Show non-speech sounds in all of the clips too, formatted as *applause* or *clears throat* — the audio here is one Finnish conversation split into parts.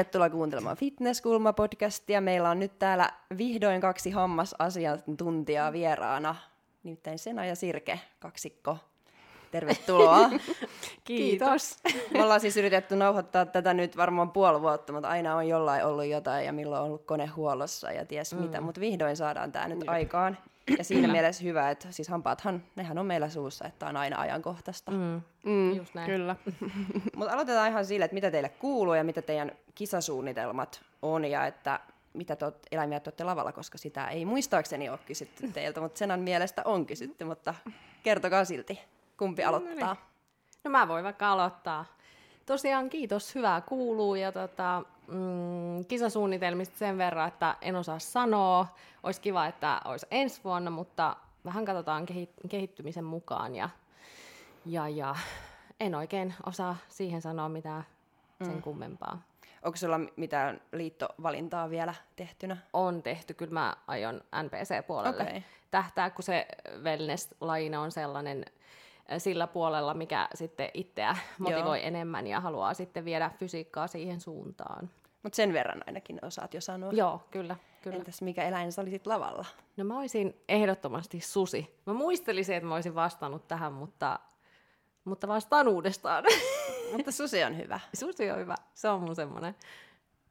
Tervetuloa kuuntelemaan Fitnesskulma-podcastia. Meillä on nyt täällä vihdoin kaksi hammasasiantuntijaa vieraana, nimittäin Sena ja Sirke, kaksikko. Tervetuloa. *laughs* Kiitos. Me ollaan siis yritetty nauhoittaa tätä nyt varmaan puoli vuotta, mutta aina on jollain ollut jotain ja milloin on ollut kone huollossa ja ties mm. mitä, mutta vihdoin saadaan tämä nyt Jep. aikaan. Ja siinä mielessä hyvä, että siis hampaathan, nehän on meillä suussa, että on aina ajankohtaista. Mm. Mm, Just näin. Kyllä. *laughs* Mutta aloitetaan ihan sille, että mitä teille kuuluu ja mitä teidän kisasuunnitelmat on ja että mitä te eläimiä te olette lavalla, koska sitä ei muistaakseni ole kysytty *laughs* teiltä, mutta Senan mielestä on kysytty, mutta kertokaa silti, kumpi aloittaa. No, niin. no mä voin vaikka aloittaa. Tosiaan kiitos, hyvää kuuluu ja tota, mm, kisasuunnitelmista sen verran, että en osaa sanoa. Olisi kiva, että olisi ensi vuonna, mutta vähän katsotaan kehittymisen mukaan ja, ja, ja en oikein osaa siihen sanoa mitään sen mm. kummempaa. Onko sulla mitään liittovalintaa vielä tehtynä? On tehty, kyllä mä aion NPC-puolelle okay. tähtää, kun se wellness-lajina on sellainen sillä puolella, mikä sitten itseä motivoi Joo. enemmän ja haluaa sitten viedä fysiikkaa siihen suuntaan. Mutta sen verran ainakin osaat jo sanoa. Joo, kyllä. kyllä. Entäs mikä eläin sä olisit lavalla? No mä olisin ehdottomasti susi. Mä muistelisin, että mä olisin vastannut tähän, mutta, mutta vastaan uudestaan. *laughs* mutta susi on hyvä. Susi on hyvä. Se on mun semmonen,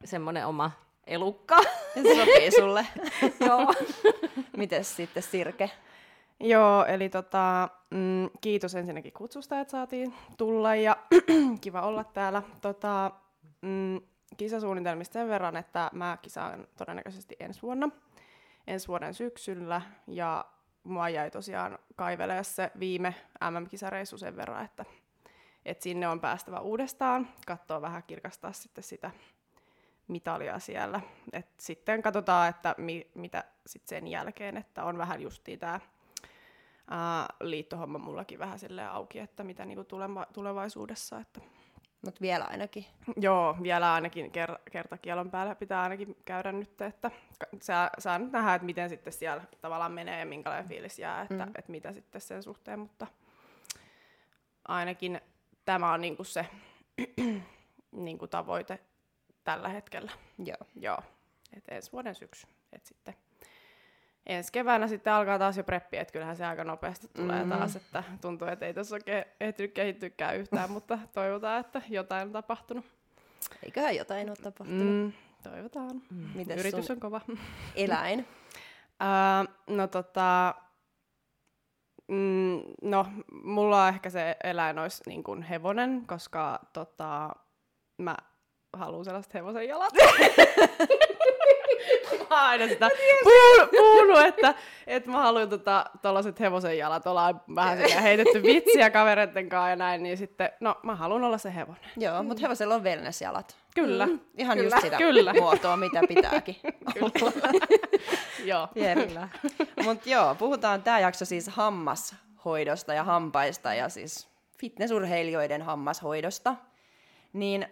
semmonen oma elukka. Ja se sopii sulle. *laughs* Joo. Mites sitten Sirke? Joo, eli tota, mm, kiitos ensinnäkin kutsusta, että saatiin tulla ja *clears throat* kiva olla täällä. Tota, mm, kisasuunnitelmista sen verran, että mä kisaan todennäköisesti ensi vuonna, ensi vuoden syksyllä, ja mua jäi tosiaan kaivelemaan se viime MM-kisareissu sen verran, että, että sinne on päästävä uudestaan, katsoa vähän kirkastaa sitten sitä mitalia siellä. Et sitten katsotaan, että mi, mitä sitten sen jälkeen, että on vähän justiin tämä liittohomma mullakin vähän auki, että mitä niinku tuleva, tulevaisuudessa. Että mutta vielä ainakin. Joo, vielä ainakin ker- kertakielon päällä pitää ainakin käydä nyt, että saa, saa nyt nähdä, että miten sitten siellä tavallaan menee ja minkälainen fiilis jää, että, mm. että mitä sitten sen suhteen, mutta ainakin tämä on niinku se *clears throat* niinku tavoite tällä hetkellä. Joo. Joo, että ensi vuoden syksy, että sitten ensi keväänä sitten alkaa taas jo preppi, että kyllähän se aika nopeasti tulee mm-hmm. taas, että tuntuu, että ei tässä oikein ehtinyt kehittykään yhtään, *laughs* mutta toivotaan, että jotain on tapahtunut. Eiköhän jotain ole tapahtunut. Mm, toivotaan. Mm. Mites Yritys on kova. Eläin? uh, *laughs* no tota, mm, no mulla on ehkä se eläin olisi niin kuin hevonen, koska tota, mä haluan sellaiset hevosen jalat. *laughs* mä aina sitä puhunut, puhunut että, että mä haluan tota, tollaset hevosen jalat, ollaan vähän sitä heitetty vitsiä kavereiden kanssa ja näin, niin sitten, no mä haluan olla se hevonen. Joo, mutta hevosella on wellness-jalat. Kyllä. Mm, ihan kyllä, just sitä kyllä. muotoa, mitä pitääkin *laughs* joo. Kyllä. Mutta joo, puhutaan tämä jakso siis hammashoidosta ja hampaista ja siis fitnessurheilijoiden hammashoidosta. Niin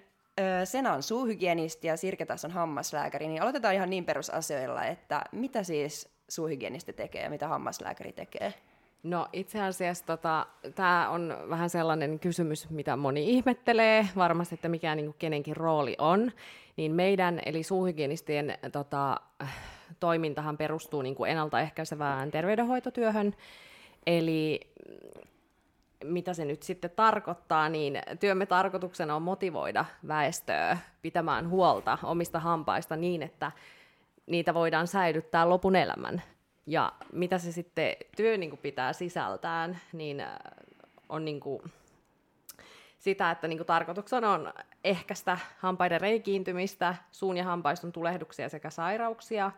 Sena on suuhygienisti ja Sirke taas on hammaslääkäri, niin aloitetaan ihan niin perusasioilla, että mitä siis suuhygienisti tekee ja mitä hammaslääkäri tekee? No itse asiassa tota, tämä on vähän sellainen kysymys, mitä moni ihmettelee, varmasti, että mikä niin kuin kenenkin rooli on. Niin meidän, eli suuhygienistien tota, toimintahan perustuu niin kuin ennaltaehkäisevään terveydenhoitotyöhön. Eli mitä se nyt sitten tarkoittaa, niin työmme tarkoituksena on motivoida väestöä pitämään huolta omista hampaista niin, että niitä voidaan säilyttää lopun elämän. Ja mitä se sitten työ niin kuin pitää sisältään, niin äh, on niin kuin sitä, että niin kuin tarkoituksena on ehkäistä hampaiden reikiintymistä, suun ja hampaiston tulehduksia sekä sairauksia.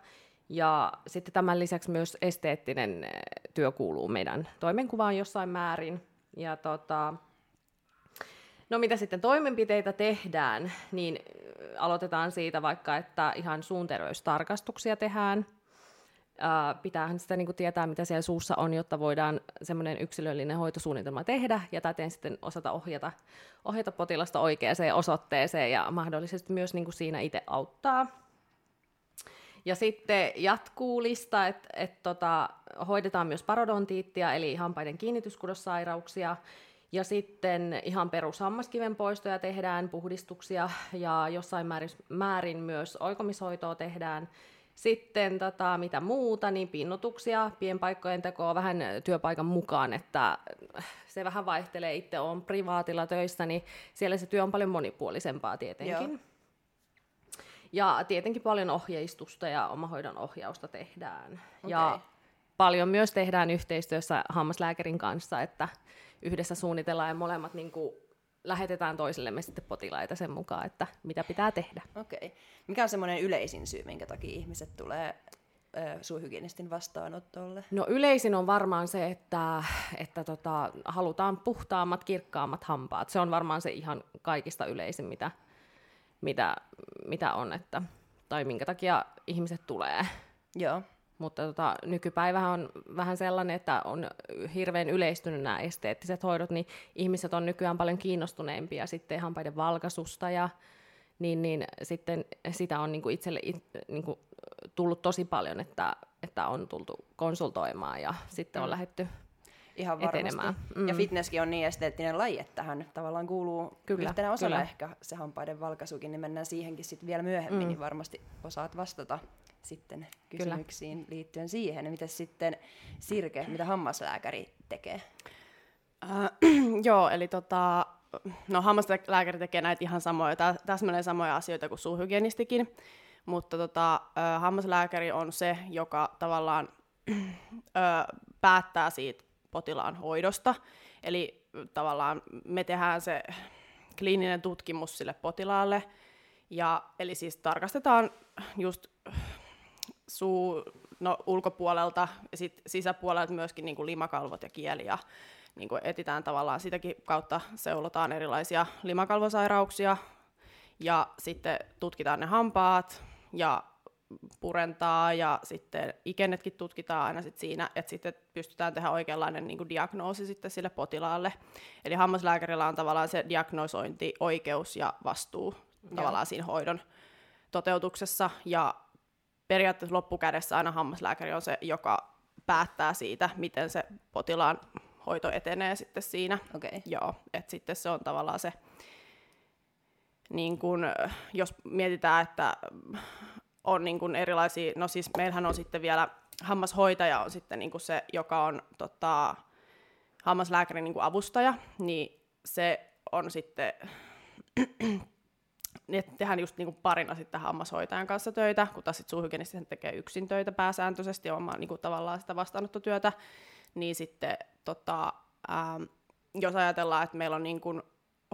Ja sitten tämän lisäksi myös esteettinen äh, työ kuuluu meidän toimenkuvaan jossain määrin. Ja tota, no mitä sitten toimenpiteitä tehdään, niin aloitetaan siitä vaikka, että ihan suunterveystarkastuksia tehdään. Uh, pitäähän sitä niin tietää, mitä siellä suussa on, jotta voidaan semmoinen yksilöllinen hoitosuunnitelma tehdä ja täten sitten osata ohjata, ohjata potilasta oikeaan osoitteeseen ja mahdollisesti myös niin siinä itse auttaa. Ja sitten jatkuu lista, että et tota, hoidetaan myös parodontiittia, eli hampaiden kiinnityskudossairauksia, Ja sitten ihan perushammaskiven poistoja tehdään, puhdistuksia ja jossain määrin, määrin myös oikomishoitoa tehdään. Sitten tota, mitä muuta, niin pinnutuksia, pienpaikkojen tekoa vähän työpaikan mukaan, että se vähän vaihtelee. Itse on privaatilla töissä, niin siellä se työ on paljon monipuolisempaa tietenkin. Joo. Ja tietenkin paljon ohjeistusta ja omahoidon ohjausta tehdään. Okay. Ja paljon myös tehdään yhteistyössä hammaslääkärin kanssa, että yhdessä suunnitellaan ja molemmat niin kuin, lähetetään toisillemme sitten potilaita sen mukaan, että mitä pitää tehdä. Okei. Okay. Mikä on semmoinen yleisin syy, minkä takia ihmiset tulee suuhygienistin vastaanotolle? No yleisin on varmaan se, että, että tota, halutaan puhtaammat, kirkkaammat hampaat. Se on varmaan se ihan kaikista yleisin, mitä, mitä, mitä on, että, tai minkä takia ihmiset tulee. Joo. Mutta tota, nykypäivähän on vähän sellainen, että on hirveän yleistynyt nämä esteettiset hoidot, niin ihmiset on nykyään paljon kiinnostuneempia sitten hampaiden valkaisusta ja niin, niin sitten sitä on niin kuin itselle it, niin kuin tullut tosi paljon, että, että on tultu konsultoimaan ja sitten on mm. Ihan etenemään. Mm. Ja fitnesskin on niin esteettinen laji, että tähän tavallaan kuuluu kyllä, yhtenä osana kyllä. ehkä se hampaiden valkaisukin, niin mennään siihenkin sitten vielä myöhemmin, mm. niin varmasti osaat vastata sitten kysymyksiin Kyllä. liittyen siihen. Miten sitten Sirke, mitä hammaslääkäri tekee? Äh, *clears throat* joo, eli tota, no hammaslääkäri tekee näitä ihan samoja, täsmälleen samoja asioita kuin suuhygienistikin, mutta tota, äh, hammaslääkäri on se, joka tavallaan *clears throat* äh, päättää siitä potilaan hoidosta. Eli tavallaan me tehdään se kliininen tutkimus sille potilaalle, ja, eli siis tarkastetaan just suu no, ulkopuolelta ja sit sisäpuolelta myöskin niin kuin limakalvot ja kieli ja niin kuin etitään tavallaan sitäkin kautta seulotaan erilaisia limakalvosairauksia ja sitten tutkitaan ne hampaat ja purentaa ja sitten ikennetkin tutkitaan aina sit siinä, että sitten pystytään tehdä oikeanlainen niin diagnoosi sitten sille potilaalle. Eli hammaslääkärillä on tavallaan se diagnosointi, oikeus ja vastuu Joo. tavallaan siinä hoidon toteutuksessa ja periaatteessa loppukädessä aina hammaslääkäri on se, joka päättää siitä, miten se potilaan hoito etenee sitten siinä. Okay. Joo, että sitten se on tavallaan se, niin kun, jos mietitään, että on niin kun erilaisia, no siis meillähän on sitten vielä hammashoitaja on sitten niin se, joka on tota, hammaslääkärin niin avustaja, niin se on sitten *clears throat* niin tehdään just niinku parina sitten hammashoitajan kanssa töitä, kun taas sitten suuhygienisti tekee yksin töitä pääsääntöisesti ja omaa niinku tavallaan sitä vastaanottotyötä, niin sitten tota, ähm, jos ajatellaan, että meillä on niinku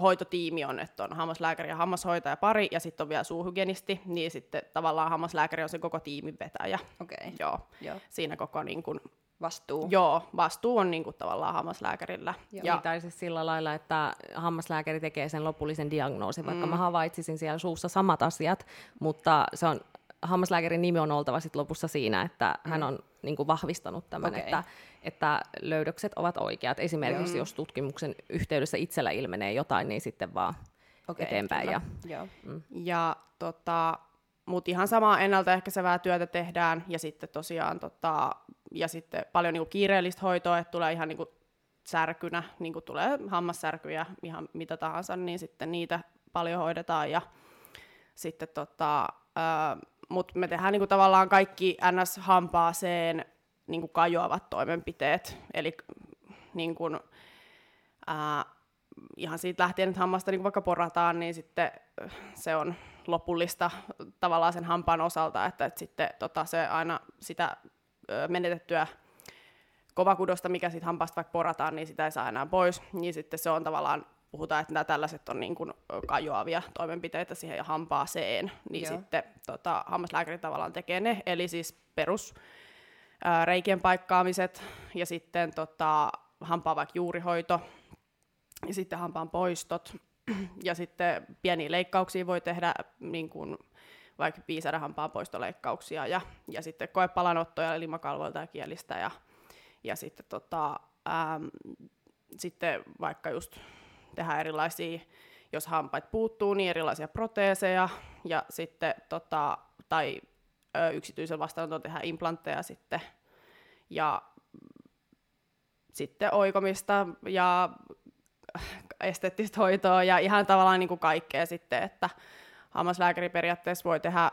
hoitotiimi on, että on hammaslääkäri ja hammashoitaja pari, ja sitten on vielä suuhygienisti, niin sitten tavallaan hammaslääkäri on se koko tiimin vetäjä. Okei. Okay. Joo. Joo. Siinä koko niin kuin, vastuu. Joo, vastuu on niin kuin, tavallaan hammaslääkärillä. Joo. Ja, tai siis sillä lailla, että hammaslääkäri tekee sen lopullisen diagnoosin, vaikka mm. mä havaitsisin siellä suussa samat asiat, mutta se on, hammaslääkärin nimi on oltava sit lopussa siinä, että mm. hän on niin kuin, vahvistanut tämän, okay. että, että löydökset ovat oikeat. Esimerkiksi mm. jos tutkimuksen yhteydessä itsellä ilmenee jotain, niin sitten vaan okay, eteenpäin. Ja, Joo. Mm. ja tota, mutta ihan samaa ennaltaehkäisevää työtä tehdään, ja sitten tosiaan tota, ja sitten paljon niin kuin kiireellistä hoitoa, että tulee ihan niin kuin särkynä, niin kuin tulee hammassärkyjä, ihan mitä tahansa, niin sitten niitä paljon hoidetaan. Ja sitten tota, mutta me tehdään niin kuin tavallaan kaikki NS-hampaaseen niin kuin kajoavat toimenpiteet, eli niin kuin, ää, ihan siitä lähtien, että hammasta kuin vaikka porataan, niin sitten se on lopullista tavallaan sen hampaan osalta, että, että sitten tota, se aina sitä menetettyä kovakudosta, mikä sitten hampaasta vaikka porataan, niin sitä ei saa enää pois, niin sitten se on tavallaan, puhutaan, että nämä tällaiset on niin kuin kajoavia toimenpiteitä siihen hampaaseen, niin Joo. sitten tota, hammaslääkäri tavallaan tekee ne, eli siis perus ää, reikien paikkaamiset ja sitten tota, hampaan vaikka juurihoito ja sitten hampaan poistot ja sitten pieniä leikkauksia voi tehdä niin kuin vaikka piisarahampaan poistoleikkauksia ja, ja sitten koepalanottoja limakalvoilta ja kielistä ja, ja sitten, tota, äm, sitten vaikka just tehdä erilaisia, jos hampaat puuttuu, niin erilaisia proteeseja ja sitten tota, tai ö, yksityisen vastaanoton tehdä implantteja sitten ja sitten oikomista ja esteettistä hoitoa ja ihan tavallaan niin kuin kaikkea sitten, että hammaslääkäri periaatteessa voi tehdä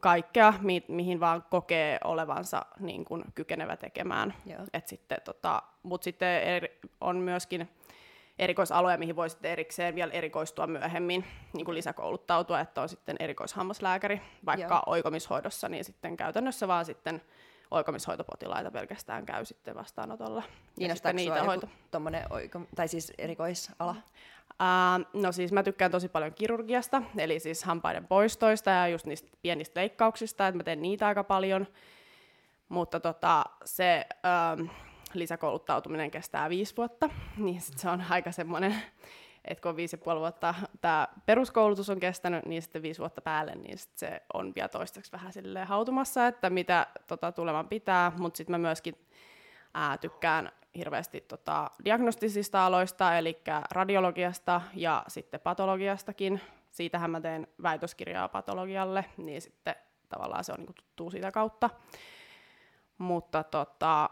kaikkea, mi- mihin vaan kokee olevansa niin kuin kykenevä tekemään. Et sitten, tota, Mutta sitten on myöskin erikoisaloja, mihin voi sitten erikseen vielä erikoistua myöhemmin, niin kuin lisäkouluttautua, että on sitten erikoishammaslääkäri, vaikka Joo. oikomishoidossa, niin sitten käytännössä vaan sitten oikomishoitopotilaita pelkästään käy sitten vastaanotolla. Kiinnostaako niitä hoito? oiko, tai siis erikoisala? Uh, no siis mä tykkään tosi paljon kirurgiasta, eli siis hampaiden poistoista ja just niistä pienistä leikkauksista, että mä teen niitä aika paljon. Mutta tota, se uh, lisäkouluttautuminen kestää viisi vuotta, niin sit se on aika semmoinen, että kun viisi ja puoli vuotta tämä peruskoulutus on kestänyt, niin sitten viisi vuotta päälle, niin sit se on vielä toistaiseksi vähän silleen hautumassa, että mitä tota, tulevan pitää, mutta sitten mä myöskin ää, tykkään hirveästi tota, diagnostisista aloista, eli radiologiasta ja sitten patologiastakin. Siitähän mä teen väitöskirjaa patologialle, niin sitten tavallaan se on niin tuttu siitä kautta. Mutta tota,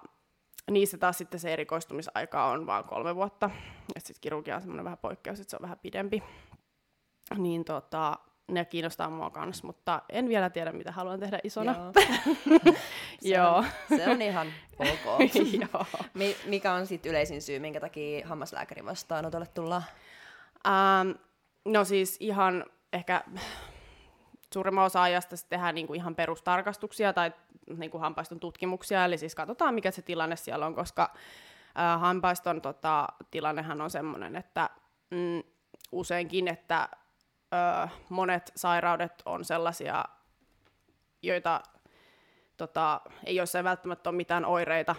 niissä taas sitten se erikoistumisaika on vain kolme vuotta. Ja sitten kirurgia on semmoinen vähän poikkeus, että se on vähän pidempi. Niin tota, ne kiinnostaa mua kanssa, mutta en vielä tiedä, mitä haluan tehdä isona. Joo. *laughs* se, Joo. On, se on ihan ok. *laughs* Joo. Mikä on sitten yleisin syy, minkä takia hammaslääkärin vastaanotolle tullaan? Ähm, no siis ihan ehkä suurimman osa ajasta tehdään niinku ihan perustarkastuksia tai niinku hampaiston tutkimuksia, eli siis katsotaan, mikä se tilanne siellä on, koska äh, hampaiston tota, tilannehan on sellainen, että mm, useinkin, että ö, monet sairaudet on sellaisia, joita tota, ei jossain välttämättä ole mitään oireita,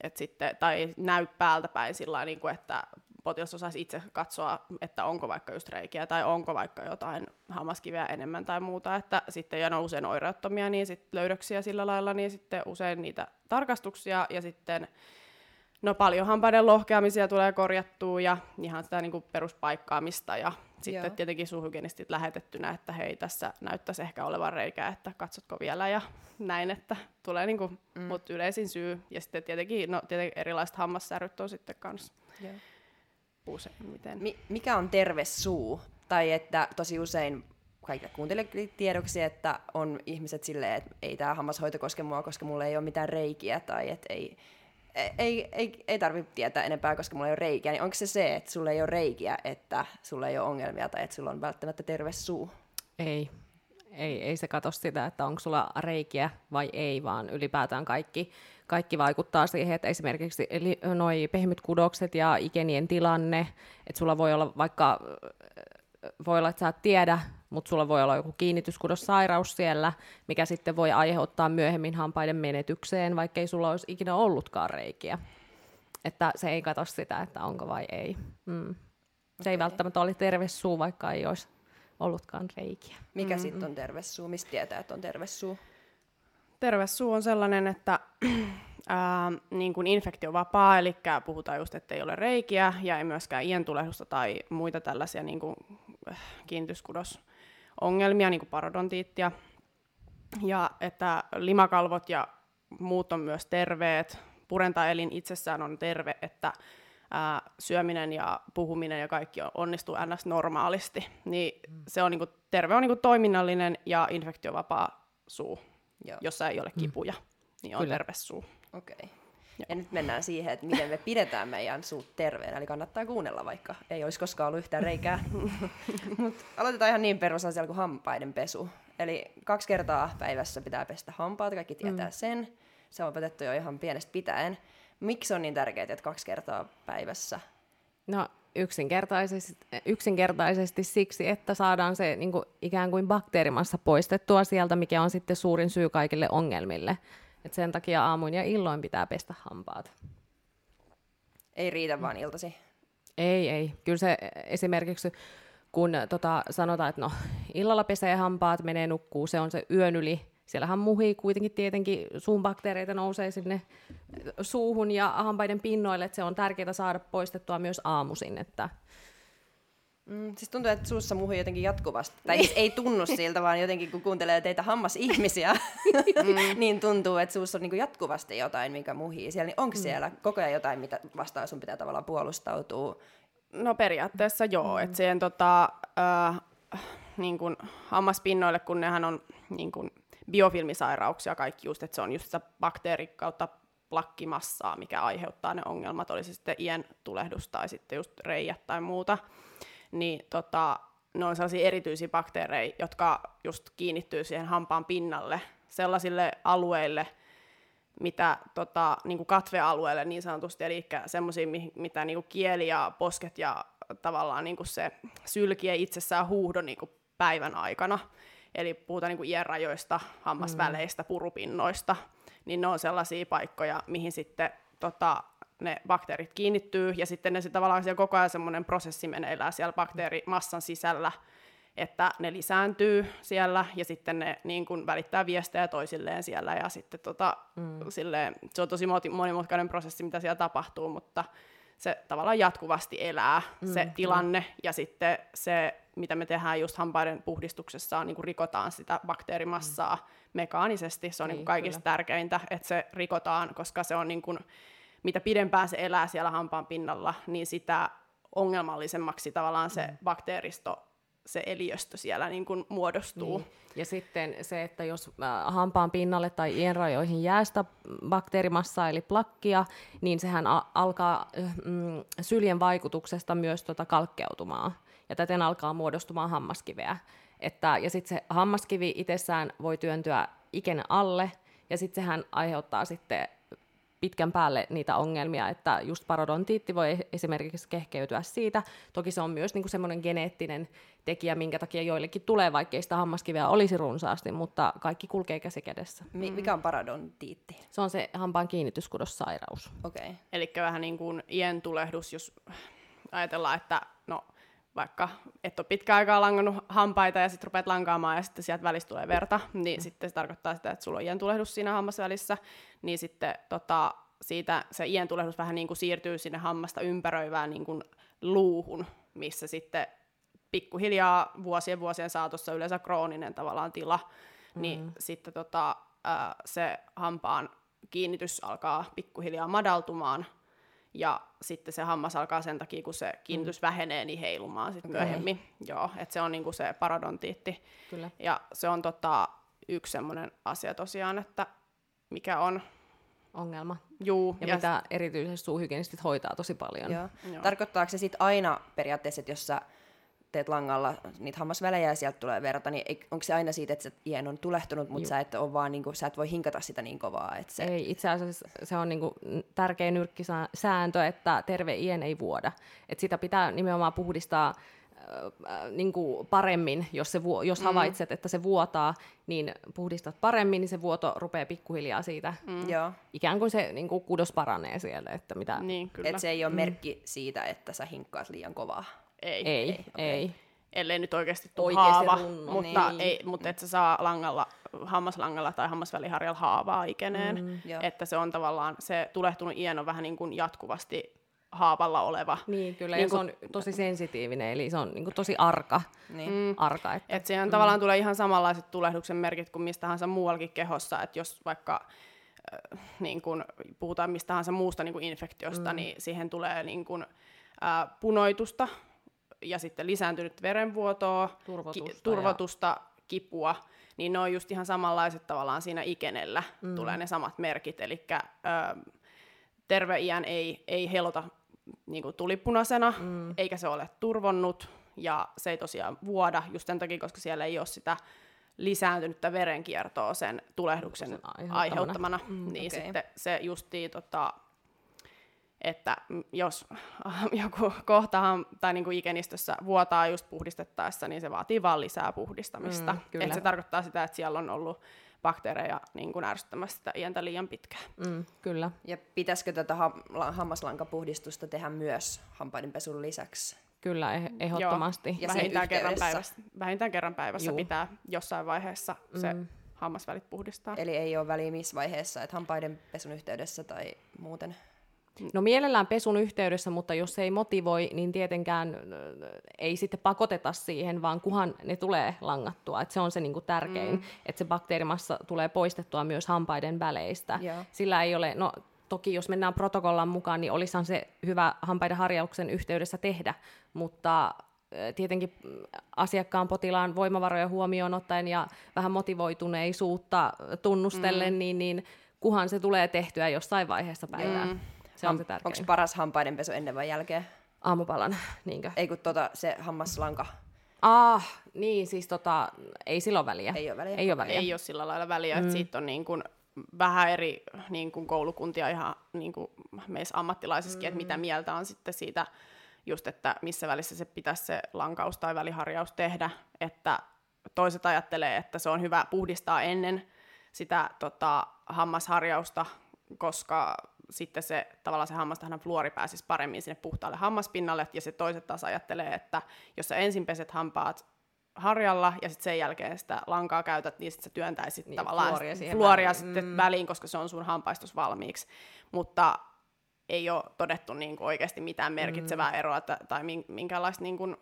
et sitten, tai näy päältä päin sillä niin kuin, että potilas osaisi itse katsoa, että onko vaikka just reikiä tai onko vaikka jotain hammaskiveä enemmän tai muuta, että sitten ja ne on usein oireuttomia, niin sitten löydöksiä sillä lailla, niin sitten usein niitä tarkastuksia ja sitten no paljon hampaiden lohkeamisia tulee korjattua ja ihan sitä niin kuin peruspaikkaamista ja sitten Joo. tietenkin suuhygienistit lähetettynä, että hei, tässä näyttäisi ehkä olevan reikä, että katsotko vielä ja näin, että tulee niinku, mm. mut yleisin syy. Ja sitten tietenkin, no tietenkin erilaiset hammassäryt on sitten kanssa useimmiten. Mi- mikä on terve suu? Tai että tosi usein kaikille kuuntelijoille tiedoksi, että on ihmiset silleen, että ei tämä hammashoito koske mua, koska mulla ei ole mitään reikiä, tai että ei, ei, ei, ei tarvitse tietää enempää, koska mulla ei ole reikiä, niin onko se se, että sulla ei ole reikiä, että sulla ei ole ongelmia tai että sulla on välttämättä terve suu? Ei. Ei, ei se katso sitä, että onko sulla reikiä vai ei, vaan ylipäätään kaikki, kaikki vaikuttaa siihen, että esimerkiksi eli noi pehmyt kudokset ja ikenien tilanne, että sulla voi olla vaikka, voi olla, että sä et tiedä, mutta sulla voi olla joku kiinnityskudossairaus siellä, mikä sitten voi aiheuttaa myöhemmin hampaiden menetykseen, vaikka ei sulla olisi ikinä ollutkaan reikiä. Että se ei katso sitä, että onko vai ei. Mm. Se okay. ei välttämättä ole terve suu, vaikka ei olisi ollutkaan reikiä. Mikä mm-hmm. sitten on terve suu? Mistä tietää, että on terve suu? Terve suu on sellainen, että *clears throat* ää, niin kuin infektiovapaa, eli puhutaan just, että ei ole reikiä ja ei myöskään ientulehdusta tai muita tällaisia niin kuin, äh, kiinnityskudos ongelmia, niin kuin parodontiittia, ja että limakalvot ja muut on myös terveet, purentaelin itsessään on terve, että ää, syöminen ja puhuminen ja kaikki onnistuu ns. normaalisti, niin mm. se on niinku, terve on niinku toiminnallinen ja infektiovapaa suu, Joo. jossa ei ole mm. kipuja, mm. niin on Kyllä. terve suu. Okei. Okay. Ja. ja nyt mennään siihen, että miten me pidetään meidän suut terveenä, eli kannattaa kuunnella, vaikka ei olisi koskaan ollut yhtään reikää. *laughs* Mut aloitetaan ihan niin perusasialla kuin hampaiden pesu. Eli kaksi kertaa päivässä pitää pestä hampaat, kaikki tietää mm. sen. Se on opetettu jo ihan pienestä pitäen. Miksi on niin tärkeää, että kaksi kertaa päivässä? No yksinkertaisesti, yksinkertaisesti siksi, että saadaan se niin kuin, ikään kuin bakteerimassa poistettua sieltä, mikä on sitten suurin syy kaikille ongelmille. Et sen takia aamuin ja illoin pitää pestä hampaat. Ei riitä vaan iltasi? Ei, ei. Kyllä se esimerkiksi, kun tota, sanotaan, että no, illalla pesee hampaat, menee nukkuu, se on se yön yli. Siellähän muhii kuitenkin tietenkin suun bakteereita nousee sinne suuhun ja hampaiden pinnoille, että se on tärkeää saada poistettua myös aamuisin, että Mm, siis tuntuu, että suussa muhui jotenkin jatkuvasti. Tai siis ei tunnu siltä, vaan jotenkin kun kuuntelee teitä hammasihmisiä, mm. *laughs* *laughs* niin tuntuu, että suussa on niin jatkuvasti jotain, mikä muhii siellä. Niin onko mm. siellä koko ajan jotain, mitä vastaan sun pitää tavallaan puolustautua? No periaatteessa joo, mm. että siihen tota, äh, niin kun hammaspinnoille, kun nehän on niin kun biofilmisairauksia kaikki just, että se on just sitä bakteeri kautta plakkimassaa, mikä aiheuttaa ne ongelmat, oli se sitten ien tulehdus tai sitten just reijät tai muuta, niin tota, ne on sellaisia erityisiä bakteereja, jotka just kiinnittyy siihen hampaan pinnalle sellaisille alueille, mitä tota, niin kuin katvealueelle niin sanotusti, eli semmoisia, mitä niin kuin kieli ja posket ja tavallaan niin kuin se sylki ei itsessään huuhdo niin kuin päivän aikana. Eli puhutaan niin kuin ienrajoista, hammasväleistä, mm. purupinnoista, niin ne on sellaisia paikkoja, mihin sitten tota, ne bakteerit kiinnittyy, ja sitten ne se tavallaan siellä koko ajan semmoinen prosessi meneillään siellä bakteerimassan sisällä, että ne lisääntyy siellä ja sitten ne niin kuin välittää viestejä toisilleen siellä ja sitten tota, mm. silleen, se on tosi monimutkainen prosessi, mitä siellä tapahtuu, mutta se tavallaan jatkuvasti elää mm, se tilanne mm. ja sitten se, mitä me tehdään just hampaiden puhdistuksessa, on niin kuin rikotaan sitä bakteerimassaa mm. mekaanisesti. Se on niin, niin kaikista kyllä. tärkeintä, että se rikotaan, koska se on niin kuin, mitä pidempään se elää siellä hampaan pinnalla, niin sitä ongelmallisemmaksi tavallaan se mm. bakteeristo se eliöstö siellä niin kuin muodostuu. Niin. Ja sitten se, että jos äh, hampaan pinnalle tai ienrajoihin jää sitä bakteerimassaa eli plakkia, niin sehän a- alkaa mm, syljen vaikutuksesta myös tota kalkkeutumaan. Ja täten alkaa muodostumaan hammaskiveä. Että, ja sitten se hammaskivi itsessään voi työntyä iken alle, ja sitten sehän aiheuttaa sitten pitkän päälle niitä ongelmia, että just parodontiitti voi esimerkiksi kehkeytyä siitä. Toki se on myös niin semmoinen geneettinen tekijä, minkä takia joillekin tulee, vaikkei sitä hammaskiveä olisi runsaasti, mutta kaikki kulkee käsi kädessä. Mi- mikä on parodontiitti? Se on se hampaan kiinnityskudossairaus. Okei. Okay. Eli vähän niin kuin ien tulehdus, jos ajatellaan, että no vaikka et ole pitkään aikaa langannut hampaita ja sitten rupeat lankaamaan ja sitten sieltä välistä tulee verta, niin mm. sitten se tarkoittaa sitä, että sulla on tulehdus siinä hammasvälissä, niin sitten tota, siitä se tulehdus vähän niin kuin siirtyy sinne hammasta ympäröivään niin kuin luuhun, missä sitten pikkuhiljaa vuosien vuosien saatossa yleensä krooninen tavallaan tila, mm. niin sitten tota, se hampaan kiinnitys alkaa pikkuhiljaa madaltumaan, ja sitten se hammas alkaa sen takia, kun se kiinnitys mm. vähenee, niin heilumaan sitten okay. myöhemmin. Joo, että se on niinku se parodontiitti. Kyllä. Ja se on tota, yksi semmoinen asia tosiaan, että mikä on ongelma. Juu, ja, ja mitä erityisesti suuhygienistit hoitaa tosi paljon. Joo. Joo. Tarkoittaako se sitten aina periaatteessa, että jos sä teet langalla niitä hammasvälejä ja sieltä tulee verta, niin onko se aina siitä, että se ien on tulehtunut, mutta sä et, ole vaan, niin kuin, sä et voi hinkata sitä niin kovaa? Että se... Ei, itse asiassa se on niin kuin, tärkeä nyrkkisääntö, että terve ien ei vuoda. Et sitä pitää nimenomaan puhdistaa äh, niin kuin paremmin, jos, se vu- jos mm. havaitset, että se vuotaa, niin puhdistat paremmin, niin se vuoto rupeaa pikkuhiljaa siitä. Mm. Joo. Ikään kuin se niin kuin kudos paranee siellä. Että mitä... niin, kyllä. Et se ei ole mm. merkki siitä, että sä hinkkaat liian kovaa. Ei. Ei, ei. Okay. ei. Ellei nyt oikeasti tule haava, runno, mutta, niin. ei, mutta et sä saa langalla, hammaslangalla tai hammasväliharjalla haavaa ikeneen. Mm, että se on tavallaan, se tulehtunut iän on vähän niin kuin jatkuvasti haavalla oleva. Niin, kyllä, niin ja kun, se on tosi sensitiivinen, eli se on niin kuin tosi arka. Niin. Mm. arka että, et siihen mm. tavallaan tulee ihan samanlaiset tulehduksen merkit kuin mistä tahansa muuallakin kehossa, että jos vaikka äh, niin kun puhutaan mistä tahansa muusta niin kuin infektiosta, mm. niin siihen tulee niin kun, äh, punoitusta, ja sitten lisääntynyt verenvuotoa, turvotusta, ki- turvotusta ja... kipua, niin ne on just ihan samanlaiset tavallaan siinä ikenellä, mm. tulee ne samat merkit, eli terve iän ei, ei helota niin kuin tulipunaisena, mm. eikä se ole turvonnut, ja se ei tosiaan vuoda just sen takia, koska siellä ei ole sitä lisääntynyttä verenkiertoa sen tulehduksen aiheuttamana, aiheuttamana. Mm, niin okay. sitten se justiin tota, että jos *laughs* joku kohtahan tai niin kuin ikenistössä vuotaa just puhdistettaessa, niin se vaatii vaan lisää puhdistamista. Mm, Et se tarkoittaa sitä, että siellä on ollut bakteereja niin kuin ärsyttämässä sitä iäntä liian pitkään. Mm, kyllä. Ja pitäisikö tätä ha- hammaslankapuhdistusta tehdä myös hampaidenpesun lisäksi? Kyllä, eh- ehdottomasti. Joo. Ja vähintään kerran, päivässä, vähintään kerran päivässä Juu. pitää jossain vaiheessa se mm. hammasvälit puhdistaa. Eli ei ole väliä missä vaiheessa, että hampaidenpesun yhteydessä tai muuten? No mielellään pesun yhteydessä, mutta jos se ei motivoi, niin tietenkään ei sitten pakoteta siihen, vaan kuhan ne tulee langattua. Et se on se niinku tärkein, mm. että se bakteerimassa tulee poistettua myös hampaiden väleistä. Yeah. Sillä ei ole, no toki jos mennään protokollan mukaan, niin olisihan se hyvä hampaiden harjauksen yhteydessä tehdä, mutta tietenkin asiakkaan potilaan voimavaroja huomioon ottaen ja vähän motivoituneisuutta tunnustellen, mm. niin, niin kuhan se tulee tehtyä jossain vaiheessa päivää. Mm. Se on se tärkein. Onko paras hampaidenpesu ennen vai jälkeen? Aamupalan, *laughs* niinkö? Ei kun tota, se hammaslanka. Ah, niin siis tota, ei silloin väliä. Ei ole väliä. Ei ole väliä. Ei ole sillä lailla väliä, mm. että siitä on niin kuin vähän eri niin kuin koulukuntia ihan niin kuin meissä ammattilaisissakin, mm. että mitä mieltä on sitten siitä just, että missä välissä se pitäisi se lankaus tai väliharjaus tehdä, että toiset ajattelee, että se on hyvä puhdistaa ennen sitä tota, hammasharjausta, koska sitten se, tavallaan se hammastahan fluori pääsisi paremmin sinne puhtaalle hammaspinnalle, ja se toiset taas ajattelee, että jos sä ensin peset hampaat harjalla ja sitten sen jälkeen sitä lankaa käytät, niin sitten sä työntäisit niin, tavallaan fluoria, fluoria väliin. sitten mm. väliin, koska se on sun hampaistus valmiiksi. Mutta ei ole todettu niin kuin oikeasti mitään merkitsevää mm. eroa tai minkäänlaista niin kuin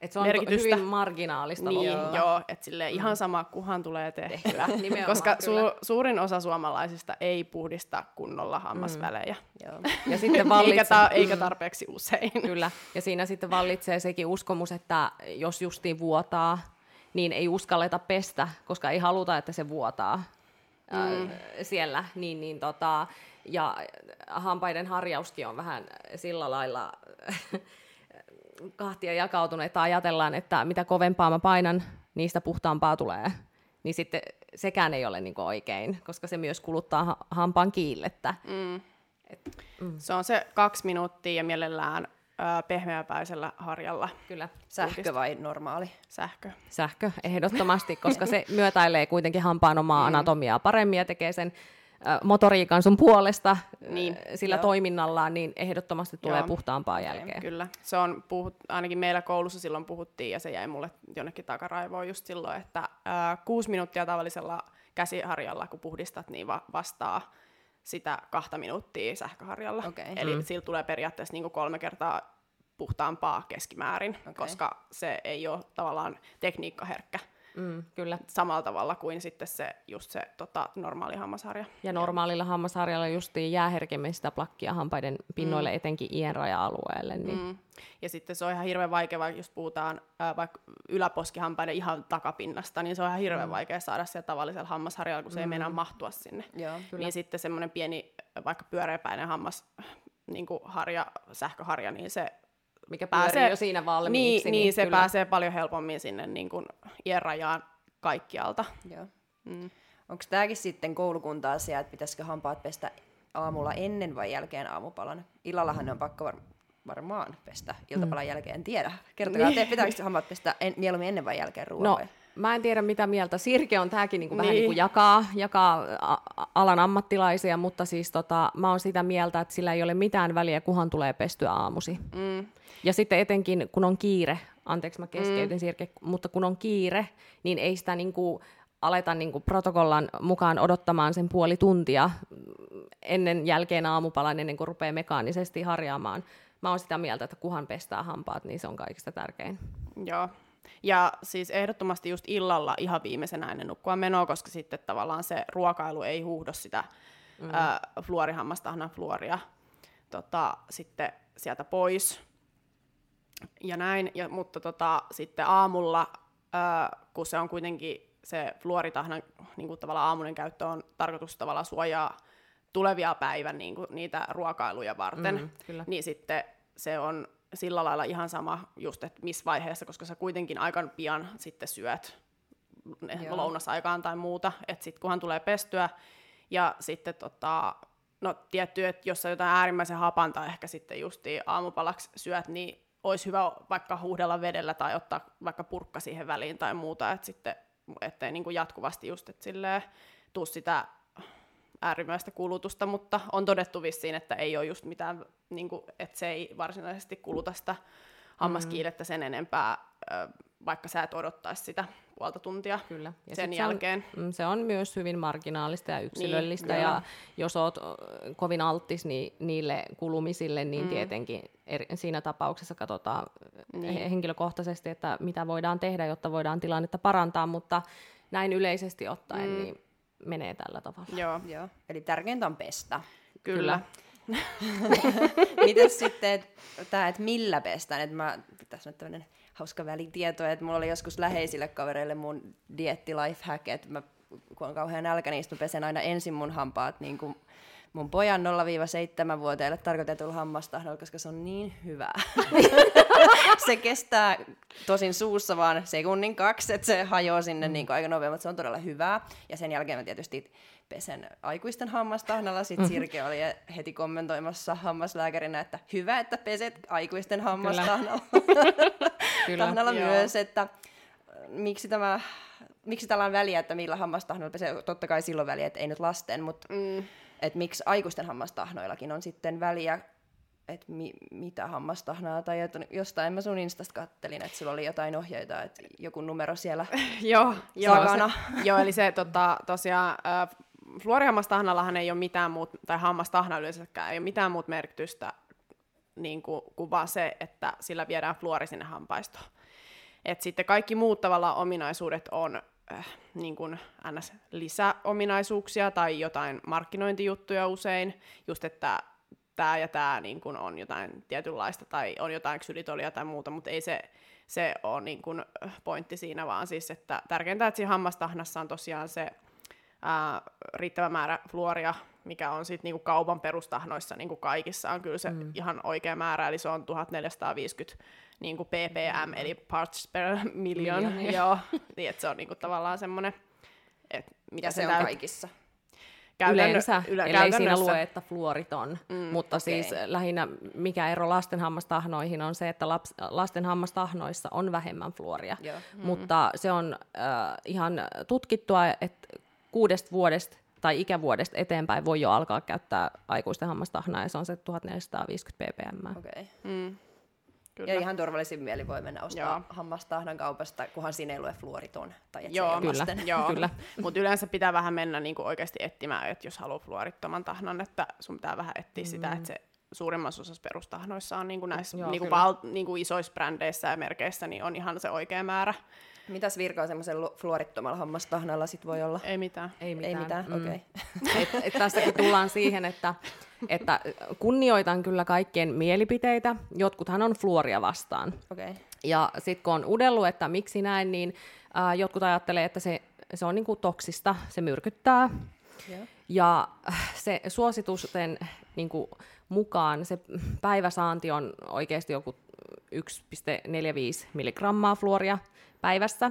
et se on merkitystä. hyvin marginaalista niin, lopulta. Joo, että sille mm. ihan sama kuhan tulee tehtyä. *laughs* koska su- suurin osa suomalaisista ei puhdista kunnolla hammasvälejä. Mm. Joo. Ja sitten vallitsee... eikä, ta- eikä tarpeeksi usein. *laughs* Kyllä, ja siinä sitten vallitsee sekin uskomus, että jos justiin vuotaa, niin ei uskalleta pestä, koska ei haluta, että se vuotaa mm. äh, siellä. Niin, niin tota, ja hampaiden harjauskin on vähän sillä lailla *laughs* kahtia jakautunut, että ajatellaan, että mitä kovempaa mä painan, niistä puhtaampaa tulee. Niin sitten sekään ei ole niin oikein, koska se myös kuluttaa ha- hampaan kiillettä. Mm. Et, mm. Se on se kaksi minuuttia ja mielellään ö, pehmeäpäisellä harjalla. Kyllä. Sähkö vai normaali? Sähkö. Sähkö, ehdottomasti, koska se myötäilee kuitenkin hampaan omaa mm. anatomiaa paremmin ja tekee sen motoriikan sun puolesta niin, sillä joo. toiminnallaan, niin ehdottomasti tulee joo. puhtaampaa jälkeen. Kyllä, se on, puhut, ainakin meillä koulussa silloin puhuttiin, ja se jäi mulle jonnekin takaraivoon just silloin, että ää, kuusi minuuttia tavallisella käsiharjalla, kun puhdistat, niin va- vastaa sitä kahta minuuttia sähköharjalla. Okay. Eli mm. sillä tulee periaatteessa niin kuin kolme kertaa puhtaampaa keskimäärin, okay. koska se ei ole tavallaan tekniikkaherkkä. Mm, kyllä. Samalla tavalla kuin sitten se, just se tota, normaali hammasharja. Ja normaalilla hammasharjalla justiin jää herkemmin sitä plakkia hampaiden pinnoille, mm. etenkin ienraja-alueelle. Niin. Mm. Ja sitten se on ihan hirveän vaikea, jos puhutaan ää, vaikka yläposkihampaiden ihan takapinnasta, niin se on ihan hirveän mm. vaikea saada siellä tavallisella hammasharjalla, kun se mm. ei meinaa mahtua sinne. Joo, kyllä. Niin sitten semmoinen pieni, vaikka pyöreäpäinen hammas, niin kuin harja, sähköharja, niin se mikä pääsee jo siinä valmiiksi. Niin, niin, niin se kyllä. pääsee paljon helpommin sinne niin kuin iänrajaan kaikkialta. Joo. Mm. Onko tämäkin sitten koulukunta-asia, että pitäisikö hampaat pestä aamulla ennen vai jälkeen aamupalan? Illallahan ne on pakko var- varmaan pestä iltapalan mm. jälkeen, en tiedä. Kertokaa, niin. *laughs* te, pitääkö hampaat pestä en, mieluummin ennen vai jälkeen ruoan no, vai? Mä en tiedä mitä mieltä. Sirke on tämäkin niinku niin. vähän niinku jakaa, jakaa alan ammattilaisia, mutta siis tota, mä oon sitä mieltä, että sillä ei ole mitään väliä, kunhan tulee pestyä aamusi. Mm. Ja sitten etenkin, kun on kiire, anteeksi mä keskeytin mm. Sirke, mutta kun on kiire, niin ei sitä niinku aleta niinku protokollan mukaan odottamaan sen puoli tuntia ennen jälkeen aamupalan, ennen kuin rupeaa mekaanisesti harjaamaan. Mä oon sitä mieltä, että kuhan pestää hampaat, niin se on kaikista tärkein. Joo, ja siis ehdottomasti just illalla ihan viimeisenä ennen nukkua menoa, koska sitten tavallaan se ruokailu ei huuhdo sitä mm. ä, fluorihammastahnan fluoria tota, sitten sieltä pois. Ja näin, ja, mutta tota, sitten aamulla, ä, kun se on kuitenkin se fluoritahnan niin kuin tavallaan aamunen käyttö on tarkoitus tavallaan suojaa tulevia päivän niin kuin, niitä ruokailuja varten, mm, kyllä. niin sitten se on sillä lailla ihan sama just, että missä vaiheessa, koska sä kuitenkin aika pian sitten syöt Joo. lounasaikaan tai muuta, että sitten kunhan tulee pestyä, ja sitten tota, no tietty, että jos sä jotain äärimmäisen hapanta ehkä sitten justiin aamupalaksi syöt, niin olisi hyvä vaikka huuhdella vedellä tai ottaa vaikka purkka siihen väliin tai muuta, että sitten ettei niin kuin jatkuvasti just, että silleen tuu sitä äärimmäistä kulutusta, mutta on todettu vissiin, että ei ole just mitään, niin kuin, että se ei varsinaisesti kuluta sitä hammaskiilettä sen enempää, vaikka sä et odottaisi sitä puolta tuntia Kyllä. Ja sen jälkeen. Se on, mm, se on myös hyvin marginaalista ja yksilöllistä, niin, ja jos oot kovin alttis niin, niille kulumisille, niin mm. tietenkin eri, siinä tapauksessa katsotaan niin. henkilökohtaisesti, että mitä voidaan tehdä, jotta voidaan tilannetta parantaa, mutta näin yleisesti ottaen, mm. niin menee tällä tavalla. Joo. Joo. Eli tärkeintä on pestä. Kyllä. *laughs* Miten sitten, että tää, et millä pestään, että mä, tässä on tämmöinen hauska välitieto, että mulla oli joskus läheisille kavereille mun dietti life hack, että mä, kun on kauhean nälkä, niin mä pesen aina ensin mun hampaat niin kuin mun pojan 0-7-vuotiaille tarkoitetulla hammastahdolla, koska se on niin hyvä. *laughs* *laughs* se kestää tosin suussa vaan sekunnin kaksi, että se hajoaa sinne mm. niin kuin aika nopeasti, mutta se on todella hyvää. Ja sen jälkeen mä tietysti pesen aikuisten hammastahnalla. Sitten mm-hmm. Sirke oli heti kommentoimassa hammaslääkärinä, että hyvä, että peset aikuisten hammastahnalla. *laughs* Kyllä. Tahnalla myös, että miksi tämä miksi tällä on väliä, että millä hammastahnalla pesee, totta kai silloin väliä, että ei nyt lasten, mutta mm että miksi aikuisten hammastahnoillakin on sitten väliä, että mi, mitä hammastahnaa, tai että jostain mä sun Instasta kattelin, että sulla oli jotain ohjeita, että joku numero siellä *laughs* joo, joo, se, *laughs* joo, eli se tota, tosiaan, äh, fluorihammastahnallahan ei ole mitään muut, tai hammastahna yleensäkään ei ole mitään muut merkitystä niin kuin, kuin vaan se, että sillä viedään fluori sinne hampaistoon. Et sitten kaikki muut tavallaan ominaisuudet on äh, niin kuin ns. lisäominaisuuksia tai jotain markkinointijuttuja usein, just että tämä ja tämä niin kuin on jotain tietynlaista tai on jotain ksylitolia tai muuta, mutta ei se, se ole niin kuin pointti siinä, vaan siis, että tärkeintä, että siinä hammastahnassa on tosiaan se ää, riittävä määrä fluoria, mikä on sitten niinku kaupan perustahnoissa niinku kaikissa on kyllä se mm. ihan oikea määrä, eli se on 1450 niin kuin ppm, mm. eli parts per million, million *laughs* joo, niin että se on niin kuin tavallaan semmoinen, että mitä ja se on täyt... kaikissa. Yleensä, yle- eli siinä lue, että fluoriton, mm, mutta okay. siis lähinnä mikä ero lasten hammastahnoihin on se, että laps, lasten hammastahnoissa on vähemmän fluoria, Joo. Mm. mutta se on äh, ihan tutkittua, että kuudesta vuodesta tai ikävuodesta eteenpäin voi jo alkaa käyttää aikuisten hammastahnaa, ja se on se 1450 ppm. Okay. Mm. Kyllä. Ja ihan turvallisin mieli voi mennä ostaa Joo. hammastahnan kaupasta, kunhan siinä ei lue fluoriton. Tai et *laughs* Joo, kyllä. Joo. kyllä. Mutta yleensä pitää vähän mennä niinku oikeasti etsimään, että jos haluaa fluorittoman tahnan, että sun pitää vähän etsiä mm. sitä, että se suurimmassa osassa perustahnoissa on niinku näissä Joo, niinku val, niinku isoissa brändeissä ja merkeissä, niin on ihan se oikea määrä. Mitäs virkaa semmoisen fluorittomalla hammastahnalla sit voi olla? Ei mitään. Ei mitään, Ei mitään. Mm. okei. Okay. *laughs* et, et tässäkin tullaan siihen, että, että kunnioitan kyllä kaikkien mielipiteitä. Jotkuthan on fluoria vastaan. Okay. Ja sitten kun on udellut, että miksi näin, niin äh, jotkut ajattelee, että se, se on niinku toksista, se myrkyttää. Yeah. Ja äh, se suositusten niinku, mukaan se päiväsaanti on oikeasti joku 1,45 milligrammaa fluoria päivässä.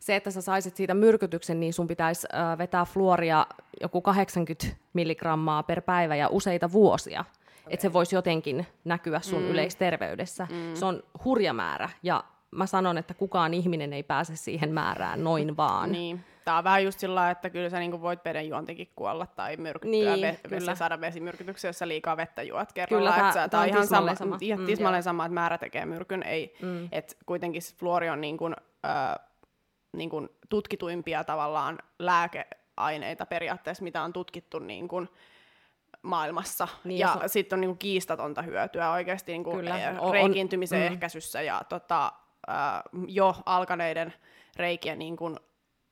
Se, että sä saisit siitä myrkytyksen, niin sun pitäisi vetää fluoria joku 80 milligrammaa per päivä ja useita vuosia. Okay. Että se voisi jotenkin näkyä sun mm. yleisterveydessä. Mm. Se on hurja määrä ja mä sanon, että kukaan ihminen ei pääse siihen määrään noin vaan. Niin. On vähän just sillä että kyllä sä niinku voit juontikin kuolla tai myrkyttyä niin, ve- kyllä. saada vesimyrkytyksiä, jos sä liikaa vettä juot kerralla. Kyllä, tämä, tämä on ihan sama, sama. Ihan mm, tismalleen sama, että määrä tekee myrkyn. Ei, mm. et kuitenkin fluori on niin kuin, äh, niin kuin tutkituimpia tavallaan lääkeaineita periaatteessa, mitä on tutkittu niin kuin, maailmassa. Niin, ja so... sitten on niin kuin kiistatonta hyötyä oikeasti niin kuin Kyllä. reikiintymisen on, mm. ehkäisyssä ja tota, äh, jo alkaneiden reikien niin kuin,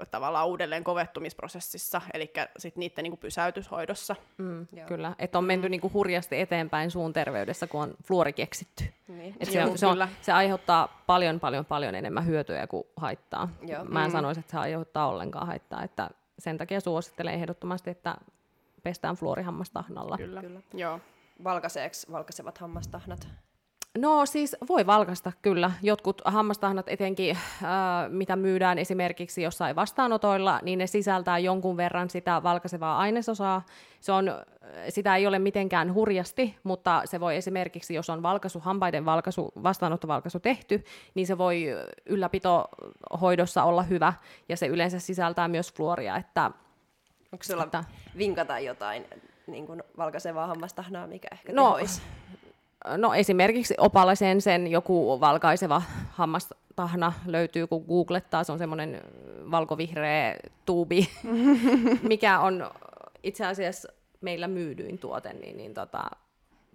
tavallaan uudelleen kovettumisprosessissa, eli sitten niiden niin kuin pysäytyshoidossa. Mm, kyllä, että on menty niin kuin hurjasti eteenpäin suun terveydessä, kun on fluori keksitty. Niin. Et se, Joo, se, on, se aiheuttaa paljon, paljon, paljon enemmän hyötyjä kuin haittaa. Joo. Mä en mm. sanoisi, että se aiheuttaa ollenkaan haittaa, että sen takia suosittelen ehdottomasti, että pestään fluorihammastahnalla. Kyllä, kyllä. Joo. Valkaseeksi valkasevat hammastahnat? No siis voi valkasta kyllä. Jotkut hammastahnat etenkin, äh, mitä myydään esimerkiksi jossain vastaanotoilla, niin ne sisältää jonkun verran sitä valkaisevaa ainesosaa. Se on, sitä ei ole mitenkään hurjasti, mutta se voi esimerkiksi, jos on valkaisu, hampaiden valkaisu, vastaanottovalkaisu tehty, niin se voi ylläpitohoidossa olla hyvä, ja se yleensä sisältää myös fluoria. Että, Onko sulla että, vinkata jotain niin kuin valkaisevaa hammastahnaa, mikä ehkä no, tehoisi? No esimerkiksi Opalasen sen joku valkaiseva hammastahna löytyy, kun googlettaa, se on semmoinen valkovihreä tuubi, *laughs* mikä on itse asiassa meillä myydyin tuote, niin, niin tota,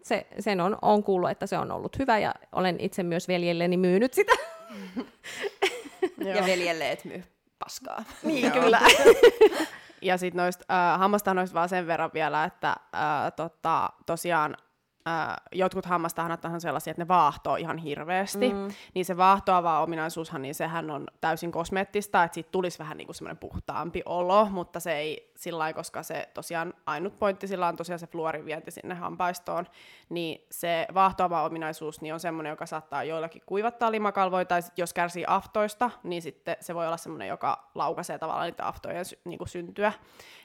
se, sen on, on kuullut, että se on ollut hyvä ja olen itse myös veljelleni myynyt sitä. *laughs* ja veljelle et myy paskaa. *laughs* Niin, kyllä. Ja sitten noista äh, hammastahnoista vaan sen verran vielä, että äh, tota, tosiaan äh, jotkut hammastahnat on sellaisia, että ne vaahtoo ihan hirveästi, mm. niin se vaahtoava ominaisuushan, niin sehän on täysin kosmeettista, että siitä tulisi vähän niin kuin semmoinen puhtaampi olo, mutta se ei sillä koska se tosiaan ainut pointti sillä on tosiaan se fluorin vienti sinne hampaistoon, niin se vaahtoava ominaisuus niin on semmoinen, joka saattaa joillakin kuivattaa limakalvoja, tai jos kärsii aftoista, niin sitten se voi olla semmoinen, joka laukaisee tavallaan niitä aftojen sy- niin kuin syntyä,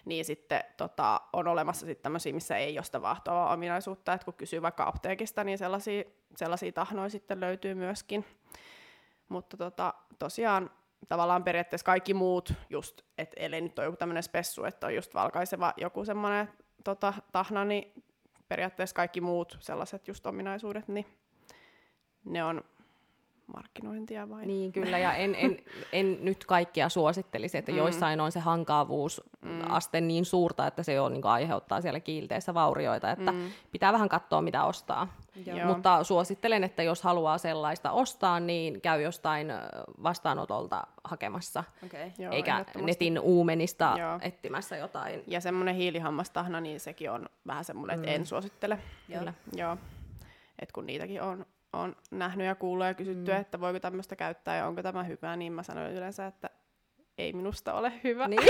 niin sitten tota, on olemassa sitten tämmöisiä, missä ei ole sitä vaahtoavaa ominaisuutta, että kun kysyy vaikka apteekista, niin sellaisia, sellaisia tahnoja sitten löytyy myöskin. Mutta tota, tosiaan tavallaan periaatteessa kaikki muut, just, että ellei nyt ole joku tämmöinen spessu, että on just valkaiseva joku semmoinen tota, tahna, niin periaatteessa kaikki muut sellaiset just ominaisuudet, niin ne on markkinointia vain. Niin kyllä, *laughs* ja en, en, en nyt kaikkia suosittelisi, että mm. joissain on se hankaavuusaste mm. niin suurta, että se jo niin aiheuttaa siellä kiilteissä vaurioita, että mm. pitää vähän katsoa, mitä ostaa. Joo. Mutta suosittelen, että jos haluaa sellaista ostaa, niin käy jostain vastaanotolta hakemassa, okay. Joo, eikä netin uumenista Joo. etsimässä jotain. Ja semmoinen hiilihammastahna, niin sekin on vähän semmoinen, että mm. en suosittele. Kyllä. Joo. Et kun niitäkin on on nähnyt ja kuullut ja kysytty, mm. että voiko tämmöistä käyttää ja onko tämä hyvä, niin mä sanoin yleensä, että ei minusta ole hyvä. Niin.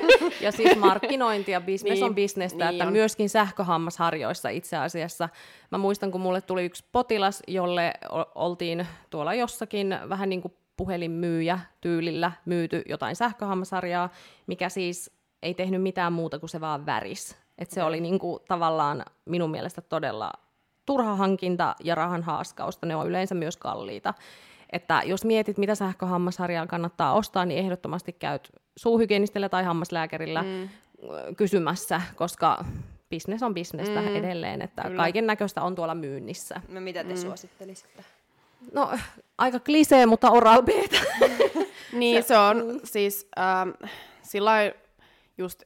*laughs* ja siis markkinointi ja business niin, on bisnestä, niin että on. myöskin sähköhammasharjoissa itse asiassa. Mä muistan, kun mulle tuli yksi potilas, jolle oltiin tuolla jossakin vähän niin kuin puhelinmyyjä tyylillä myyty jotain sähköhammasharjaa, mikä siis ei tehnyt mitään muuta kuin se vaan väris. Et se oli niin kuin tavallaan minun mielestä todella turha hankinta ja rahan haaskausta, ne on yleensä myös kalliita. Että jos mietit, mitä sähköhammasharjaa kannattaa ostaa, niin ehdottomasti käyt suuhygienistillä tai hammaslääkärillä mm. kysymässä, koska bisnes on bisnestä mm. edelleen, että kaiken näköistä on tuolla myynnissä. No mitä te mm. suosittelisitte? No aika klisee, mutta oral *laughs* niin, se, se on mm. siis ähm, sillä just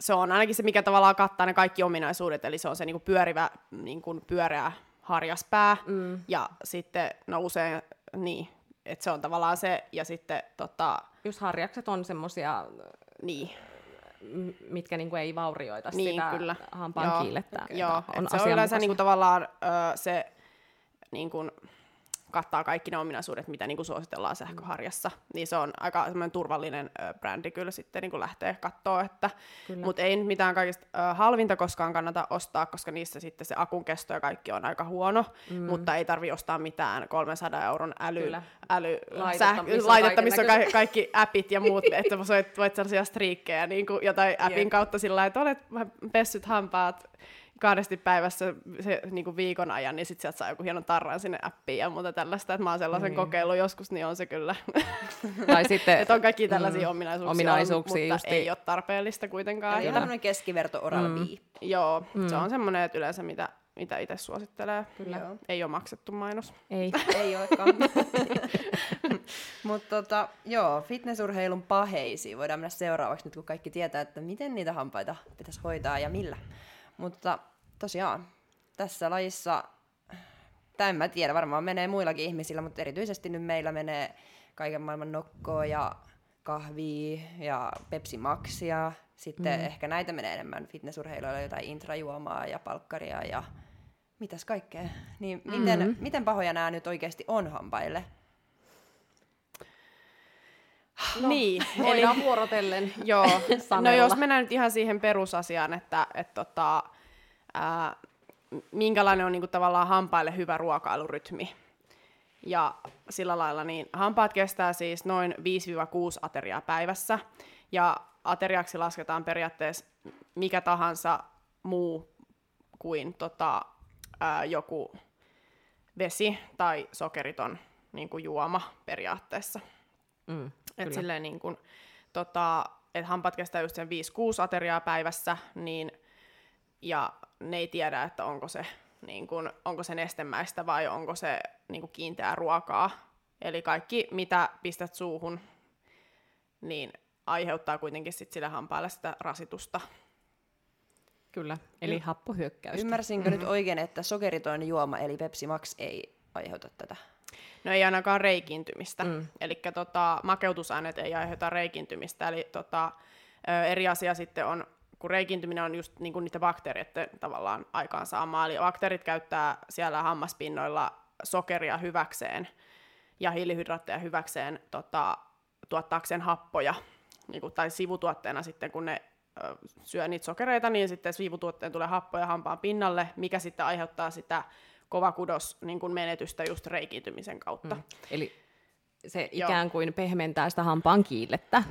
se on ainakin se, mikä tavallaan kattaa ne kaikki ominaisuudet, eli se on se niinku pyörivä, niinku pyöreä harjaspää, mm. ja sitten, no usein, niin, että se on tavallaan se, ja sitten tota... Just harjakset on semmosia... Niin mitkä niinku ei vaurioita niin, sitä kyllä. hampaan Joo. Joo, on se on yleensä niinku tavallaan ö, se niinku, kattaa kaikki ne ominaisuudet, mitä niin kuin suositellaan sähköharjassa. Mm. Niin se on aika turvallinen ö, brändi kyllä sitten niin kuin lähtee katsoa, että mutta ei mitään kaikista ö, halvinta koskaan kannata ostaa, koska niissä sitten se akun kesto ja kaikki on aika huono, mm. mutta ei tarvi ostaa mitään 300 euron äly, äly laitetta, missä on ka- kaikki appit ja muut, että voit, voit sellaisia striikkejä niin kuin jotain appin yeah. kautta sillä että olet pessyt hampaat kahdesti päivässä se, niin kuin viikon ajan, niin sitten sieltä saa joku hienon tarran sinne appiin ja muuta tällaista, että mä oon sellaisen niin. kokeillut joskus, niin on se kyllä. *laughs* Tai sitten, että on kaikki tällaisia mm, ominaisuuksia, ominaisuuksia on, mutta ei ole tarpeellista kuitenkaan. Eli on keskiverto oral mm. Joo, mm. se on semmoinen, että yleensä mitä, mitä itse suosittelee. Kyllä. Joo. Ei ole maksettu mainos. Ei. *laughs* ei olekaan. *laughs* Mutta tota, joo, fitnessurheilun paheisiin voidaan mennä seuraavaksi nyt, kun kaikki tietää, että miten niitä hampaita pitäisi hoitaa ja millä. Mutta tosiaan, tässä lajissa, tai en mä tiedä, varmaan menee muillakin ihmisillä, mutta erityisesti nyt meillä menee kaiken maailman nokkoa ja kahvia ja Pepsi Maxia. Sitten mm. ehkä näitä menee enemmän fitnessurheilijoilla, jotain intrajuomaa ja palkkaria ja mitäs kaikkea. Niin miten, mm-hmm. miten pahoja nämä nyt oikeasti on hampaille? No, niin, voidaan eli, vuorotellen *laughs* joo. No jos mennään nyt ihan siihen perusasiaan, että et tota, ää, minkälainen on niinku tavallaan hampaille hyvä ruokailurytmi. Ja sillä lailla niin hampaat kestää siis noin 5-6 ateriaa päivässä. Ja ateriaksi lasketaan periaatteessa mikä tahansa muu kuin tota, ää, joku vesi tai sokeriton niin kuin juoma periaatteessa. Mm. Et silleen niin kun, tota, et hampaat kestää just sen 5-6 ateriaa päivässä, niin, ja ne ei tiedä, että onko se, niin kun, onko se nestemäistä vai onko se niin kun kiinteää ruokaa. Eli kaikki, mitä pistät suuhun, niin aiheuttaa kuitenkin sit sille hampaalle sitä rasitusta. Kyllä, eli happohyökkäystä. Ymmärsinkö mm-hmm. nyt oikein, että sokeriton juoma, eli Pepsi Max, ei aiheuta tätä? No ei ainakaan reikintymistä. Mm. Eli tota, makeutusaineet ei aiheuta reikintymistä. Eli tota, Ö, eri asia sitten on, kun reikiintyminen on just niin kuin niiden bakteereiden tavallaan aikaansaamaa, eli bakteerit käyttää siellä hammaspinnoilla sokeria hyväkseen ja hiilihydraatteja hyväkseen tota, tuottaakseen happoja, niin kuin, tai sivutuotteena sitten, kun ne ö, syö niitä sokereita, niin sitten sivutuotteen tulee happoja hampaan pinnalle, mikä sitten aiheuttaa sitä kovakudos niin kuin menetystä just reikiintymisen kautta. Mm. Eli se ikään kuin pehmentää sitä hampaan kiillettä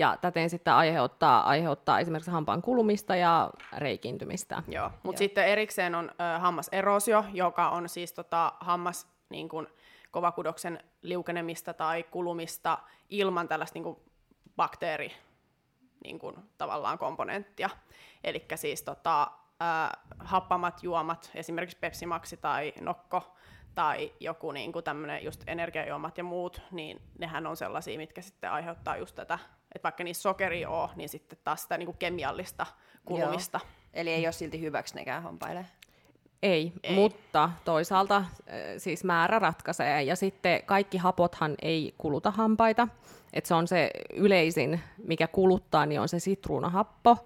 ja täten sitten aiheuttaa, aiheuttaa esimerkiksi hampaan kulumista ja reikiintymistä. Joo, mutta sitten erikseen on ö, hammaserosio, joka on siis tota, hammas niin kun, kovakudoksen liukenemista tai kulumista ilman tällaista niin kun, bakteeri niin kun, tavallaan komponenttia. Eli siis tota, ö, happamat juomat, esimerkiksi Pepsi Maxi tai Nokko, tai joku niin kuin tämmöinen just energiajuomat ja muut, niin nehän on sellaisia, mitkä sitten aiheuttaa just tätä, että vaikka niissä sokeri on, niin sitten taas sitä niin kuin kemiallista kulumista. Joo. Eli ei ole silti hyväksi nekään hampaille. Ei, ei, mutta toisaalta siis määrä ratkaisee. Ja sitten kaikki hapothan ei kuluta hampaita. Et se on se yleisin, mikä kuluttaa, niin on se sitruunahappo, uh,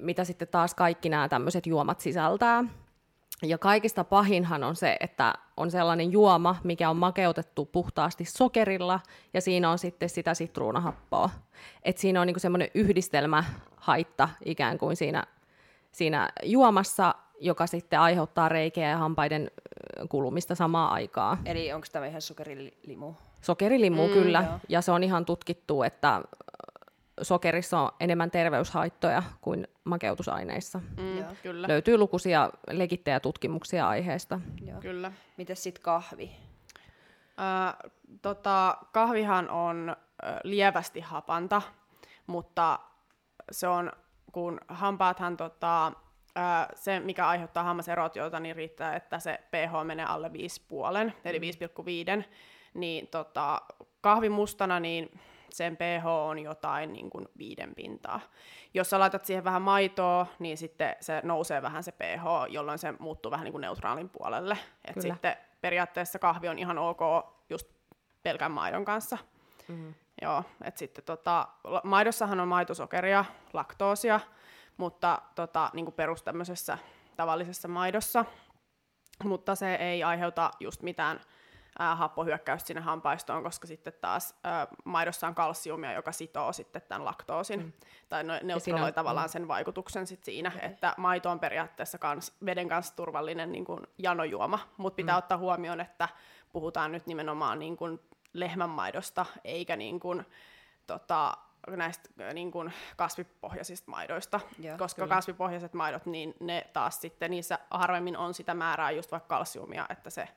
mitä sitten taas kaikki nämä tämmöiset juomat sisältää. Ja kaikista pahinhan on se, että on sellainen juoma, mikä on makeutettu puhtaasti sokerilla, ja siinä on sitten sitä sitruunahappoa. Et siinä on niinku semmoinen yhdistelmähaitta ikään kuin siinä, siinä juomassa, joka sitten aiheuttaa reikiä ja hampaiden kulumista samaa aikaa. Eli onko tämä ihan sokerilimu? Sokerilimu, mm, kyllä. Joo. Ja se on ihan tutkittu, että sokerissa on enemmän terveyshaittoja kuin makeutusaineissa. Mm, kyllä. Löytyy lukuisia legittejä tutkimuksia aiheesta. Joo. Kyllä. Miten sitten kahvi? Äh, tota, kahvihan on äh, lievästi hapanta, mutta se on, kun hampaathan tota, äh, se, mikä aiheuttaa hammaserotiota, niin riittää, että se pH menee alle 5,5, eli 5,5, niin tota, kahvi mustana, niin sen pH on jotain niin kuin viiden pintaa. Jos sä laitat siihen vähän maitoa, niin sitten se nousee vähän se pH, jolloin se muuttuu vähän niin kuin neutraalin puolelle. Et sitten periaatteessa kahvi on ihan ok just pelkän maidon kanssa. Mm-hmm. Joo, et sitten tota, maidossahan on maitosokeria, laktoosia, mutta tota, niin kuin perus tavallisessa maidossa, mutta se ei aiheuta just mitään ää, happohyökkäystä sinne hampaistoon, koska sitten taas ää, maidossa on kalsiumia, joka sitoo sitten tämän laktoosin, mm. tai no, neutraloi on, tavallaan mm. sen vaikutuksen sit siinä, okay. että maito on periaatteessa kans, veden kanssa turvallinen niin kuin janojuoma, mutta pitää mm. ottaa huomioon, että puhutaan nyt nimenomaan niin kuin lehmänmaidosta, eikä niin kuin, tota, näistä niin kuin kasvipohjaisista maidoista, Joo, koska kyllä. kasvipohjaiset maidot, niin ne taas sitten, niissä harvemmin on sitä määrää just vaikka kalsiumia, että se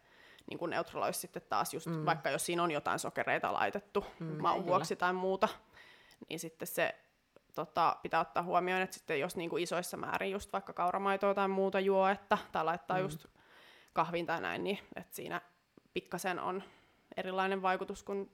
niin kuin neutraloisi sitten taas just, mm. vaikka jos siinä on jotain sokereita laitettu mm, maun vuoksi tai muuta, niin sitten se tota, pitää ottaa huomioon, että sitten jos niin kuin isoissa määrin just vaikka kauramaitoa tai muuta juo, että, tai laittaa mm. just kahvin tai näin, niin että siinä pikkasen on erilainen vaikutus kuin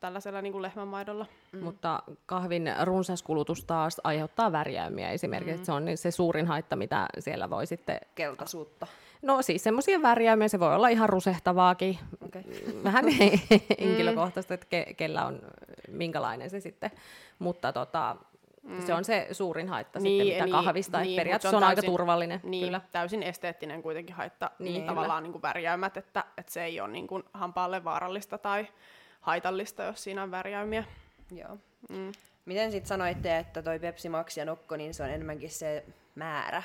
tällaisella niin kuin lehmänmaidolla. Mm. Mutta kahvin runsaskulutus taas aiheuttaa värjäymiä esimerkiksi. Mm. Se on se suurin haitta, mitä siellä voi sitten... Keltaisuutta. No siis semmoisia värjäämiä, se voi olla ihan rusehtavaakin, okay. vähän *laughs* *laughs* henkilökohtaisesti, että ke, kellä on minkälainen se sitten, mutta tota, mm. se on se suurin haitta niin, sitten, mitä niin, kahvista, niin, periaatteessa se on, on täysin, aika turvallinen. Niin, kyllä. täysin esteettinen kuitenkin haitta, niin, niin tavallaan niin kuin värjäymät, että, että se ei ole niin kuin hampaalle vaarallista tai haitallista, jos siinä on värjäymiä. Joo. Mm. Miten sitten sanoitte, että toi Pepsi Max ja Nokko, niin se on enemmänkin se määrä,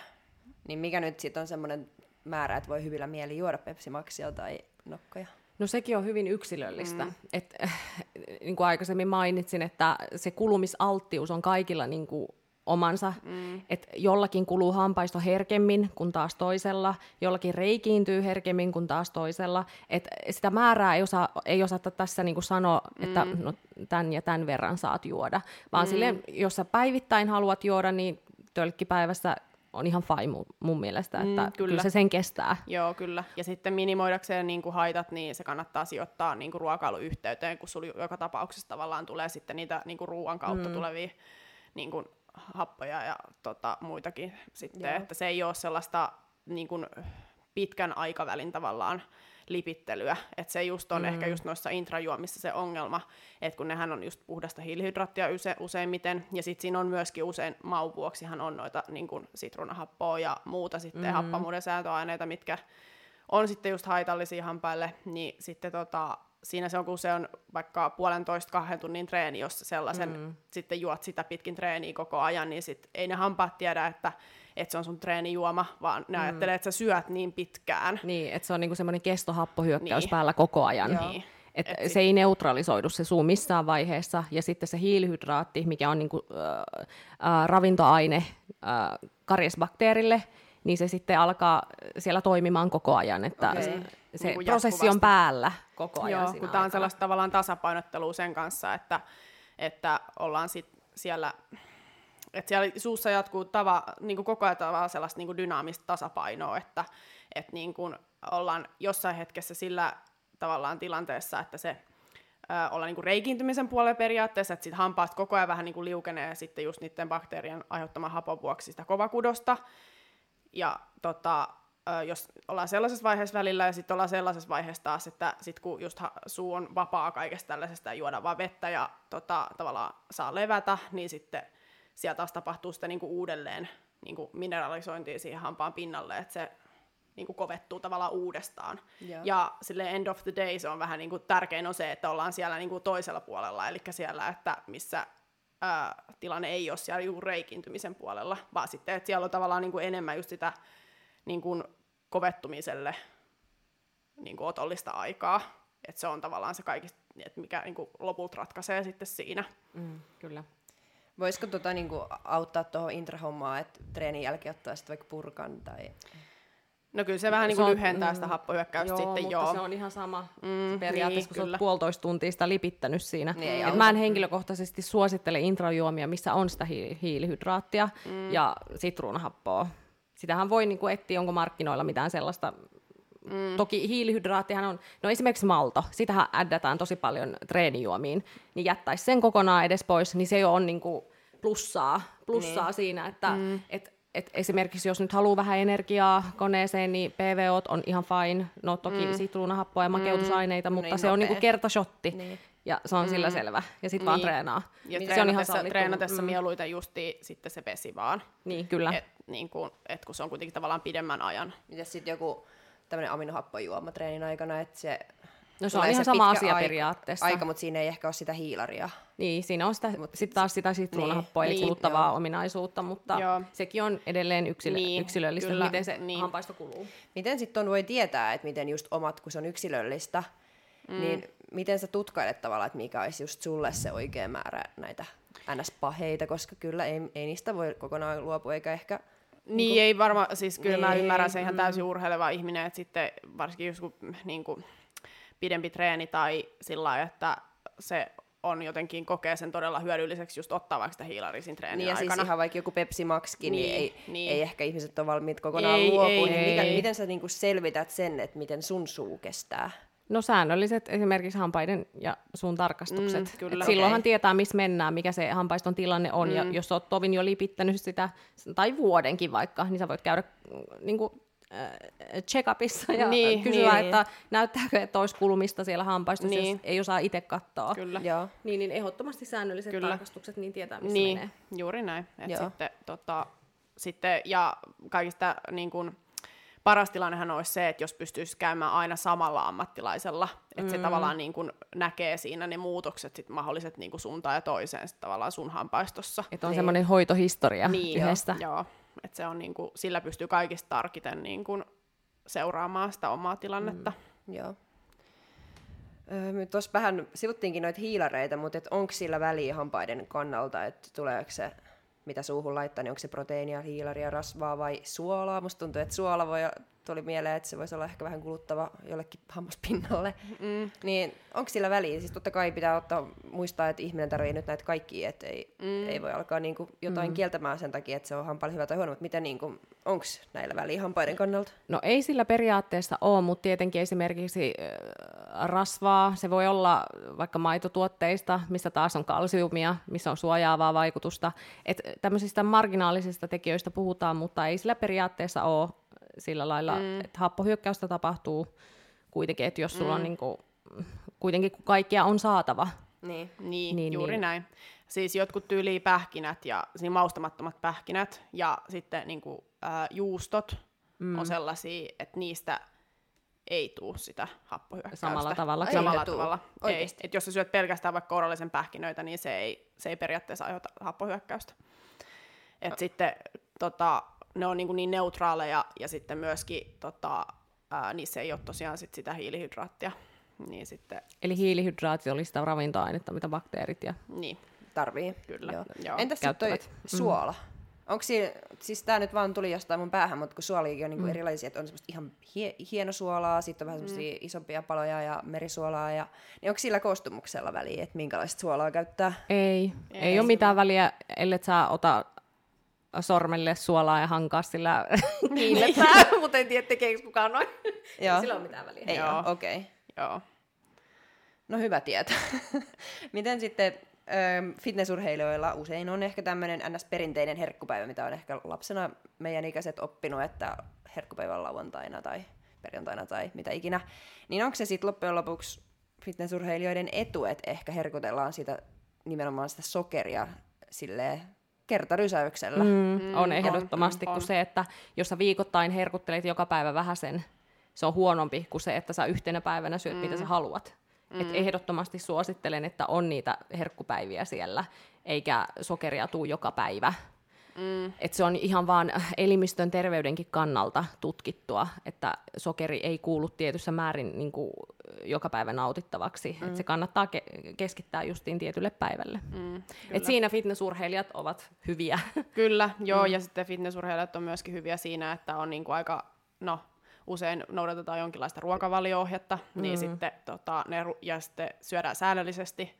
niin mikä nyt sitten on semmoinen määrä, että voi hyvillä mieli juoda Pepsi Maxia tai nokkoja? No sekin on hyvin yksilöllistä. Mm. Et, äh, *laughs* niin kuin aikaisemmin mainitsin, että se kulumisalttius on kaikilla niin kuin omansa. Mm. Et jollakin kuluu hampaisto herkemmin kuin taas toisella, jollakin reikiintyy herkemmin kuin taas toisella. Et sitä määrää ei, osaa, ei osata tässä niinku sanoa, että mm. no, tämän ja tämän verran saat juoda, vaan mm. silleen, jos sä päivittäin haluat juoda, niin tölkkipäivässä on ihan fine mun, mun mielestä, että mm, kyllä. kyllä se sen kestää. Joo, kyllä. Ja sitten minimoidakseen niin kuin haitat, niin se kannattaa sijoittaa niin kuin ruokailuyhteyteen, kun sulla joka tapauksessa tavallaan tulee sitten niitä niin kuin ruoan kautta mm. tulevia niin kuin happoja ja tota, muitakin sitten, Joo. että se ei ole sellaista niin kuin pitkän aikavälin tavallaan lipittelyä. Että se just on mm. ehkä just noissa intrajuomissa se ongelma, että kun nehän on just puhdasta hiilihydraattia use, useimmiten, ja sitten siinä on myöskin usein maun vuoksihan on noita niin kuin sitruunahappoa ja muuta sitten mm. happamuuden sääntöaineita, mitkä on sitten just haitallisia hampaille, niin sitten tota, siinä se on, kun se on vaikka puolentoista kahden tunnin treeni, jos sellaisen mm. sitten juot sitä pitkin treeniä koko ajan, niin sit ei ne hampaat tiedä, että, että se on sun treenijuoma, vaan ne mm. ajattelee, että sä syöt niin pitkään. Niin, että se on niinku semmoinen kestohappohyökkäys niin. päällä koko ajan. Niin. Et Et se sit... ei neutralisoidu se suu missään vaiheessa, ja sitten se hiilihydraatti, mikä on niinku, äh, äh, ravintoaine äh, karjesbakteerille, niin se sitten alkaa siellä toimimaan koko ajan, että okay. Se, niin prosessi on päällä koko ajan Joo, kun tämä on sellaista tavallaan tasapainottelua sen kanssa, että, että ollaan sit siellä että siellä suussa jatkuu tava, niin kuin koko ajan tavallaan sellaista niin kuin dynaamista tasapainoa, että, että niin kuin ollaan jossain hetkessä sillä tavallaan tilanteessa, että se ö, ollaan niin kuin reikiintymisen puolella periaatteessa, että sit hampaat koko ajan vähän niin kuin liukenee sitten just niiden bakteerien aiheuttaman hapon vuoksi sitä kovakudosta, ja tota, jos ollaan sellaisessa vaiheessa välillä ja sitten ollaan sellaisessa vaiheessa taas, että sit kun just suu on vapaa kaikesta tällaisesta ja juoda vaan vettä ja tota, tavallaan saa levätä, niin sitten siellä taas tapahtuu sitä niinku uudelleen niinku mineralisointia siihen hampaan pinnalle, että se niinku kovettuu tavallaan uudestaan. Yeah. Ja sille end of the day se on vähän niinku tärkein on se, että ollaan siellä niinku toisella puolella, eli siellä, että missä ää, tilanne ei ole siellä juuri reikintymisen puolella, vaan sitten, että siellä on tavallaan niin kuin enemmän just sitä niin kuin kovettumiselle niin kuin otollista aikaa, että se on tavallaan se kaikista, että mikä niin kuin lopulta ratkaisee sitten siinä. Mm, kyllä. Voisiko tota, niin kuin, auttaa tuohon intrahommaa, että treenin jälkeen ottaa sitten vaikka purkan tai... No kyllä se vähän niin kuin lyhentää mm, sitä happohyökkäystä joo, sitten, mutta joo. se on ihan sama mm, periaatteessa, niin, kun sä puolitoista tuntia sitä lipittänyt siinä. Niin, Et mä en henkilökohtaisesti suosittele intrajuomia, missä on sitä hi- hiilihydraattia mm. ja sitruunahappoa. Sitähän voi niin kuin etsiä, onko markkinoilla mitään sellaista Mm. Toki hiilihydraattihan on, no esimerkiksi malto, sitähän addataan tosi paljon treenijuomiin, niin jättäisi sen kokonaan edes pois, niin se jo on niin kuin plussaa, plussaa niin. siinä, että mm. et et esimerkiksi jos nyt haluaa vähän energiaa koneeseen, niin PVO on ihan fine. No toki mm. sitruunahappoa ja makeutusaineita, mm. mutta niin se on niinku kertashotti. Niin. Ja se on mm. sillä selvä. Ja sitten niin. vaan treenaa. Ja se on ihan sallittu. Treenatessa mm. mieluiten justi sitten se vesi vaan. Niin, kyllä. Et, niin kun, et kun se on kuitenkin tavallaan pidemmän ajan. Mitäs sitten joku tämmöinen aminohappojuoma treenin aikana, että se No se on ihan se sama asia aika, periaatteessa. Aika, mutta siinä ei ehkä ole sitä hiilaria. Niin, siinä on sitä, Mut, sit taas sitä sitruunahappoa niin, eli kuluttavaa niin, ominaisuutta, mutta joo. sekin on edelleen yksilö, niin, yksilöllistä, kyllä, miten se niin. hampaisto kuluu. Miten sitten voi tietää, että miten just omat, kun se on yksilöllistä, mm. niin miten sä tutkailet tavallaan, että mikä olisi just sulle se oikea määrä näitä ns-paheita, koska kyllä ei, ei niistä voi kokonaan luopua, eikä ehkä niin, niin kuin, ei varmaan, siis kyllä niin, mä ymmärrän se ihan täysin urheileva ihminen, että sitten varsinkin just kun niin kuin, pidempi treeni tai sillä että se on jotenkin kokee sen todella hyödylliseksi just ottaa vaikka sitä hiilarisin treenin niin, ja aikana. siis ihan vaikka joku Pepsi Maxkin, niin, niin, ei, niin. ei ehkä ihmiset ole valmiit kokonaan. Ei, niin ei, miten sä niinku selvität sen, että miten sun suu kestää? No säännölliset esimerkiksi hampaiden ja suun tarkastukset. Mm, kyllä. silloinhan okay. tietää, missä mennään, mikä se hampaiston tilanne on. Mm. Ja jos olet tovin jo lipittänyt sitä, tai vuodenkin vaikka, niin sä voit käydä niin kuin, Äh, check-upissa ja niin, kysyä, niin, että niin. näyttääkö, että olisi kulumista siellä hampaistossa, niin. jos ei osaa itse katsoa. Kyllä. Joo. Niin, niin ehdottomasti säännölliset Kyllä. tarkastukset, niin tietää, missä niin, menee. juuri näin. Et sitten, tota, sitten, ja kaikista niin kun, paras tilannehan olisi se, että jos pystyisi käymään aina samalla ammattilaisella, että mm. se tavallaan niin kun näkee siinä ne muutokset sit mahdolliset niin suuntaan ja toiseen sit tavallaan sun hampaistossa. Että on niin. semmoinen hoitohistoria niin, yhdestä. Joo, joo. Et se on niinku, sillä pystyy kaikista tarkiten niinku seuraamaan sitä omaa tilannetta. Mm, joo. Öö, Tuossa vähän sivuttiinkin noita hiilareita, mutta onko sillä väliä hampaiden kannalta, että tuleeko se, mitä suuhun laittaa, niin onko se proteiinia, hiilaria, rasvaa vai suolaa? Musta tuntuu, että suola voi tuli mieleen, että se voisi olla ehkä vähän kuluttava jollekin hammaspinnalle. Mm. Niin onko sillä väliä? Siis totta kai pitää ottaa, muistaa, että ihminen tarvitsee nyt näitä kaikkia, että ei, mm. ei voi alkaa niinku jotain mm. kieltämään sen takia, että se on hampaille hyvä tai huono, mutta mitä niinku, onko näillä väliä hampaiden kannalta? No ei sillä periaatteessa ole, mutta tietenkin esimerkiksi äh, rasvaa, se voi olla vaikka maitotuotteista, missä taas on kalsiumia, missä on suojaavaa vaikutusta. Et tämmöisistä marginaalisista tekijöistä puhutaan, mutta ei sillä periaatteessa ole sillä lailla, mm. että happohyökkäystä tapahtuu kuitenkin, että jos sulla on niin kuin, kuitenkin kun kaikkia on saatava. Niin. Niin, Niin, juuri niin. näin. Siis jotkut tyyliin pähkinät ja siis maustamattomat pähkinät ja sitten niin kuin, ää, juustot mm. on sellaisia, että niistä ei tuu sitä happohyökkäystä. Samalla tavalla kyllä. Samalla ei tuu. tavalla. Ei. Et jos sä syöt pelkästään vaikka kourallisen pähkinöitä, niin se ei, se ei periaatteessa aiheuta happohyökkäystä. Et sitten tota, ne on niin, niin neutraaleja ja sitten myöskin tota, ää, niissä ei ole tosiaan sit sitä hiilihydraattia. Niin sitten, Eli hiilihydraatti oli sitä ravintoainetta, mitä bakteerit ja niin, Tarvii. Kyllä, Joo. joo. Entäs sitten toi Käyttävät. suola? Onko siinä, siis tää nyt vaan tuli jostain mun päähän, mutta kun suoliakin on niinku Mm. erilaisia, että on semmoista ihan hie, hienosuolaa, sitten on vähän semmoisia mm. isompia paloja ja merisuolaa, ja, niin onko sillä koostumuksella väliä, että minkälaista suolaa käyttää? ei, ei, Ei ei ole mitään väliä, ellei sä ota sormelle suolaa ja hankaa sillä *laughs* *laughs* kiinnittää, mutta en tiedä tekeekö kukaan noin. *laughs* Joo. Sillä on mitään väliä. Ei Joo. okei. Okay. joo. No hyvä tietää. Miten sitten ö, fitnessurheilijoilla usein on ehkä tämmöinen ns-perinteinen herkkupäivä, mitä on ehkä lapsena meidän ikäiset oppinut, että herkkupäivä on lauantaina tai perjantaina tai mitä ikinä. Niin onko se sitten loppujen lopuksi fitnessurheilijoiden etu, että ehkä herkutellaan sitä nimenomaan sitä sokeria silleen kertarysäyksellä? Mm. Mm, on ehdottomasti on, kuin on. se, että jos sä viikoittain herkuttelet joka päivä vähäsen, se on huonompi kuin se, että sä yhtenä päivänä syöt, mm. mitä sä haluat. Mm. Et ehdottomasti suosittelen, että on niitä herkkupäiviä siellä, eikä sokeria tuu joka päivä. Mm. Et se on ihan vaan elimistön terveydenkin kannalta tutkittua, että sokeri ei kuulu tietyssä määrin niin kuin, joka päivä nautittavaksi. Mm. Et se kannattaa ke- keskittää justiin tietylle päivälle. Mm, Et siinä fitnessurheilijat ovat hyviä. Kyllä, joo, mm. ja sitten fitnessurheilijat on myöskin hyviä siinä, että on niinku aika, no, usein noudatetaan jonkinlaista ruokavalio-ohjetta, mm. niin sitten tota, ne, ru- ja sitten syödään säännöllisesti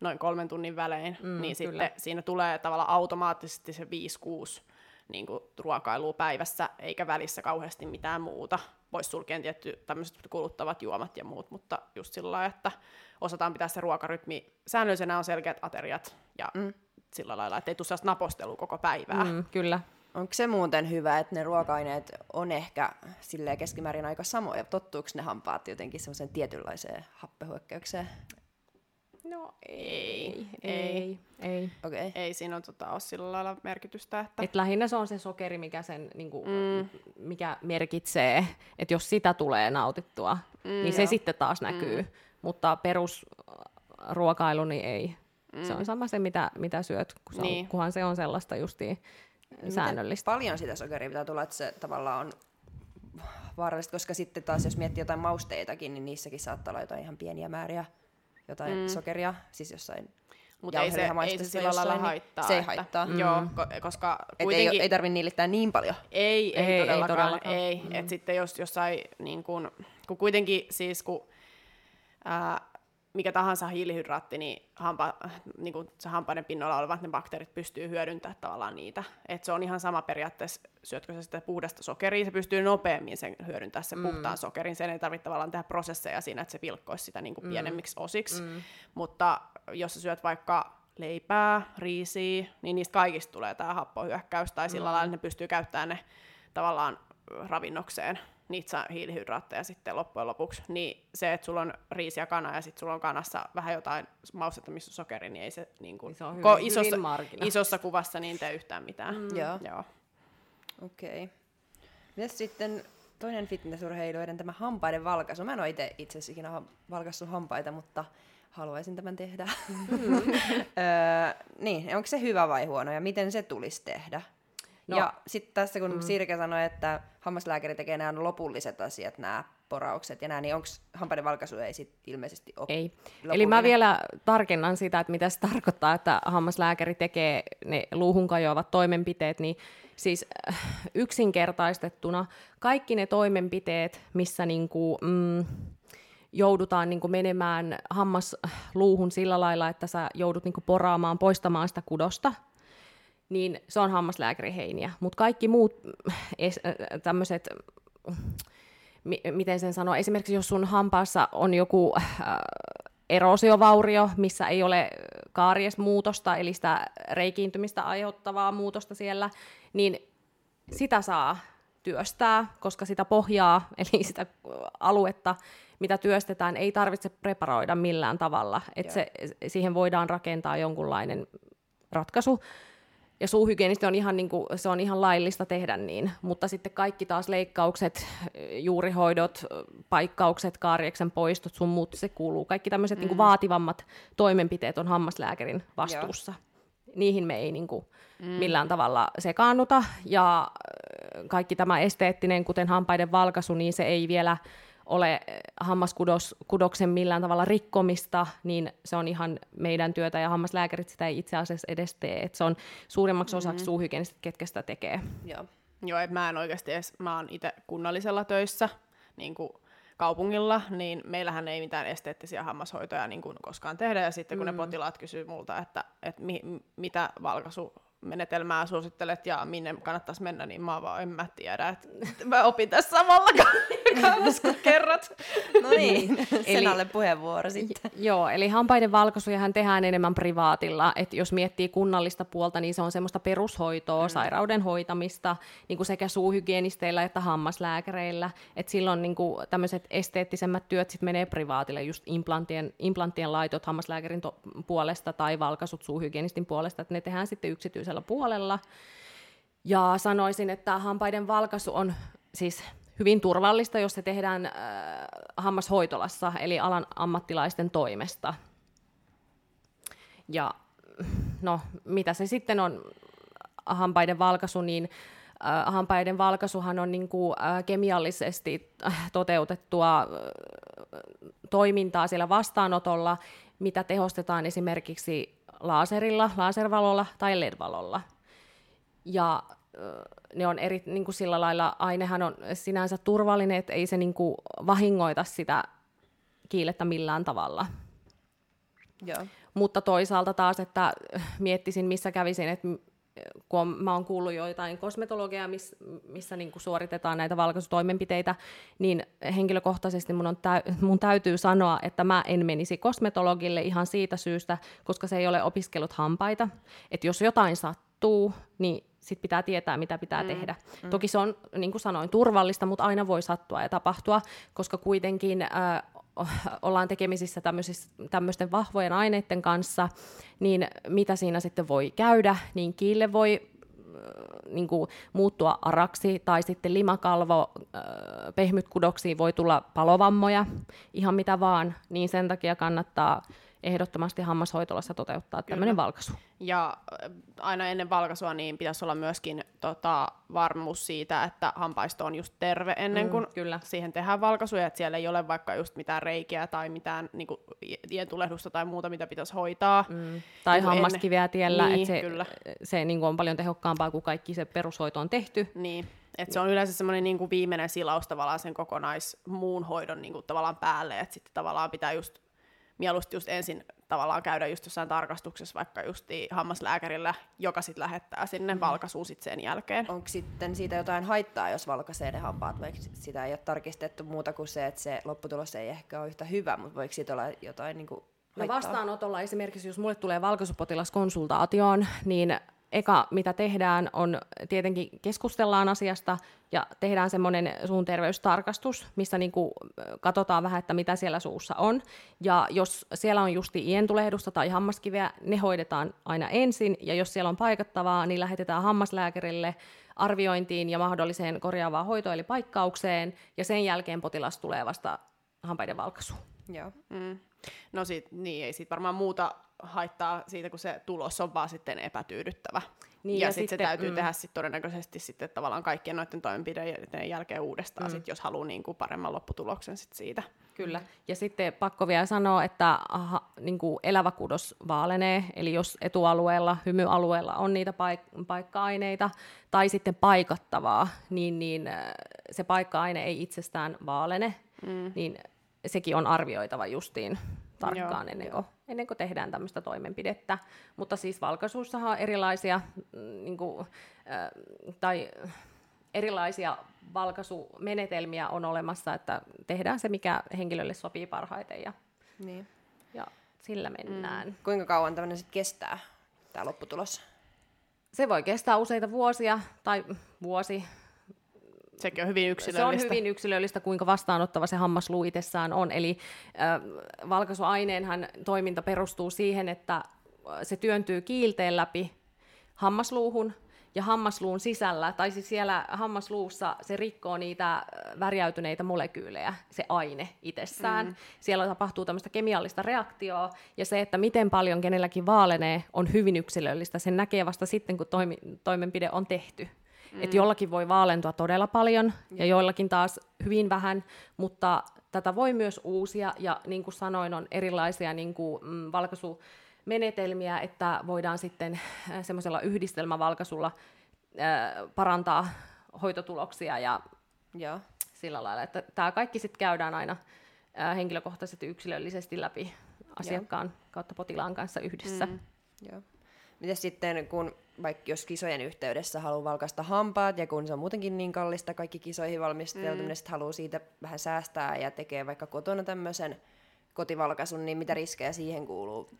noin kolmen tunnin välein, Mm, niin kyllä. sitten siinä tulee tavallaan automaattisesti se 5-6 niin kuin ruokailua päivässä, eikä välissä kauheasti mitään muuta. Pois sulkien tietty tämmöiset kuluttavat juomat ja muut, mutta just sillä lailla, että osataan pitää se ruokarytmi. Säännöllisenä on selkeät ateriat ja mm. sillä lailla, että ei tule sellaista napostelua koko päivää. Mm. Kyllä. Onko se muuten hyvä, että ne ruoka-aineet on ehkä silleen keskimäärin aika samoja? Tottuuko ne hampaat jotenkin semmoiseen tietynlaiseen happehyökkäykseen? No ei, ei, ei. Okei. Okay. Ei siinä on, tota, ole sillä lailla merkitystä, että Et lähinnä se on se sokeri, mikä, sen, niinku, mm. mikä merkitsee, että jos sitä tulee nautittua, mm, niin se joo. sitten taas näkyy. Mm. Mutta perusruokailu, niin ei. Mm. Se on sama se, mitä, mitä syöt, kun se Niin. on, kunhan se on sellaista justiin säännöllistä. Paljon sitä sokeria pitää tulla, että se tavallaan on vaarallista, koska sitten taas jos miettii jotain mausteitakin, niin niissäkin saattaa olla jotain ihan pieniä määriä jotain mm. sokeria, siis jossain Mutta ei se, ei se sillä lailla niin haittaa. Se ei että- haittaa. Mm. Joo, ko- koska Et ei, kuitenkin... ei tarvitse niillittää niin paljon. Ei, ei, Ei, ei todellakaan. todellakaan. Ei, mm. Et sitten jos jossain, niin kun, kun kuitenkin siis kun, ää, mikä tahansa hiilihydraatti, niin, hampa, niin kun se hampaiden pinnalla olevat ne bakteerit pystyy hyödyntämään tavallaan niitä. Et se on ihan sama periaatteessa, syötkö sä sitä puhdasta sokeria, se pystyy nopeammin sen hyödyntämään sen mm. puhtaan sokerin. Sen ei tarvitse tavallaan tehdä prosesseja siinä, että se pilkkoisi sitä niin kuin pienemmiksi osiksi. Mm. Mutta jos sä syöt vaikka leipää, riisiä, niin niistä kaikista tulee tämä happohyökkäys, tai sillä lailla että ne pystyy käyttämään ne tavallaan ravinnokseen niitä saa hiilihydraatteja sitten loppujen lopuksi, niin se, että sulla on riisi ja kana ja sitten sulla on kanassa vähän jotain maustetta, missä on sokeri, niin ei se, niin kuin, se on ko- hyvin- isossa, hyvin isossa kuvassa niin tee yhtään mitään. Mm. Joo. Joo. Okei. Okay. Mitäs sitten toinen fitnessurheilijoiden tämä hampaiden valkaisu? Mä en ole itse itse asiassa ikinä valkaissut hampaita, mutta haluaisin tämän tehdä. Mm. *laughs* öö, niin, onko se hyvä vai huono ja miten se tulisi tehdä? No. Ja sitten tässä kun mm. Sirke sanoi, että hammaslääkäri tekee nämä lopulliset asiat, nämä poraukset ja nämä, niin onko hampaiden valkaisu ei sit ilmeisesti ole Ei. Eli lopullinen? mä vielä tarkennan sitä, että mitä se *laughs* tarkoittaa, että hammaslääkäri tekee ne luuhun kajoavat toimenpiteet, niin siis äh, yksinkertaistettuna kaikki ne toimenpiteet, missä niinku, mm, joudutaan niinku menemään hammasluuhun sillä lailla, että sä joudut niinku poraamaan, poistamaan sitä kudosta, niin se on hammaslääkäriheiniä. Mutta kaikki muut tämmöiset mi- miten sen sanoo, esimerkiksi jos sun hampaassa on joku äh, erosiovaurio, missä ei ole kaariesmuutosta, eli sitä reikiintymistä aiheuttavaa muutosta siellä, niin sitä saa työstää, koska sitä pohjaa, *laughs* eli sitä aluetta, mitä työstetään, ei tarvitse preparoida millään tavalla. Että se, siihen voidaan rakentaa jonkunlainen ratkaisu. Ja suuhygienisti on ihan, niin kuin, se on ihan laillista tehdä niin, mutta sitten kaikki taas leikkaukset, juurihoidot, paikkaukset, kaarieksen poistot, sun muut, se kuuluu. Kaikki tämmöiset mm. niin vaativammat toimenpiteet on hammaslääkärin vastuussa. Joo. Niihin me ei niin kuin, mm. millään tavalla sekaannuta, ja kaikki tämä esteettinen, kuten hampaiden valkaisu, niin se ei vielä ole eh, hammaskudoksen millään tavalla rikkomista, niin se on ihan meidän työtä, ja hammaslääkärit sitä ei itse asiassa edes tee. Et se on suurimmaksi osaksi mm-hmm. suuhygienistit, ketkä sitä tekee. Joo, Joo et mä en oikeasti edes, mä oon itse kunnallisella töissä, niin kuin kaupungilla, niin meillähän ei mitään esteettisiä hammashoitoja niin kuin koskaan tehdä, ja sitten kun mm. ne potilaat kysyy multa, että, että mi, mitä valkaisu menetelmää suosittelet ja minne kannattaisi mennä, niin mä vaan en mä tiedä. Että mä opin tässä samalla *laughs* kanssa, kun kerrot. No niin, sen alle puheenvuoro sitten. Joo, eli hampaiden valkaisujahan tehdään enemmän privaatilla. Että jos miettii kunnallista puolta, niin se on semmoista perushoitoa, mm. sairauden hoitamista, niin kuin sekä suuhygienisteillä että hammaslääkäreillä. Että silloin niin kuin tämmöiset esteettisemmät työt sitten menee privaatille, just implanttien, implanttien laitot hammaslääkärin to- puolesta tai valkaisut suuhygienistin puolesta, että ne tehdään sitten yksityisellä toisella puolella. Ja sanoisin, että hampaiden valkaisu on siis hyvin turvallista, jos se tehdään äh, hammashoitolassa, eli alan ammattilaisten toimesta. Ja no, mitä se sitten on hampaiden valkaisu, niin äh, hampaiden valkaisuhan on niin kuin, äh, kemiallisesti äh, toteutettua äh, toimintaa siellä vastaanotolla, mitä tehostetaan esimerkiksi laaserilla, laservalolla tai LED-valolla. Ja ne on eri, niin kuin sillä lailla, ainehan on sinänsä turvallinen, että ei se niin kuin vahingoita sitä kiilettä millään tavalla. Joo. Mutta toisaalta taas, että miettisin, missä kävisin, että kun mä oon kuullut joitain kosmetologiaa, miss, missä niin kuin suoritetaan näitä valkaisutoimenpiteitä, niin henkilökohtaisesti mun, on tä, mun täytyy sanoa, että mä en menisi kosmetologille ihan siitä syystä, koska se ei ole opiskellut hampaita. Että jos jotain sattuu, niin sit pitää tietää, mitä pitää mm. tehdä. Mm. Toki se on, niin kuin sanoin, turvallista, mutta aina voi sattua ja tapahtua, koska kuitenkin äh, *laughs* ollaan tekemisissä tämmöisten vahvojen aineiden kanssa, niin mitä siinä sitten voi käydä, niin kiille voi niin kuin, muuttua araksi tai sitten limakalvo, pehmytkudoksiin voi tulla palovammoja, ihan mitä vaan, niin sen takia kannattaa ehdottomasti hammashoitolassa toteuttaa tämmöinen valkaisu. Ja äh, aina ennen valkaisua niin pitäisi olla myöskin tota, varmuus siitä, että hampaisto on just terve ennen mm, kuin kyllä. siihen tehdään valkaisuja, että siellä ei ole vaikka just mitään reikiä tai mitään niin kuin, tulehdusta tai muuta, mitä pitäisi hoitaa. Mm. Tai niin hammaskiveä tiellä, niin, että se, kyllä. se niin kuin on paljon tehokkaampaa, kuin kaikki se perushoito on tehty. Niin. Et se on yleensä semmoinen niin viimeinen silaus tavallaan sen kokonais muun hoidon niin kuin, tavallaan päälle, että sitten tavallaan pitää just mieluusti just ensin tavallaan käydä just jossain tarkastuksessa vaikka just hammaslääkärillä, joka sitten lähettää sinne mm. valkaisuun sit sen jälkeen. Onko sitten siitä jotain haittaa, jos valkaisee ne hampaat, vaikka sitä ei ole tarkistettu muuta kuin se, että se lopputulos ei ehkä ole yhtä hyvä, mutta voiko siitä olla jotain niin kuin No vastaanotolla esimerkiksi, jos mulle tulee valkaisupotilas konsultaatioon, niin eka, mitä tehdään, on tietenkin keskustellaan asiasta ja tehdään semmoinen suun terveystarkastus, missä niin kuin katsotaan vähän, että mitä siellä suussa on. Ja jos siellä on justi ientulehdusta tai hammaskiveä, ne hoidetaan aina ensin. Ja jos siellä on paikattavaa, niin lähetetään hammaslääkärille arviointiin ja mahdolliseen korjaavaan hoitoon eli paikkaukseen. Ja sen jälkeen potilas tulee vasta hampaiden valkaisuun. Joo. Mm. No sit, niin, ei siitä varmaan muuta haittaa siitä, kun se tulos on vaan sitten epätyydyttävä. Niin, ja, ja sitten sit se täytyy mm. tehdä sit todennäköisesti sitten tavallaan kaikkien noiden toimenpiteiden jälkeen uudestaan, mm. sit, jos haluaa niin kuin paremman lopputuloksen sit siitä. Kyllä. Ja sitten pakko vielä sanoa, että aha, niin kuin elävä kudos vaalenee, eli jos etualueella, hymyalueella on niitä paik- paikka-aineita tai sitten paikattavaa, niin, niin äh, se paikka-aine ei itsestään vaalene, mm. niin sekin on arvioitava justiin tarkkaan Joo, ennen, kuin, ennen kuin tehdään tämmöistä toimenpidettä. Mutta siis valkaisuussahan on erilaisia, mm, niin kuin, äh, tai erilaisia valkaisumenetelmiä on olemassa, että tehdään se, mikä henkilölle sopii parhaiten ja, niin. ja sillä mennään. Mm. Kuinka kauan tämmöinen sitten kestää, tämä lopputulos? Se voi kestää useita vuosia tai vuosi, Sekin on hyvin se yksilöllistä. on hyvin yksilöllistä, kuinka vastaanottava se hammasluu itsessään on. Eli äh, valkaisuaineenhan toiminta perustuu siihen, että se työntyy kiilteen läpi hammasluuhun, ja hammasluun sisällä, tai siis siellä hammasluussa se rikkoo niitä värjäytyneitä molekyylejä, se aine itsessään. Mm. Siellä tapahtuu tämmöistä kemiallista reaktioa, ja se, että miten paljon kenelläkin vaalenee, on hyvin yksilöllistä. Sen näkee vasta sitten, kun toimi, toimenpide on tehty. Mm. Että jollakin voi vaalentua todella paljon, ja joillakin taas hyvin vähän, mutta tätä voi myös uusia, ja niin kuin sanoin, on erilaisia niin kuin, mm, valkaisu menetelmiä, että voidaan sitten äh, semmoisella yhdistelmävalkaisulla äh, parantaa hoitotuloksia ja Joo. sillä lailla, että tämä kaikki sitten käydään aina äh, henkilökohtaisesti yksilöllisesti läpi asiakkaan Joo. kautta potilaan kanssa yhdessä. Mm. Joo. Miten sitten, kun vaikka jos kisojen yhteydessä haluaa valkaista hampaat, ja kun se on muutenkin niin kallista kaikki kisoihin valmistautuminen, mm. sitten haluaa siitä vähän säästää ja tekee vaikka kotona tämmöisen kotivalkaisun, niin mitä riskejä siihen kuuluu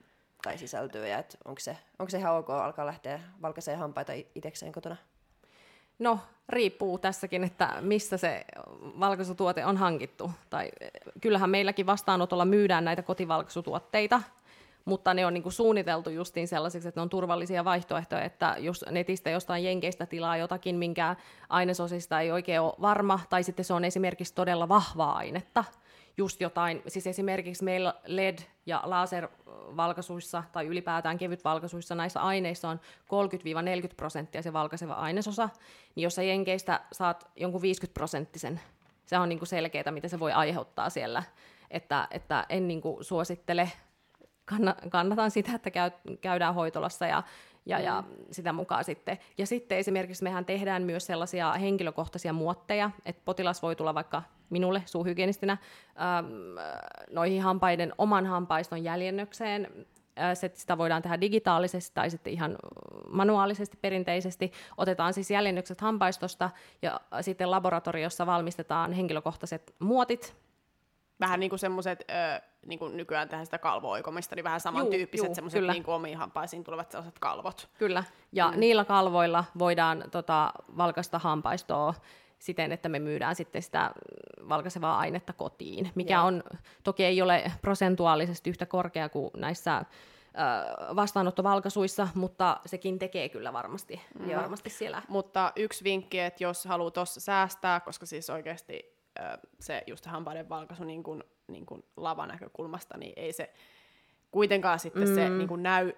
tai sisältyy, ja onko se, onko se ihan ok alkaa lähteä valkaisemaan hampaita itsekseen kotona? No, riippuu tässäkin, että missä se valkaisutuote on hankittu. Tai kyllähän meilläkin vastaanotolla myydään näitä kotivalkaisutuotteita, mutta ne on niin kuin suunniteltu justiin sellaisiksi, että ne on turvallisia vaihtoehtoja, että jos netistä jostain jenkeistä tilaa jotakin, minkä ainesosista ei oikein ole varma, tai sitten se on esimerkiksi todella vahvaa ainetta, just jotain, siis esimerkiksi meillä LED- ja laservalkaisuissa tai ylipäätään kevytvalkaisuissa näissä aineissa on 30-40 prosenttia se valkaiseva ainesosa, niin jos sä jenkeistä saat jonkun 50 prosenttisen, se on niin selkeää, mitä se voi aiheuttaa siellä, että, että en niin suosittele, kannatan sitä, että käy, käydään hoitolassa ja ja, mm. ja sitä mukaan sitten. Ja sitten esimerkiksi mehän tehdään myös sellaisia henkilökohtaisia muotteja, että potilas voi tulla vaikka minulle suuhygienistinä ähm, noihin hampaiden oman hampaiston jäljennökseen. Äh, sitä voidaan tehdä digitaalisesti tai sitten ihan manuaalisesti perinteisesti. Otetaan siis jäljennökset hampaistosta ja sitten laboratoriossa valmistetaan henkilökohtaiset muotit, vähän niin kuin semmoiset, niin kuin nykyään tehdään sitä kalvoikomista, niin vähän samantyyppiset semmoiset niin kuin omiin hampaisiin tulevat sellaiset kalvot. Kyllä, ja mm. niillä kalvoilla voidaan tota, valkasta hampaistoa siten, että me myydään sitten sitä valkaisevaa ainetta kotiin, mikä Joo. on, toki ei ole prosentuaalisesti yhtä korkea kuin näissä vastaanottovalkaisuissa, mutta sekin tekee kyllä varmasti, mm. varmasti siellä. Mutta yksi vinkki, että jos haluaa tuossa säästää, koska siis oikeasti se just hampaiden valkaisu niin kuin, niin kuin lavanäkökulmasta, niin ei se kuitenkaan sitten mm. se niin kuin näy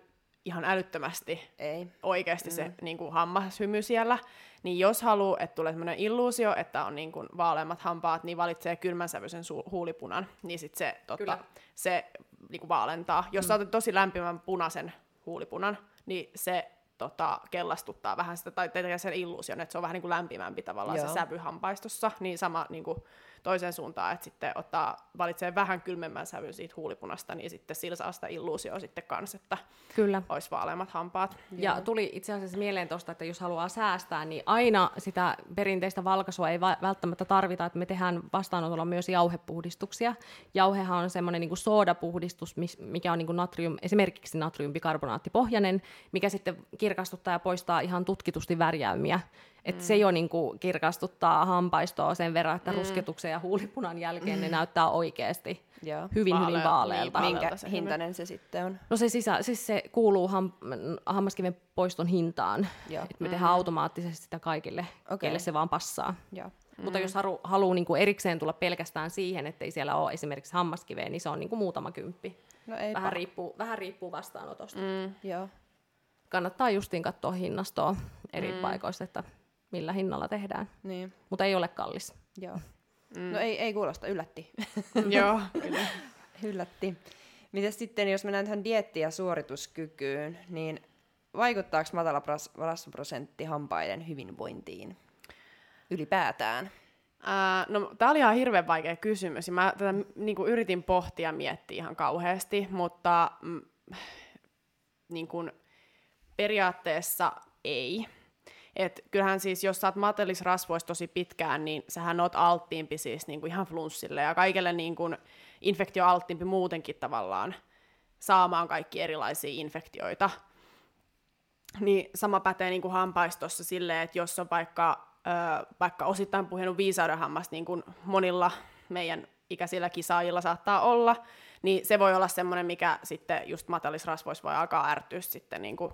ihan älyttömästi ei. oikeasti mm. se niin kuin hammashymy siellä. Niin jos haluaa, että tulee sellainen illuusio, että on niin kuin vaaleammat hampaat, niin valitsee kylmänsävyisen su- huulipunan, niin sit se, totta, se niin kuin vaalentaa. Jos mm. tosi lämpimän punaisen huulipunan, niin se tota, kellastuttaa vähän sitä, tai tekee sen illuusion, että se on vähän niin kuin lämpimämpi tavallaan Joo. se sävy hampaistossa, niin sama niin kuin, toiseen suuntaan, että sitten ottaa, valitsee vähän kylmemmän sävyn siitä huulipunasta, niin sitten sillä saa sitä illuusioa sitten kanssa, että Kyllä. olisi vaaleammat hampaat. Ja Joo. tuli itse asiassa mieleen tuosta, että jos haluaa säästää, niin aina sitä perinteistä valkaisua ei va- välttämättä tarvita, että me tehdään vastaanotolla myös jauhepuhdistuksia. Jauhehan on semmoinen niin soodapuhdistus, mikä on niin kuin natrium, esimerkiksi natriumbikaarbonaattipohjainen, mikä sitten kirkastuttaa ja poistaa ihan tutkitusti värjäymiä. Et mm. Se jo niinku kirkastuttaa hampaistoa sen verran, että mm. rusketuksen ja huulipunan jälkeen ne näyttää oikeasti Joo. hyvin, hyvin vaaleelta. Niin, Minkä se hintainen se sitten on? No se, sisä, siis se kuuluu ham, hammaskiven poiston hintaan. Joo. Et me mm. tehdään automaattisesti sitä kaikille, okay. keille se vaan passaa. Joo. Mm. Mutta jos halu, haluaa niinku erikseen tulla pelkästään siihen, ettei siellä ole esimerkiksi hammaskiveä, niin se on niinku muutama kymppi. No vähän, riippuu, vähän riippuu vastaanotosta. Mm. Joo. Kannattaa justiin katsoa hinnastoa eri mm. paikoista, että millä hinnalla tehdään. Niin. Mutta ei ole kallis. Joo. Mm. No ei, ei kuulosta, yllätti. *laughs* Joo, kyllä. yllätti. Miten sitten, jos mennään tähän dietti- ja suorituskykyyn, niin vaikuttaako matala rasvaprosentti hampaiden hyvinvointiin ylipäätään? Ää, no, tämä oli ihan hirveän vaikea kysymys. Mä tätä niin kuin, yritin pohtia ja miettiä ihan kauheasti, mutta mm, niin kuin, periaatteessa ei. Et kyllähän siis, jos sä oot matelisrasvoissa tosi pitkään, niin sähän oot alttiimpi siis niin kuin ihan flunssille ja kaikille niin kuin infektioalttiimpi muutenkin tavallaan saamaan kaikki erilaisia infektioita. Niin sama pätee niin kuin hampaistossa silleen, että jos on vaikka ö, vaikka osittain puhjennut viisaudenhammas, niin kuin monilla meidän ikäisillä kisaajilla saattaa olla, niin se voi olla semmoinen, mikä sitten just matalisrasvoissa voi alkaa ärtyä sitten niin kuin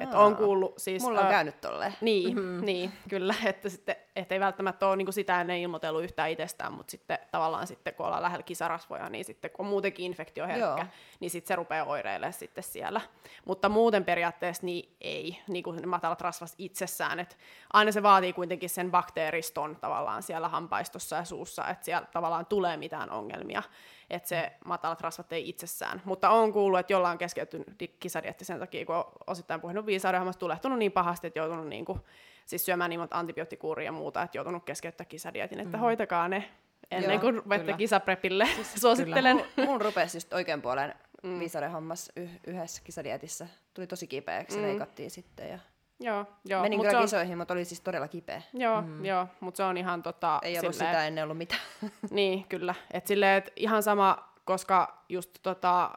että on kuullut siis... Mulla on uh, käynyt tolleen. Niin, mm-hmm. niin, kyllä, että sitten, et ei välttämättä ole niin sitä ennen ilmoitellut yhtään itsestään, mutta sitten tavallaan sitten kun ollaan lähellä kisarasvoja, niin sitten kun on muutenkin infektioherkkä, Joo. niin sitten se rupeaa oireilemaan sitten siellä. Mutta muuten periaatteessa niin ei, niin kuin ne matalat rasvas itsessään, että aina se vaatii kuitenkin sen bakteeriston tavallaan siellä hampaistossa ja suussa, että siellä tavallaan tulee mitään ongelmia että se matalat rasvat ei itsessään. Mutta on kuullut, että jollain on keskeytynyt kisadietti sen takia, kun on osittain puhunut viisaudenhammasta, tulehtunut niin pahasti, että joutunut niin kuin, siis syömään niin monta antibioottikuuria ja muuta, että joutunut keskeyttää kisadietin, että mm. hoitakaa ne ennen Joo, kuin ruvette kisaprepille. Siis, *laughs* Suosittelen. Mun, mun rupesi just oikein puolen mm. viisaudenhammas y- yhdessä kisadietissä. Tuli tosi kipeäksi, mm. leikattiin sitten ja Joo, joo. Menin kyllä on... kisoihin, mutta oli siis todella kipeä. Joo, mm. joo mutta se on ihan tota... Ei ollut silleen... sitä ennen ollut mitään. *laughs* niin, kyllä. Et silleen, et ihan sama, koska just tota,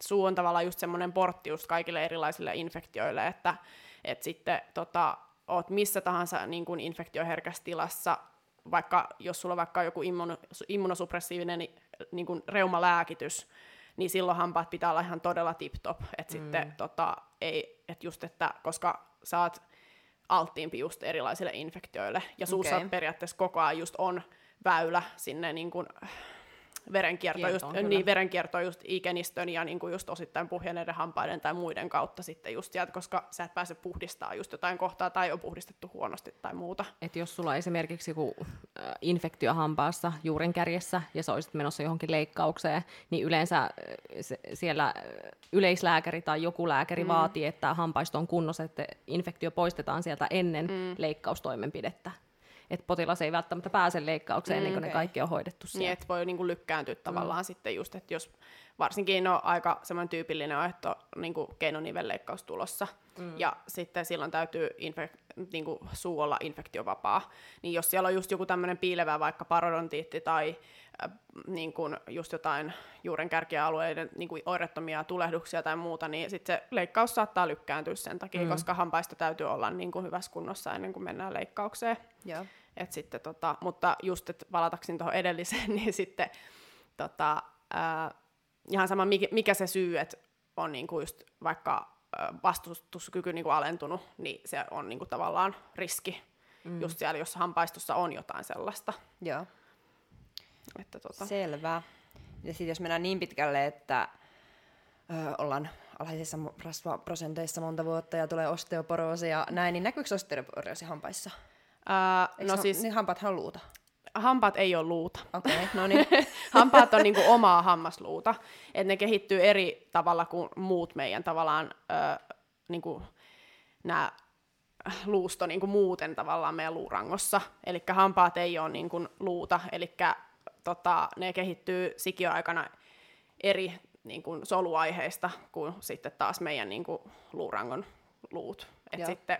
suu on tavallaan just semmoinen portti just kaikille erilaisille infektioille, että et sitten tota, oot missä tahansa niin kuin infektioherkässä tilassa, vaikka jos sulla on vaikka joku immunosuppressiivinen niin, niin kuin reumalääkitys, niin silloin hampaat pitää olla ihan todella tip-top. Että mm. sitten tota, ei, et just, että koska saat alttiimpi just erilaisille infektioille, ja suussa okay. periaatteessa koko ajan just on väylä sinne niin kuin, verenkierto, just, niin, verenkierto just ikenistön ja niin kuin just osittain puhjenneiden hampaiden tai muiden kautta sitten just sieltä, koska sä et pääse puhdistaa just jotain kohtaa tai on puhdistettu huonosti tai muuta. Et jos sulla on esimerkiksi joku infektio hampaassa juurenkärjessä ja sä olisit menossa johonkin leikkaukseen, niin yleensä se, siellä yleislääkäri tai joku lääkäri mm. vaatii, että hampaisto on kunnossa, että infektio poistetaan sieltä ennen mm. leikkaustoimenpidettä että potilas ei välttämättä pääse leikkaukseen mm, ennen kuin okay. ne kaikki on hoidettu siellä. Niin, että voi niinku lykkääntyä tavallaan mm. sitten just, että jos varsinkin on aika semmoinen tyypillinen on, että on niin keinonivelleikkaus tulossa, mm. ja sitten silloin täytyy infek- niin kuin suu olla infektiovapaa. Niin jos siellä on just joku tämmöinen piilevä vaikka parodontiitti tai äh, niin kuin just jotain juurenkärkialueiden niin kuin oirettomia tulehduksia tai muuta, niin sitten se leikkaus saattaa lykkääntyä sen takia, mm. koska hampaista täytyy olla niin kuin hyvässä kunnossa ennen kuin mennään leikkaukseen. Joo. Et sitten, tota, mutta just, että palataksin tuohon edelliseen, *laughs* niin sitten tota, ää, ihan sama mikä, mikä se syy, että on niinku just vaikka vastustuskyky niinku alentunut, niin se on niinku tavallaan riski mm. just siellä, jossa hampaistossa on jotain sellaista. Joo. Että tota. Selvä. Ja sitten jos mennään niin pitkälle, että ö, ollaan alhaisissa rasvaprosenteissa monta vuotta ja tulee osteoporoosi ja näin, niin näkyykö osteoporoosi hampaissa? Uh, no siis... Niin hampaat luuta? Hampaat ei ole luuta. Okei, okay, *laughs* no niin. hampaat on niinku omaa hammasluuta. Et ne kehittyy eri tavalla kuin muut meidän tavallaan ö, niinku, nämä luusto niinku muuten tavallaan meidän luurangossa. Eli hampaat ei ole niinku luuta, eli tota, ne kehittyy sikioaikana eri niinku, soluaiheista kuin sitten taas meidän niinku, luurangon luut. Et sitten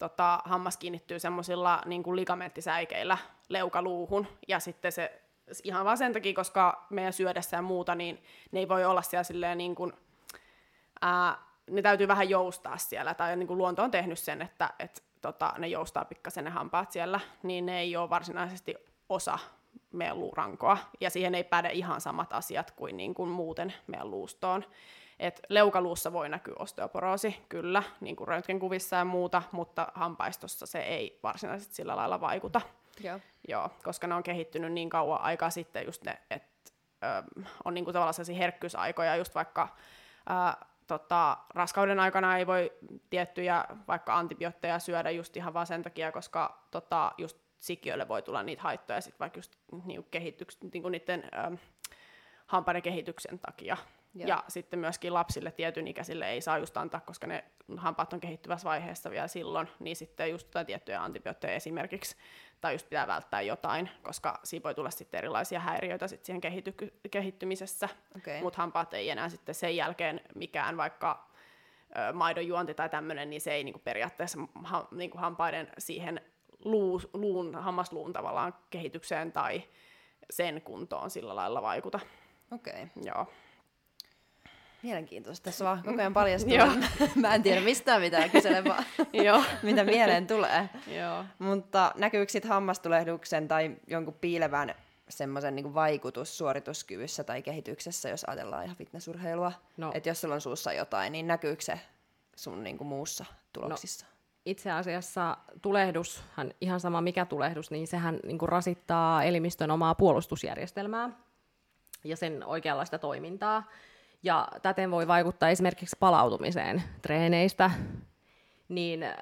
tota, hammas kiinnittyy semmoisilla niin ligamenttisäikeillä leukaluuhun, ja sitten se ihan vaan sen takia, koska meidän syödessä ja muuta, niin ne ei voi olla siellä silleen niin kuin, ää, ne täytyy vähän joustaa siellä, tai niin kuin luonto on tehnyt sen, että et, tota, ne joustaa pikkasen ne hampaat siellä, niin ne ei ole varsinaisesti osa meidän luurankoa, ja siihen ei päde ihan samat asiat kuin, niin kuin muuten meidän luustoon. Et leukaluussa voi näkyä osteoporoosi, kyllä, niin kuin röntgenkuvissa ja muuta, mutta hampaistossa se ei varsinaisesti sillä lailla vaikuta. Joo. Joo, koska ne on kehittynyt niin kauan aikaa sitten just ne, että on niin kuin tavallaan sellaisia herkkyysaikoja, just vaikka ö, tota, raskauden aikana ei voi tiettyjä vaikka antibiootteja syödä just ihan vaan sen takia, koska tota, just sikiöille voi tulla niitä haittoja sit vaikka just niin kehityks, niin kuin niiden ö, hampaiden kehityksen takia. Joo. Ja sitten myöskin lapsille tietyn ikäisille ei saa just antaa, koska ne hampaat on kehittyvässä vaiheessa vielä silloin, niin sitten just jotain tiettyjä antibiootteja esimerkiksi, tai just pitää välttää jotain, koska siinä voi tulla sitten erilaisia häiriöitä sitten siihen kehity- kehittymisessä, okay. mutta hampaat ei enää sitten sen jälkeen mikään vaikka ö, maidonjuonti tai tämmöinen, niin se ei niinku periaatteessa ha, niinku hampaiden siihen luu, luun, hammasluun tavallaan kehitykseen tai sen kuntoon sillä lailla vaikuta. Okei. Okay. Joo. Mielenkiintoista. Tässä vaan koko ajan *laughs* paljastuu. Mä en tiedä mistään mitään, kyselen vaan, *laughs* *laughs* mitä mieleen tulee. Joo. Mutta näkyykö sitten hammastulehduksen tai jonkun piilevän semmoisen niin vaikutus suorituskyvyssä tai kehityksessä, jos ajatellaan ihan fitnessurheilua? No. Että jos sulla on suussa jotain, niin näkyykö se sun niin kuin muussa tuloksissa? No. itse asiassa tulehdushan, ihan sama mikä tulehdus, niin sehän niin kuin rasittaa elimistön omaa puolustusjärjestelmää ja sen oikeanlaista toimintaa. Ja täten voi vaikuttaa esimerkiksi palautumiseen treeneistä, niin, äh,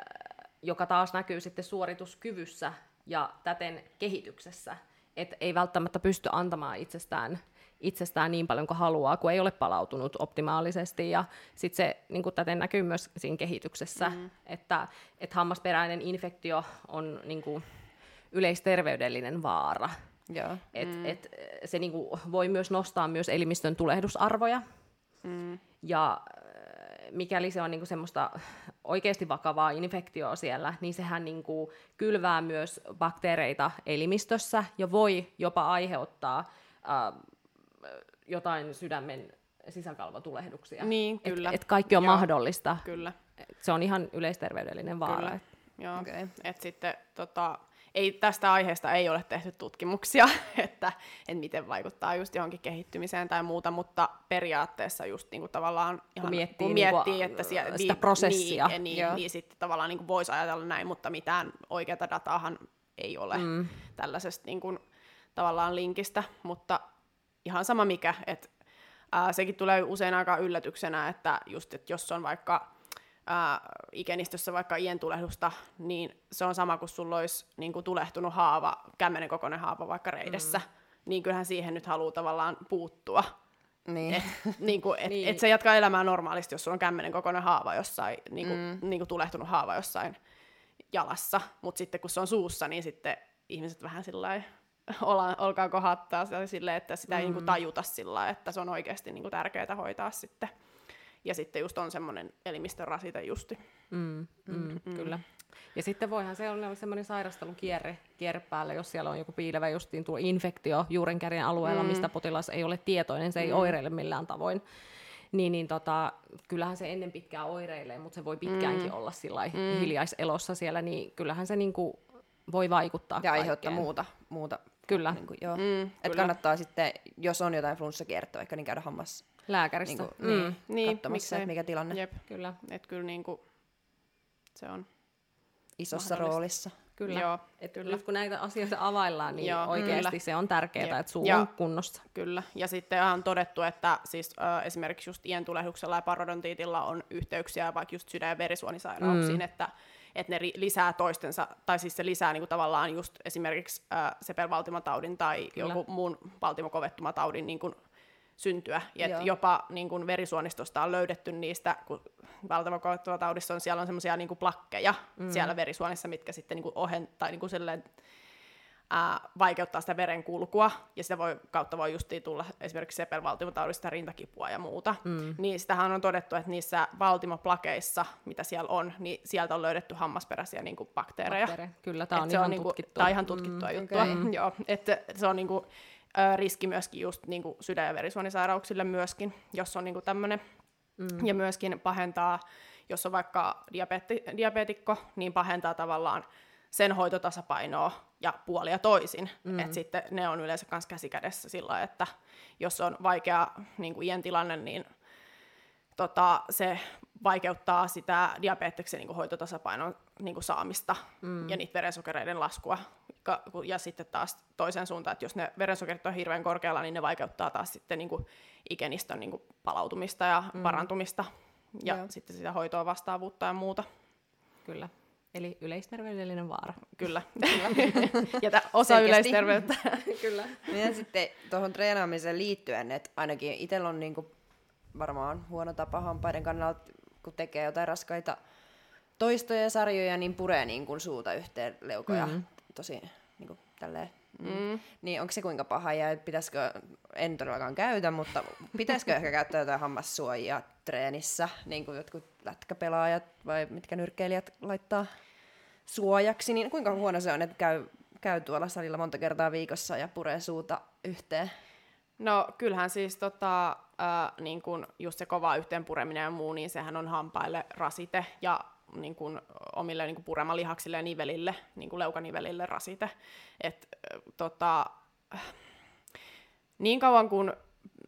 joka taas näkyy sitten suorituskyvyssä ja täten kehityksessä. Et ei välttämättä pysty antamaan itsestään, itsestään niin paljon kuin haluaa, kun ei ole palautunut optimaalisesti. Ja sitten se niin täten näkyy myös siinä kehityksessä, mm. että, että hammasperäinen infektio on niin kuin, yleisterveydellinen vaara. Joo. Et, mm. et, se niinku voi myös nostaa myös elimistön tulehdusarvoja. Mm. Ja äh, mikäli se on niinku semmoista oikeasti vakavaa infektioa siellä, niin sehän niinku kylvää myös bakteereita elimistössä ja voi jopa aiheuttaa äh, jotain sydämen sisäkalvotulehduksia. Niin, kyllä. Et, et kaikki on Joo. mahdollista. Kyllä. Et se on ihan yleisterveydellinen vaara. Kyllä. Joo. Okei. Et sitten tota, ei, tästä aiheesta ei ole tehty tutkimuksia, *laughs* että, että miten vaikuttaa just johonkin kehittymiseen tai muuta, mutta periaatteessa just niinku tavallaan ihan, miettii kun miettii että siellä, sitä prosessia. Niin, ja niin, Joo. niin sitten tavallaan niinku voisi ajatella näin, mutta mitään oikeata dataahan ei ole mm. tällaisesta niinku, tavallaan linkistä, mutta ihan sama mikä, että ää, sekin tulee usein aika yllätyksenä, että just, että jos on vaikka ää, ikenistössä vaikka ientulehdusta, niin se on sama kuin sulla olisi niin kuin tulehtunut haava, kämmenen kokoinen haava vaikka reidessä, mm. niin kyllähän siihen nyt haluaa tavallaan puuttua. Niin. Et, niin kuin, et, *laughs* Niin. et se jatkaa elämää normaalisti, jos sulla on kämmenen kokoinen haava jossain, niin kuin, mm. niin kuin tulehtunut haava jossain jalassa, mutta sitten kun se on suussa, niin sitten ihmiset vähän sillä *laughs* olkaa kohattaa silleen, että sitä ei niinku tajuta sillä että se on oikeasti niinku tärkeää hoitaa sitten. Ja sitten just on semmoinen elimistön rasite justi. Mm, mm, mm. Kyllä. Ja sitten voihan se olla semmoinen sairastelukierre kierre päällä, jos siellä on joku piilevä justiin tuo infektio juurenkärjen alueella, mm. mistä potilas ei ole tietoinen, se ei mm. oireile millään tavoin. Niin, niin tota, kyllähän se ennen pitkää oireilee, mutta se voi pitkäänkin mm. olla sillä mm. hiljaiselossa siellä, niin kyllähän se niinku voi vaikuttaa Ja aiheuttaa kaikkeen. muuta, muuta Kyllä, Niin kuin, joo. Mm, Et kyllä. kannattaa sitten, jos on jotain flunssakiertoa, vaikka niin käydä hammas lääkäristä. niin kuin, mm. niin, Niin, katsomassa, miksei. että mikä tilanne Jep, Kyllä, että kyllä niinku, se on. isossa mahdollista. roolissa. kyllä. Joo, Et kyllä. Nyt kun näitä asioita availlaan, niin Joo, oikeasti kyllä. se on tärkeää, Jep. että suu Ja- on kunnossa. Kyllä, ja sitten on todettu, että siis, ö, esimerkiksi just ientulehduksella ja parodontiitilla on yhteyksiä vaikka just sydän- ja verisuonisairauksiin, mm. että, että ne ri- lisää toistensa, tai siis se lisää niinku tavallaan just esimerkiksi ö, sepelvaltimotaudin tai Kyllä. joku muun valtimokovettumataudin niinku syntyä. Ja et jopa niinku verisuonistosta on löydetty niistä, kun valtimokovettumataudissa on, siellä on semmoisia niinku plakkeja mm. siellä verisuonissa, mitkä sitten niinku ohen, tai niinku silleen, ää, vaikeuttaa sitä verenkulkua, ja sitä voi, kautta voi justiin tulla esimerkiksi sepelvaltimotaudista rintakipua ja muuta. Mm. Niin sitähän on todettu, että niissä valtimoplakeissa, mitä siellä on, niin sieltä on löydetty hammasperäisiä niin kuin bakteereja. Bakteereja. Kyllä, tämä on ihan on niinku, tutkittua. Tämä on ihan tutkittua mm, juttua. okei. Joo, että se on niinku, ö, riski myöskin just niinku sydän- ja verisuonisairauksille myöskin, jos on niinku tämmöinen. Mm. Ja myöskin pahentaa, jos on vaikka diabeetti, diabeetikko, niin pahentaa tavallaan sen hoitotasapainoa ja puolia toisin. Mm. Et sitten ne on yleensä myös käsikädessä sillä että jos on vaikea niin kuin iän tilanne, niin tota, se vaikeuttaa sitä diabeteksen niin hoitotasapainon niin kuin saamista mm. ja niitä verensokereiden laskua. Ja sitten taas toisen suuntaan, että jos ne verensokerit on hirveän korkealla, niin ne vaikeuttaa taas sitten niin kuin ikenistön niin kuin palautumista ja mm. parantumista ja Joo. sitten sitä hoitoa vastaavuutta ja muuta. Kyllä. Eli yleisterveydellinen vaara. Kyllä. *laughs* ja tä- osa Selkeästi. yleisterveyttä. *laughs* Kyllä. Miten sitten tuohon treenaamiseen liittyen, että ainakin itsellä on niinku varmaan huono tapa hampaiden kannalta, kun tekee jotain raskaita toistoja ja sarjoja, niin puree niin kuin suuta yhteen leukoja mm. tosi niin kuin tälleen. Mm. Niin onko se kuinka paha ja pitäisikö, en todellakaan käytä, mutta pitäisikö ehkä käyttää jotain hammassuojia treenissä, niin kuin jotkut lätkäpelaajat vai mitkä nyrkkeilijät laittaa suojaksi, niin kuinka huono se on, että käy, käy tuolla salilla monta kertaa viikossa ja puree suuta yhteen? No kyllähän siis tota, äh, niin kun just se kova yhteenpureminen ja muu, niin sehän on hampaille rasite ja niin kun, omille niin kun puremalihaksille ja nivelille, niin kun leukanivelille rasite. Et, äh, tota, niin kauan kuin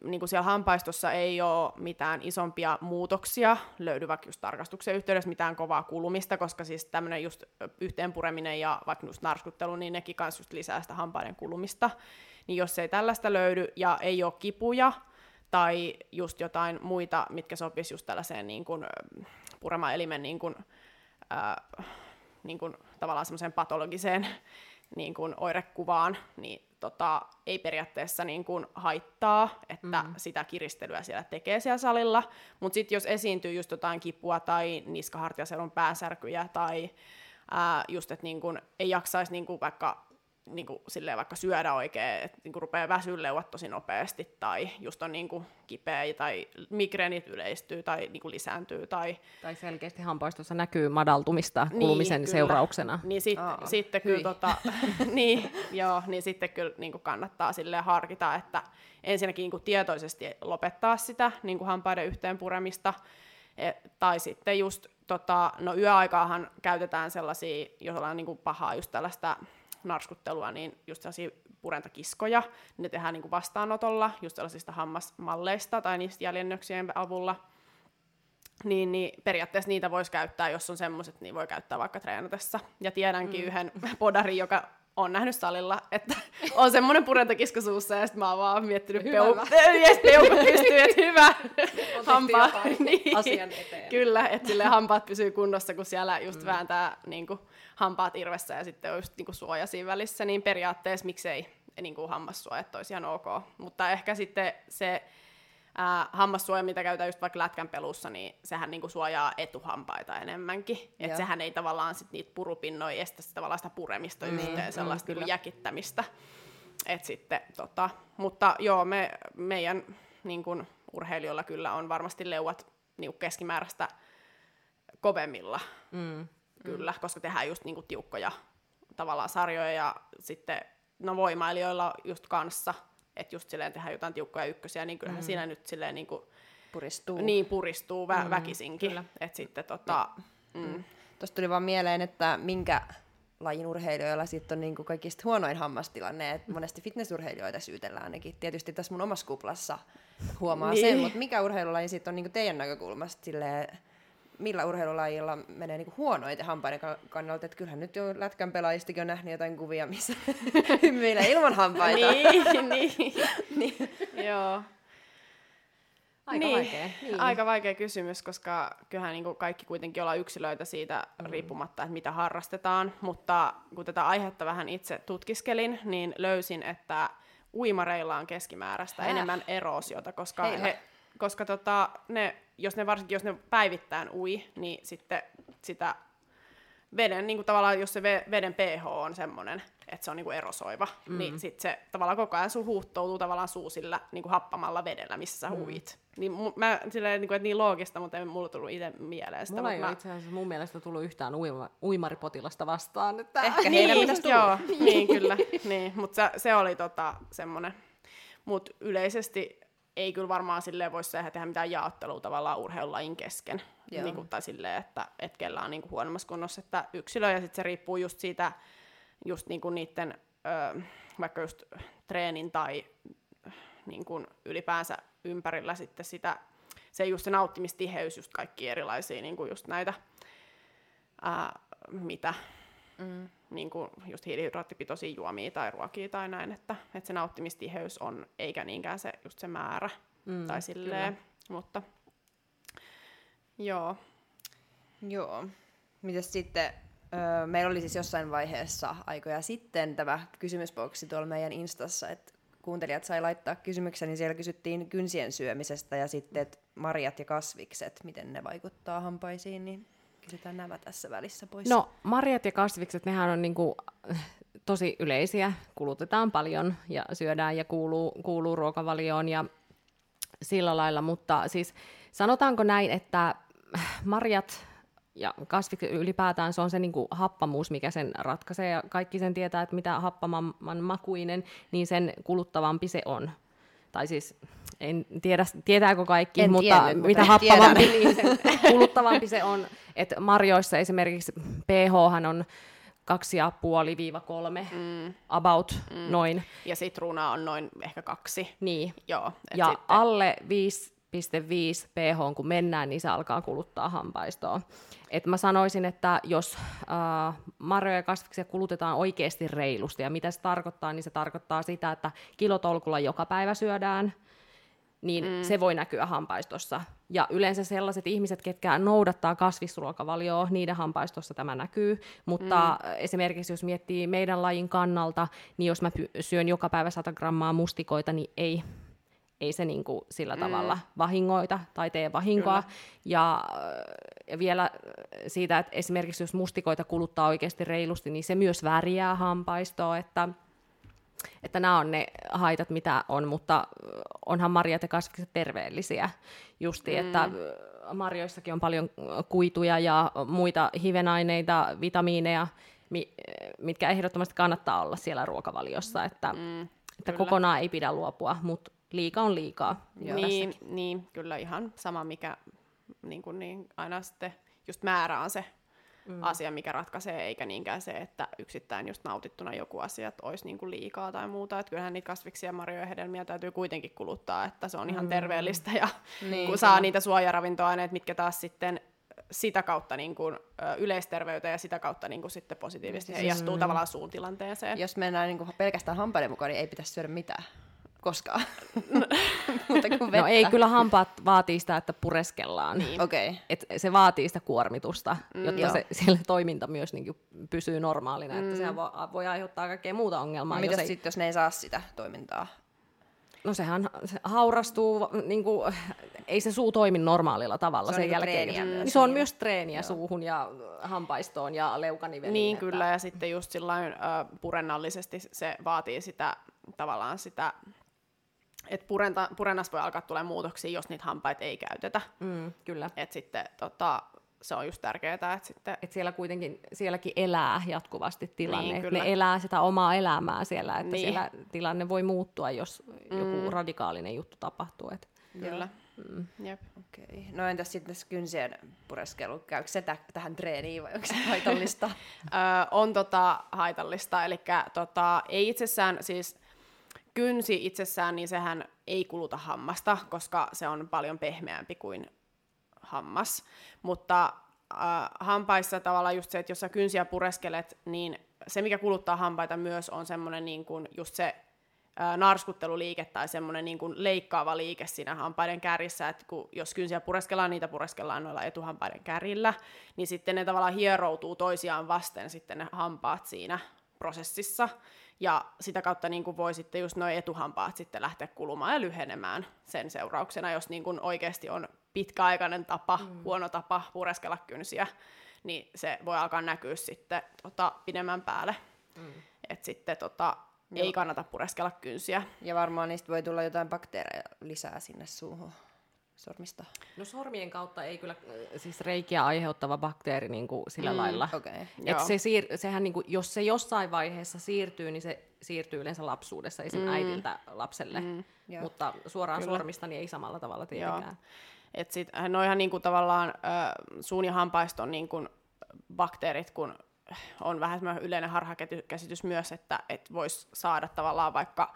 niin kuin siellä hampaistossa ei ole mitään isompia muutoksia, löydy vaikka just tarkastuksen yhteydessä mitään kovaa kulumista, koska siis tämmöinen just yhteenpureminen ja vaikka just narskuttelu, niin nekin kanssa just lisää sitä hampaiden kulumista. Niin jos ei tällaista löydy ja ei ole kipuja tai just jotain muita, mitkä sopisi just tällaiseen niin kuin, purema-elimen niin kuin, äh, niin kuin, tavallaan semmoiseen patologiseen *laughs* niin kuin oirekuvaan, niin tota, ei periaatteessa niin kuin haittaa, että mm. sitä kiristelyä siellä tekee siellä salilla, mutta sitten jos esiintyy just jotain kipua tai niskahartiaselun pääsärkyjä tai ää, just, että niin kuin ei jaksaisi niin kuin vaikka niin kuin, silleen vaikka syödä oikein, että niin kuin rupeaa väsyä leuat tosi nopeasti, tai just on niin kuin, kipeä, tai migreenit yleistyy, tai niin kuin, lisääntyy. Tai, tai selkeästi hampaistossa näkyy madaltumista niin, kulumisen kyllä. seurauksena. Niin, sit, Aa, sitten kyllä, tota, *laughs* niin, joo, niin sitten kyllä niin kuin kannattaa silleen harkita, että ensinnäkin niin kuin, tietoisesti lopettaa sitä niin kuin hampaiden yhteenpuremista, et, tai sitten just, tota, no yöaikaahan käytetään sellaisia, jos ollaan niin kuin pahaa just tällaista narskuttelua, niin just sellaisia purentakiskoja, ne tehdään niin kuin vastaanotolla, just sellaisista hammasmalleista tai niistä jäljennöksien avulla. Niin, niin periaatteessa niitä voisi käyttää, jos on semmoiset, niin voi käyttää vaikka treenatessa. Ja tiedänkin mm. yhden *laughs* podarin, joka on nähnyt salilla, että *laughs* on semmoinen purentakiska suussa, ja sitten mä oon vaan miettinyt peukut, peukut pystyy, että hyvä hampaa. niin, asian eteen. Kyllä, että sille hampaat pysyy kunnossa, kun siellä just mm. vääntää niin kuin, hampaat irvessä ja sitten on just niin kuin suoja siinä välissä, niin periaatteessa miksei niin kuin hammassuojat olisi ihan ok. Mutta ehkä sitten se ää, hammassuoja, mitä käytetään just vaikka lätkän pelussa, niin sehän niin kuin suojaa etuhampaita enemmänkin. Että sehän ei tavallaan sit niitä purupinnoja estä sitä, tavallaan sitä puremista mm, yhteen, mm, sellaista mm, jäkittämistä. Et sitten, tota, mutta joo, me, meidän niin kuin, urheilijoilla kyllä on varmasti leuat niin keskimääräistä kovemmilla. Mm kyllä, mm. koska tehdään just niinku tiukkoja tavallaan sarjoja ja sitten no voimailijoilla just kanssa, että just silleen tehdään jotain tiukkoja ykkösiä, niin kyllähän mm. siinä nyt silleen niinku, puristuu. Niin, puristuu vä- mm, väkisinkin. Että sitten tota, mm. mm. Tuosta tuli vaan mieleen, että minkä lajin urheilijoilla sitten on niinku kaikista huonoin hammastilanne, että monesti fitnessurheilijoita syytellään ainakin. Tietysti tässä mun omassa kuplassa huomaa niin. sen, mutta mikä urheilulaji sitten on niinku teidän näkökulmasta silleen, millä urheilulajilla menee niinku huonoiten hampaiden kannalta. Että kyllähän nyt jo lätkän pelaajistakin on nähnyt jotain kuvia, missä *laughs* meillä ilman hampaita. niin, *laughs* niin. niin. Joo. Aika, niin, vaikea. Niin. aika vaikea kysymys, koska kyllähän niin kaikki kuitenkin ollaan yksilöitä siitä mm. riippumatta, että mitä harrastetaan. Mutta kun tätä aihetta vähän itse tutkiskelin, niin löysin, että uimareilla on keskimääräistä Häh? enemmän eroosiota, koska he, koska tota, ne, jos ne varsinkin jos ne päivittäin ui, niin sitten sitä veden, niin kuin tavallaan jos se veden pH on semmoinen, että se on niin kuin erosoiva, mm. niin sitten se tavallaan koko ajan sun huuhtoutuu tavallaan suusilla niin kuin happamalla vedellä, missä sä mm. huit. Niin mä silleen, niin kuin, että niin loogista, mutta ei mulla tullut itse mieleen sitä. Mulla ei mä... itse asiassa mun mielestä tullut yhtään uima, uimaripotilasta vastaan. Että... Ehkä *laughs* niin, heidän pitäisi Joo, *laughs* niin kyllä. niin, mutta se, se oli tota, semmoinen. Mutta yleisesti ei kyllä varmaan silleen voisi tehdä mitään jaottelua tavallaan urheilulajin kesken. Niin kuin, tai silleen, että et kellä on niin kuin huonommassa kunnossa, että yksilö, ja sitten se riippuu just siitä, just niin kuin niiden, ö, vaikka just treenin tai niin kuin ylipäänsä ympärillä sitten sitä, se just se nauttimistiheys, just kaikki erilaisia niin kuin just näitä, ää, mitä mm. niin kuin just hiilihydraattipitoisia juomia tai ruokia tai näin, että, että se nauttimistiheys on, eikä niinkään se, just se määrä mm, tai silleen, kyllä. mutta joo. Joo. Mitäs sitten, öö, meillä oli siis jossain vaiheessa aikoja sitten tämä kysymysboksi tuolla meidän Instassa, että kuuntelijat sai laittaa kysymyksen, niin siellä kysyttiin kynsien syömisestä ja sitten, että marjat ja kasvikset, miten ne vaikuttaa hampaisiin, niin Kysytään nämä tässä välissä pois. No, marjat ja kasvikset, nehän on niinku *laughs* tosi yleisiä, kulutetaan paljon ja syödään ja kuuluu, kuuluu ruokavalioon ja sillä lailla, mutta siis sanotaanko näin, että *laughs* marjat ja kasvikset ylipäätään se on se niin kuin happamuus, mikä sen ratkaisee, ja kaikki sen tietää, että mitä happamman makuinen, niin sen kuluttavampi se on. Tai siis en tiedä, tietääkö kaikki, En mutta tiennyt, mitä tiedän. happamampi, *laughs* niin kuluttavampi se on. Että marjoissa esimerkiksi pH on 2,5-3, mm. about mm. noin. Ja sitruunaa on noin ehkä kaksi. Niin. Joo. Ja sitten, alle 5,5 pH, kun mennään, niin se alkaa kuluttaa hampaistoa. Et mä sanoisin, että jos äh, marjoja ja kasviksia kulutetaan oikeasti reilusti, ja mitä se tarkoittaa, niin se tarkoittaa sitä, että kilotolkulla joka päivä syödään, niin mm. se voi näkyä hampaistossa. Ja yleensä sellaiset ihmiset, ketkä noudattaa kasvisruokavalioa, niiden hampaistossa tämä näkyy. Mutta mm. esimerkiksi jos miettii meidän lajin kannalta, niin jos mä syön joka päivä 100 grammaa mustikoita, niin ei, ei se niinku sillä mm. tavalla vahingoita tai tee vahinkoa. Ja, ja vielä siitä, että esimerkiksi jos mustikoita kuluttaa oikeasti reilusti, niin se myös värjää hampaistoa, että että nämä on ne haitat, mitä on, mutta onhan marjat ja kasvikset terveellisiä justi, mm. että marjoissakin on paljon kuituja ja muita hivenaineita, vitamiineja, mi- mitkä ehdottomasti kannattaa olla siellä ruokavaliossa, että, mm, että kokonaan ei pidä luopua, mutta liika on liikaa. niin, niin, kyllä ihan sama, mikä niin kuin niin, aina sitten just määrä on se mm. asia, mikä ratkaisee, eikä niinkään se, että yksittäin just nautittuna joku asia että olisi niin kuin liikaa tai muuta. Että kyllähän niitä kasviksia, marjoja ja hedelmiä täytyy kuitenkin kuluttaa, että se on ihan mm. terveellistä. Ja *laughs* niin, kun saa niitä suojaravintoaineita, mitkä taas sitten sitä kautta niin kuin, yleisterveyteen ja sitä kautta niin kuin sitten positiivisesti heijastuu tavallaan suun tilanteeseen. Jos mennään niin kuin pelkästään hampaiden mukaan, niin ei pitäisi syödä mitään koskaan. *laughs* Mutta kuin vettä. No ei, kyllä hampaat vaatii sitä, että pureskellaan. Niin. Okei. Okay. Et se vaatii sitä kuormitusta, mm, jotta se, *laughs* siellä toiminta myös niin pysyy normaalina. Mm. Että sehän voi, voi aiheuttaa kaikkea muuta ongelmaa. No, ei, sitten, jos ne ei saa sitä toimintaa? No sehän se haurastuu, niin kuin, ei se suu toimi normaalilla tavalla Se sen niinku jälkeen. treeniä myös Niin se on siinä. myös treeniä suuhun ja hampaistoon ja leukaniveliin. Niin että- kyllä, ja sitten just sillain, ö, purennallisesti se vaatii sitä tavallaan sitä, että purenta, purennas voi alkaa tulee muutoksia, jos niitä hampaita ei käytetä. Mm, kyllä. Et sitten tota, se on just tärkeää, että sitten Et siellä kuitenkin, sielläkin elää jatkuvasti tilanne. Niin, ne elää sitä omaa elämää siellä, että Niin. siellä tilanne voi muuttua, jos mm. joku radikaalinen juttu tapahtuu. Et. kyllä. Mm. Jep. Okei. No entäs sitten tässä kynsien pureskelu? Käykö se tä- tähän treeniin vai onko se haitallista? *laughs* Ö, on tota haitallista, eli tota, ei itsessään siis kynsi itsessään, niin sehän ei kuluta hammasta, koska se on paljon pehmeämpi kuin hammas. Mutta äh, hampaissa tavallaan just se, että jos sä kynsiä pureskelet, niin se, mikä kuluttaa hampaita myös, on semmoinen niin kuin just se äh, narskutteluliike tai semmoinen niin kuin leikkaava liike siinä hampaiden kärjissä, että kun, jos kynsiä pureskellaan, niitä pureskellaan noilla etuhampaiden kärjillä, niin sitten ne tavallaan hieroutuu toisiaan vasten sitten ne hampaat siinä prosessissa, ja sitä kautta niin kuin voi sitten just noin etuhampaat sitten lähteä kulumaan ja lyhenemään sen seurauksena, jos niin kuin oikeasti on pitkäaikainen tapa, mm. huono tapa pureskella kynsiä, niin se voi alkaa näkyä sitten tota, pidemmän päälle. Mm. Et sitten tota, ei kannata pureskella kynsiä. ja varmaan niistä voi tulla jotain bakteereja lisää sinne suuhun sormista. No sormien kautta ei kyllä äh, siis reikiä aiheuttava bakteeri niin kuin sillä mm. lailla. Okay. Et se siir- sehän niinku, jos se jossain vaiheessa siirtyy, niin se siirtyy yleensä lapsuudessa, esim. Mm. äidiltä lapselle. Mm. Joo. Mutta suoraan Kyllä. sormista niin ei samalla tavalla tietenkään. Et sit, no ihan niinku tavallaan ö, suun ja hampaiston niinku bakteerit, kun on vähän semmoinen yleinen harhakäsitys myös, että et voisi saada tavallaan vaikka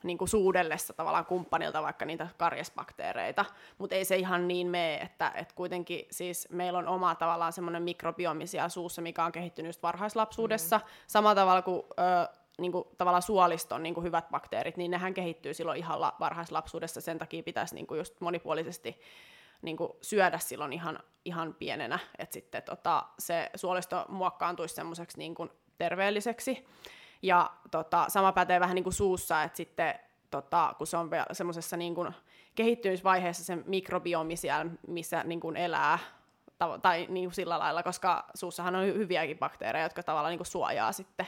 ö, niinku suudellessa tavallaan kumppanilta vaikka niitä karjesbakteereita, mutta ei se ihan niin mene, että et kuitenkin siis meillä on oma tavallaan semmoinen mikrobiomi siellä suussa, mikä on kehittynyt just varhaislapsuudessa, mm. samalla tavalla kuin ö, niin kuin, tavallaan suoliston niin kuin hyvät bakteerit, niin nehän kehittyy silloin ihan la- varhaislapsuudessa, sen takia pitäisi niin kuin just monipuolisesti niin kuin syödä silloin ihan, ihan pienenä, että sitten tota, se suolisto muokkaantuisi semmoiseksi niin kuin terveelliseksi. Ja tota, sama pätee vähän niin kuin suussa, että sitten tota, kun se on vielä semmoisessa niin kuin kehittymisvaiheessa se mikrobiomi siellä, missä niin kuin elää, tav- tai niin kuin sillä lailla, koska suussahan on hy- hyviäkin bakteereja, jotka tavallaan niin kuin suojaa sitten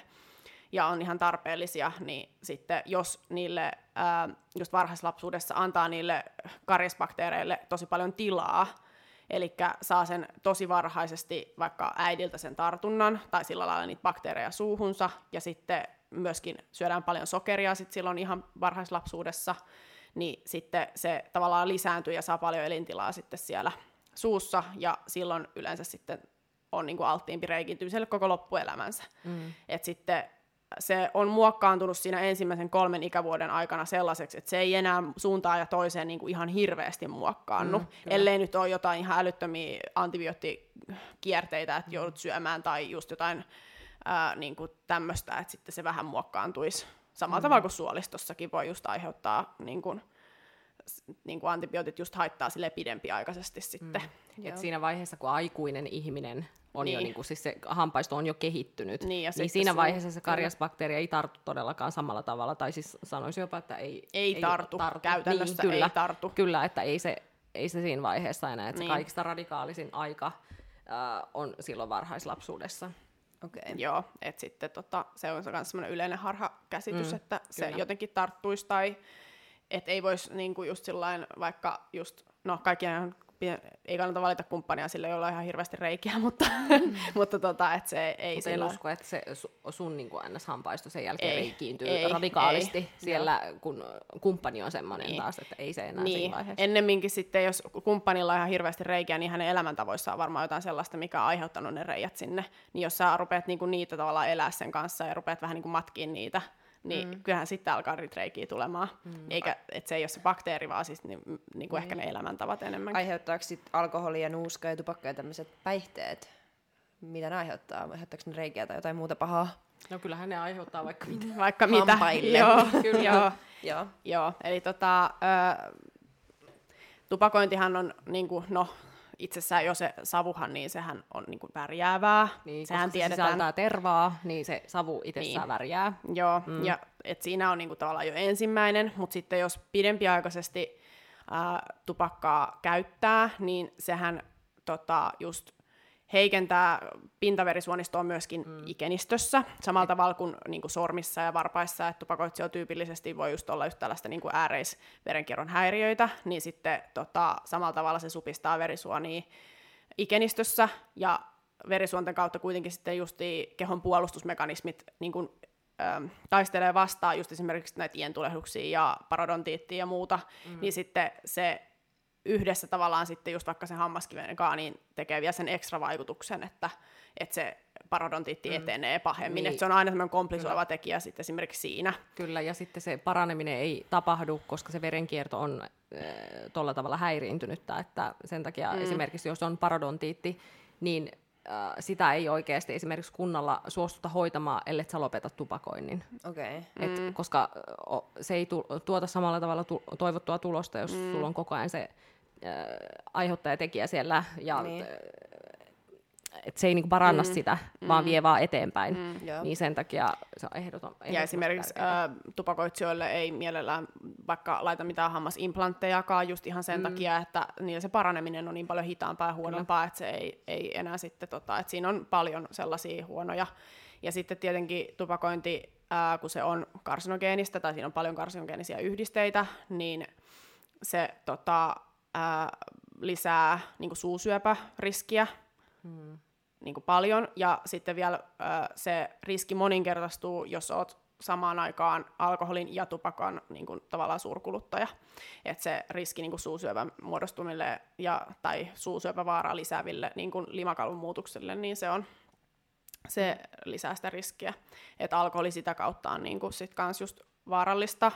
ja on ihan tarpeellisia, niin sitten jos niille ää, just varhaislapsuudessa antaa niille karjesbakteereille tosi paljon tilaa, eli saa sen tosi varhaisesti vaikka äidiltä sen tartunnan, tai sillä lailla niitä bakteereja suuhunsa, ja sitten myöskin syödään paljon sokeria sit silloin ihan varhaislapsuudessa, niin sitten se tavallaan lisääntyy ja saa paljon elintilaa sitten siellä suussa, ja silloin yleensä sitten on niin kuin alttiimpi reikintymiselle koko loppuelämänsä. Mm. Et sitten se on muokkaantunut siinä ensimmäisen kolmen ikävuoden aikana sellaiseksi, että se ei enää suuntaan ja toiseen niin kuin ihan hirveästi muokkaannu, mm, ellei nyt ole jotain ihan älyttömiä antibioottikierteitä, että joudut syömään tai just jotain ää, niin kuin tämmöistä, että sitten se vähän muokkaantuisi. Samalla mm. tavalla kuin suolistossakin voi just aiheuttaa niin kuin, niin kuin antibiootit just haittaa sille pidempiaikaisesti sitten. Mm. Et siinä vaiheessa, kun aikuinen ihminen on niin. jo, niin kuin, siis se hampaisto on jo kehittynyt, niin, ja niin siinä vaiheessa se karjasbakteeri ei tartu todellakaan samalla tavalla, tai siis sanoisin jopa, että ei, ei, ei tartu, tartu. käytännössä niin, kyllä, ei tartu. Kyllä, että ei se, ei se siinä vaiheessa enää, että niin. se kaikista radikaalisin aika äh, on silloin varhaislapsuudessa. Okay. Joo, että sitten tota, se on myös sellainen yleinen harhakäsitys, mm, että kyllä. se jotenkin tarttuisi tai että ei voisi niinku just sillain, vaikka just, no kaikkien ei kannata valita kumppania sille, jolla on ihan hirveästi reikiä, *laughs* mutta, mm. mutta tota, että se ei Mut sillä... en usko, että se sun niin kuin ns-hampaisto sen jälkeen ei, reikiintyy ei, radikaalisti ei, siellä, joo. kun kumppani on semmoinen niin. taas, että ei se enää niin. siinä vaiheessa. Ennemminkin sitten, jos kumppanilla on ihan hirveästi reikiä, niin hänen elämäntavoissa on varmaan jotain sellaista, mikä on aiheuttanut ne reijät sinne. Niin jos sä rupeat niinku niitä tavallaan elää sen kanssa ja rupeat vähän niinku matkiin niitä, niin mm. kyllähän sitten alkaa reikiä tulemaan. Mm. Eikä, että se ei ole se bakteeri, vaan siis ni, niin kuin mm. ehkä ne elämäntavat enemmän. Aiheuttaako sitten alkoholi ja nuuska ja tupakka ja tämmöiset päihteet? Mitä ne aiheuttaa? Aiheuttaako ne reikiä tai jotain muuta pahaa? No kyllähän ne aiheuttaa vaikka mitä. Vaikka mitä. Joo, *laughs* kyllä. joo. joo. joo. Eli tota, ö, tupakointihan on, niin kuin, no, itsessään jo se savuhan, niin sehän on niin kuin värjäävää. Niin, Sehän koska tiedetään. se sisältää tervaa, niin se savu itsessään niin. värjää. Joo, mm. ja et siinä on niin kuin tavallaan jo ensimmäinen, mutta sitten jos pidempiaikaisesti ää, tupakkaa käyttää, niin sehän tota, just heikentää pintaverisuonistoa myöskin mm. ikenistössä, samalla tavalla kuin, niin kuin sormissa ja varpaissa, että tupakoitsija tyypillisesti voi just olla just tällaista niin kuin ääreisverenkierron häiriöitä, niin sitten tota, samalla tavalla se supistaa verisuonia ikenistössä, ja verisuonten kautta kuitenkin sitten just kehon puolustusmekanismit niin kuin, ö, taistelee vastaan just esimerkiksi näitä ientulehduksia ja parodontiittia ja muuta, mm. niin sitten se yhdessä tavallaan sitten just vaikka sen hammaskiven kanssa, niin tekee vielä sen ekstra vaikutuksen, että, että se parodontiitti mm. etenee pahemmin. Niin. Että se on aina semmoinen komplisoiva Kyllä. tekijä sitten esimerkiksi siinä. Kyllä, ja sitten se paraneminen ei tapahdu, koska se verenkierto on äh, tuolla tavalla häiriintynyttä, että sen takia mm. esimerkiksi jos on parodontiitti, niin äh, sitä ei oikeasti esimerkiksi kunnalla suostuta hoitamaan, ellei sä lopeta tupakoinnin. Okay. Et, mm. Koska o, se ei tu, tuota samalla tavalla tu, toivottua tulosta, jos mm. sulla on koko ajan se aiheuttajatekijä siellä ja niin. et se ei niinku paranna mm. sitä, vaan mm. vie vaan eteenpäin. Mm. Niin sen takia se on ehdoton, ehdoton Ja esimerkiksi ä, tupakoitsijoille ei mielellään vaikka laita mitään hammasimplanttejakaan just ihan sen mm. takia, että niillä se paraneminen on niin paljon hitaampaa ja huonompaa, Kyllä. että se ei, ei enää sitten, tota, että siinä on paljon sellaisia huonoja. Ja sitten tietenkin tupakointi, ää, kun se on karsinogeenistä tai siinä on paljon karsinogeenisia yhdisteitä, niin se tota, ää, lisää niin suusyöpäriskiä hmm. niin paljon, ja sitten vielä ää, se riski moninkertaistuu, jos olet samaan aikaan alkoholin ja tupakan niin kuin, tavallaan suurkuluttaja. että se riski niin kuin, suusyövän muodostumille ja, tai suusyöpävaaraa lisääville niin kuin, limakalvon muutokselle, niin se on se lisää sitä riskiä. Että alkoholi sitä kautta on niin kuin, sit kans just vaarallista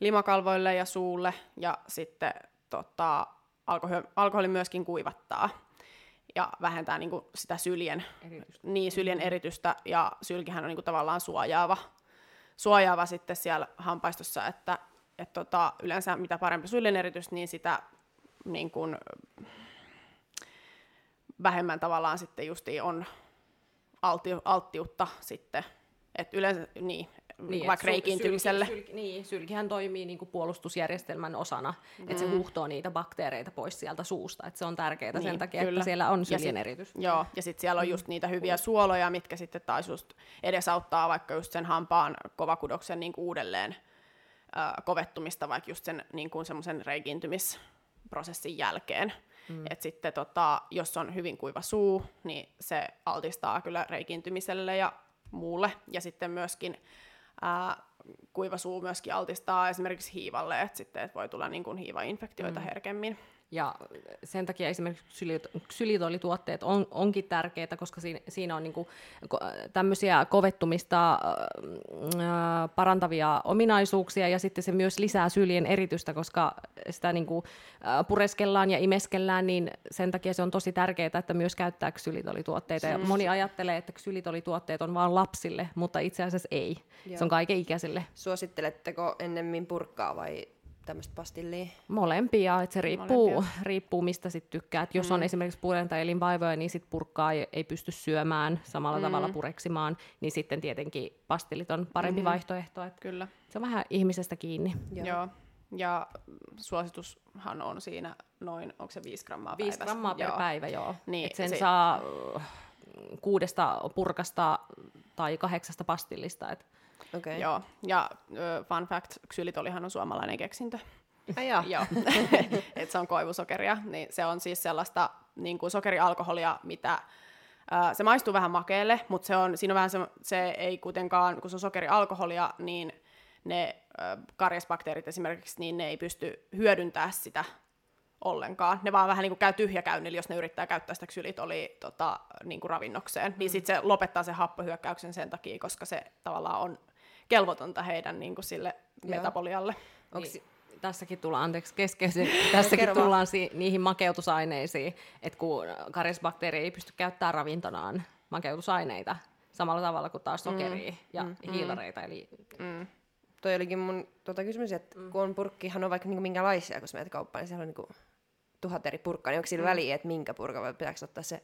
limakalvoille ja suulle, ja sitten tota, alkoholi, alkoholi myöskin kuivattaa ja vähentää niin kuin sitä syljen eritystä. Niin, syljen mm-hmm. eritystä, ja sylkihän on niin kuin tavallaan suojaava, suojaava sitten siellä hampaistossa, että et tota, yleensä mitä parempi syljen eritys, niin sitä niin kuin, vähemmän tavallaan sitten justiin on alti, alttiutta sitten. Et yleensä, niin, niin, vaikka reikiintymiselle. Sylki, sylki, niin, sylkihän toimii niin kuin puolustusjärjestelmän osana, mm. että se huuhtoo niitä bakteereita pois sieltä suusta, että se on tärkeää niin, sen takia, kyllä. että siellä on syljen eritys. Joo, ja sitten siellä on just niitä hyviä suoloja, mitkä sitten taas just edesauttaa vaikka just sen hampaan kovakudoksen niin kuin uudelleen äh, kovettumista, vaikka just sen niin kuin semmoisen reikiintymisprosessin jälkeen. Mm. Et sitten tota, jos on hyvin kuiva suu, niin se altistaa kyllä reikiintymiselle ja muulle. Ja sitten myöskin ää, kuiva suu myöskin altistaa esimerkiksi hiivalle, että sitten et voi tulla niin kuin hiivainfektioita mm. herkemmin. Ja sen takia esimerkiksi ksylito- ksylitolituotteet on, onkin tärkeitä, koska siinä, siinä on niinku tämmöisiä kovettumista äh, parantavia ominaisuuksia ja sitten se myös lisää syljen eritystä, koska sitä niinku, äh, pureskellaan ja imeskellään, niin sen takia se on tosi tärkeää, että myös käyttää ksylitolituotteita. Ja moni ajattelee, että ksylitolituotteet on vain lapsille, mutta itse asiassa ei. Joo. Se on kaiken ikäisille. Suositteletteko ennemmin purkkaa vai tämmöistä pastillia? Molempia, että se riippuu, Molempia. riippuu mistä sit tykkää. jos mm. on esimerkiksi puren tai elinvaivoja, niin sit purkkaa ei, ei pysty syömään samalla mm. tavalla pureksimaan, niin sitten tietenkin pastillit on parempi mm. vaihtoehto. Et Kyllä. Se on vähän ihmisestä kiinni. Joo. Joo. Ja suositushan on siinä noin, onko se 5 grammaa 5 päivässä? grammaa per joo. päivä, joo. Niin, Et sen se... saa kuudesta purkasta tai kahdeksasta pastillista. Et Okay. Joo, ja uh, fun fact, ksylitolihan on suomalainen keksintö. Ai joo. joo. *laughs* Et se on koivusokeria, niin se on siis sellaista niin kuin sokerialkoholia, mitä uh, se maistuu vähän makeelle, mutta se on, siinä on vähän se, se ei kuitenkaan, kun se on sokerialkoholia, niin ne uh, karjasbakteerit esimerkiksi, niin ne ei pysty hyödyntämään sitä ollenkaan. Ne vaan vähän niin kuin käy tyhjäkäynnillä, jos ne yrittää käyttää sitä ksylitolia tota, niin kuin ravinnokseen. Niin mm. Niin sitten se lopettaa sen happohyökkäyksen sen takia, koska se tavallaan on kelvotonta heidän niin kuin sille Joo. metabolialle. Onks, niin. Tässäkin tullaan, anteeksi keskeisen, *laughs* tässäkin tullaan si- niihin makeutusaineisiin, että kun karisbakteeri ei pysty käyttämään ravintonaan makeutusaineita samalla tavalla kuin taas sokeria mm. ja mm. hiilareita. Eli... Mm. Toi olikin mun tota kysymys, että mm. kun on purkkihan on vaikka niinku minkälaisia, kun sä menet kauppaan, niin siellä on niinku tuhat eri purkkaa, niin onko sillä mm. väliä, että minkä purkan vai pitääkö ottaa se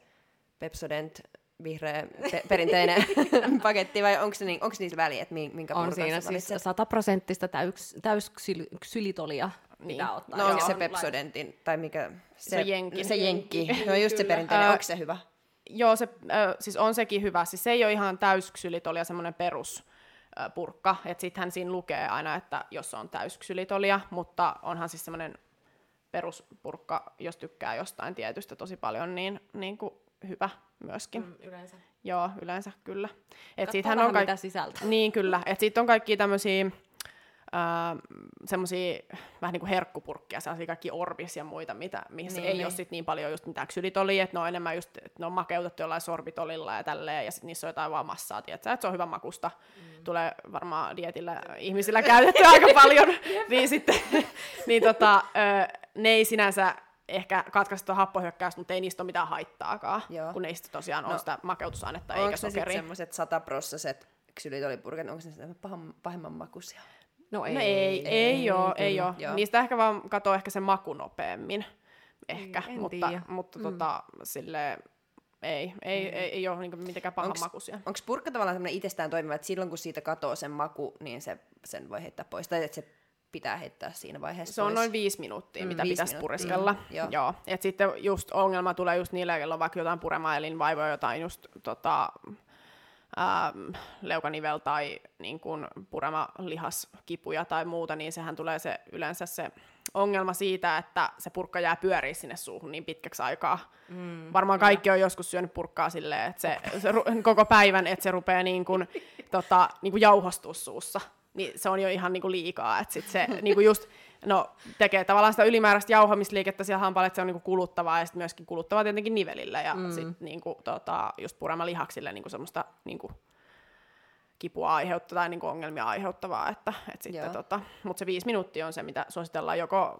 Pepsodent vihreä pe- perinteinen *laughs* paketti, vai onko, niin, onko niissä väliä, että minkä On siinä siis sataprosenttista täys, täysksylitolia niin. pitää ottaa. No onko se Pepsodentin, tai mikä? Se, se jenkki. Se jenkki. No just se perinteinen, onko se hyvä? Joo, se, äh, siis on sekin hyvä. Siis se ei ole ihan täysksylitolia, semmoinen perus purkka, että sittenhän siinä lukee aina, että jos on täysksylitolia, mutta onhan siis semmoinen peruspurkka, jos tykkää jostain tietystä tosi paljon, niin, niin kuin hyvä myöskin. Mm, yleensä. Joo, yleensä kyllä. Et siitähän on kaik- mitä sisältö. Niin, kyllä. Et siitä on kaikki tämmöisiä äh, semmoisia vähän niin kuin herkkupurkkia, sellaisia kaikki orbis ja muita, mitä, missä niin, ei niin. ole sit niin paljon just mitään ksylitolia, että ne on enemmän just, että ne on makeutettu jollain sorbitolilla ja tälleen, ja sitten niissä on jotain vaan massaa, tiedätkö, että se on hyvä makusta. Mm. Tulee varmaan dietillä ihmisillä käytetty aika *laughs* paljon, niin sitten, *laughs* niin tota, ö, ne ei sinänsä ehkä katkaista happohyökkäystä, mutta ei niistä ole mitään haittaakaan, Joo. kun niistä tosiaan no, on sitä makeutusainetta eikä sokeria. Onko ne semmoiset sataprossaset ksylitolipurket, onko ne sitten pahemman makuisia? No ei, no ei, ei, ei ole, ei ole. Niistä ehkä vaan katoo ehkä se maku nopeammin, ehkä, en mutta, tiedä. mutta mm. tota, sille ei, ei, mm. ei, ei ole niinku mitenkään pahan onks, makuisia. Onko purkka tavallaan semmoinen itsestään toimiva, että silloin kun siitä katoo sen maku, niin se, sen voi heittää pois, tai että se pitää heittää siinä vaiheessa Se on noin viisi minuuttia, mm, mitä viisi pitäisi minuuttia. pureskella. Mm, joo. joo. Et sitten just ongelma tulee just niille, joilla on vaikka jotain puremailinvaivoja, jotain just tota, ähm, leukanivel tai niin kuin puremalihaskipuja tai muuta, niin sehän tulee se yleensä se ongelma siitä, että se purkka jää pyöriä sinne suuhun niin pitkäksi aikaa. Mm, Varmaan kaikki on joskus syönyt purkkaa silleen, että se, se koko päivän, että se rupeaa niin kuin, *laughs* tota, niin kuin jauhostua suussa. Niin se on jo ihan niin kuin liikaa, että sit se *laughs* niin kuin just no, tekee tavallaan sitä ylimääräistä jauhamisliikettä siellä hampaalla, että se on niinku kuluttavaa ja sitten myöskin kuluttavaa tietenkin nivelillä ja mm. sitten niinku, tota, just purema lihaksille niinku semmoista niinku, kipua aiheuttavaa tai niinku ongelmia aiheuttavaa. Että, et sitten, tota, mutta se viisi minuuttia on se, mitä suositellaan joko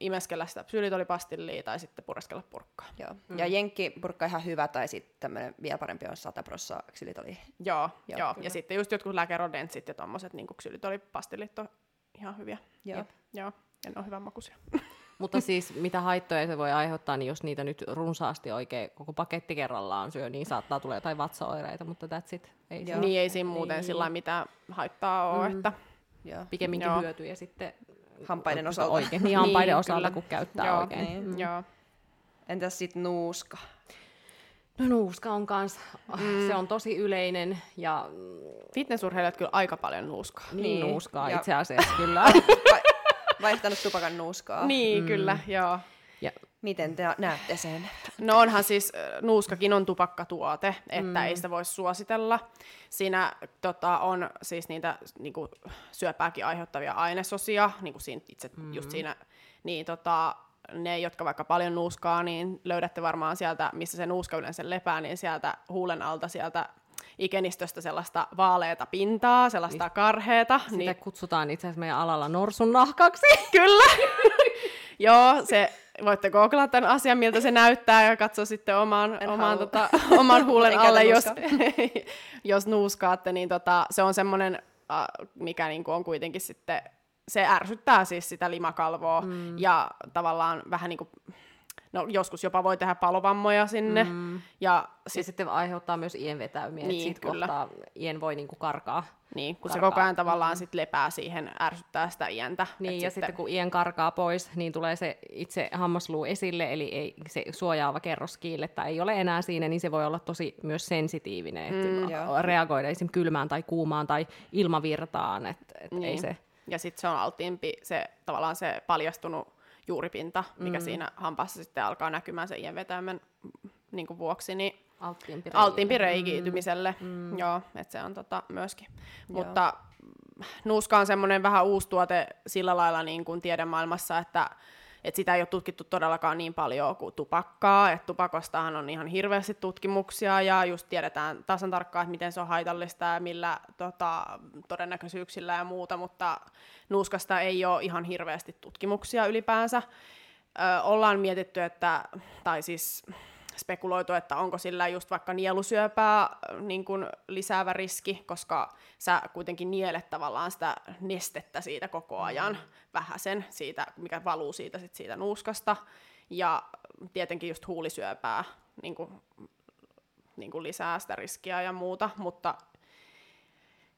imeskellä sitä psyylitolipastillia tai sitten pureskella purkkaa. Joo. Mm. Ja jenkkipurkka ihan hyvä, tai sitten tämmöinen vielä parempi on 100 prossaa ksylitoli. Joo, joo, joo. ja sitten just jotkut lääkerodentsit ja tommoset niin ksylitolipastillit on ihan hyviä. Joo. Jep. Joo, ja ne on hyvän makuisia. *laughs* Mutta siis mitä haittoja se voi aiheuttaa, niin jos niitä nyt runsaasti oikein koko paketti kerrallaan syö, niin saattaa tulla jotain vatsaoireita, mutta that's it. Ei Joo. Niin ei siinä muuten niin. sillä mitään haittaa ole, mm. että... Joo. Pikemminkin Joo. hyötyjä sitten hampaiden osalta. Oikein. Niin, hampaiden niin, osalta, kyllä. kun käyttää Joo, oikein. Niin. Mm. Joo. Entäs sitten nuuska? No nuuska on kans, mm. se on tosi yleinen ja... Fitnessurheilijat kyllä aika paljon nuuskaa. Niin, niin. nuuskaa ja... itse asiassa kyllä. *laughs* Vaihtanut tupakan nuuskaa. Niin, mm. kyllä, joo. Miten te näette sen? No onhan siis, nuuskakin on tupakkatuote, että Mm. ei sitä voi suositella. Siinä tota, on siis niitä niinku, syöpääkin aiheuttavia ainesosia, niin kuin siinä, itse Mm. just siinä, niin tota, ne, jotka vaikka paljon nuuskaa, niin löydätte varmaan sieltä, missä se nuuska yleensä lepää, niin sieltä huulen alta sieltä ikenistöstä sellaista vaaleata pintaa, sellaista karheeta. Sitä Niin, kutsutaan itse asiassa meidän alalla norsun nahkaksi. Kyllä. *laughs* Joo, se, voitte googlata tämän asian, miltä se näyttää ja katsoa sitten oman, oman, tota, oman huulen alle, jos, *laughs* jos nuuskaatte, niin tota, se on semmoinen, mikä niinku on kuitenkin sitten, se ärsyttää siis sitä limakalvoa mm. ja tavallaan vähän niin kuin, no joskus jopa voi tehdä palovammoja sinne. Mm. Ja Se sit, sitten aiheuttaa myös ien vetäymiä, Niin, sit kyllä. kohtaa ien voi niinku karkaa. niin, kun se karkaa. koko ajan tavallaan sit lepää siihen, ärsyttää sitä ientä. Niin, ja sitten kun ien karkaa pois, niin tulee se itse hammasluu esille, eli ei, se suojaava kerroskiilletta ei ole enää siinä, niin se voi olla tosi myös sensitiivinen, että Mm, reagoida esimerkiksi kylmään tai kuumaan tai ilmavirtaan, että et Niin. ei se... Ja sitten se on alttiimpi se tavallaan se paljastunut juuripinta, mikä mm. siinä hampaassa sitten alkaa näkymään sen ien vetäimen niin kuin vuoksi, niin Alttiimpi, alttiimpi reikiytymiselle. Mm. Joo, että se on tota myöskin. Joo. Mutta nuuska on semmoinen vähän uusi tuote sillä lailla niin kuin tiedemaailmassa, että et sitä ei ole tutkittu todellakaan niin paljon kuin tupakkaa. Et tupakostahan on ihan hirveästi tutkimuksia ja just tiedetään tasan tarkkaan, että miten se on haitallista ja millä tota, todennäköisyyksillä ja muuta, mutta nuuskasta ei ole ihan hirveästi tutkimuksia ylipäänsä. Ö, ollaan mietitty, että, tai siis spekuloitu, että onko sillä just vaikka nielusyöpää niin kuin lisäävä riski, koska sä kuitenkin nielet tavallaan sitä nestettä siitä koko ajan, mm. vähäsen siitä, mikä valuu siitä, sit siitä nuuskasta. Ja tietenkin just huulisyöpää niin kuin, niin kuin lisää sitä riskiä ja muuta, mutta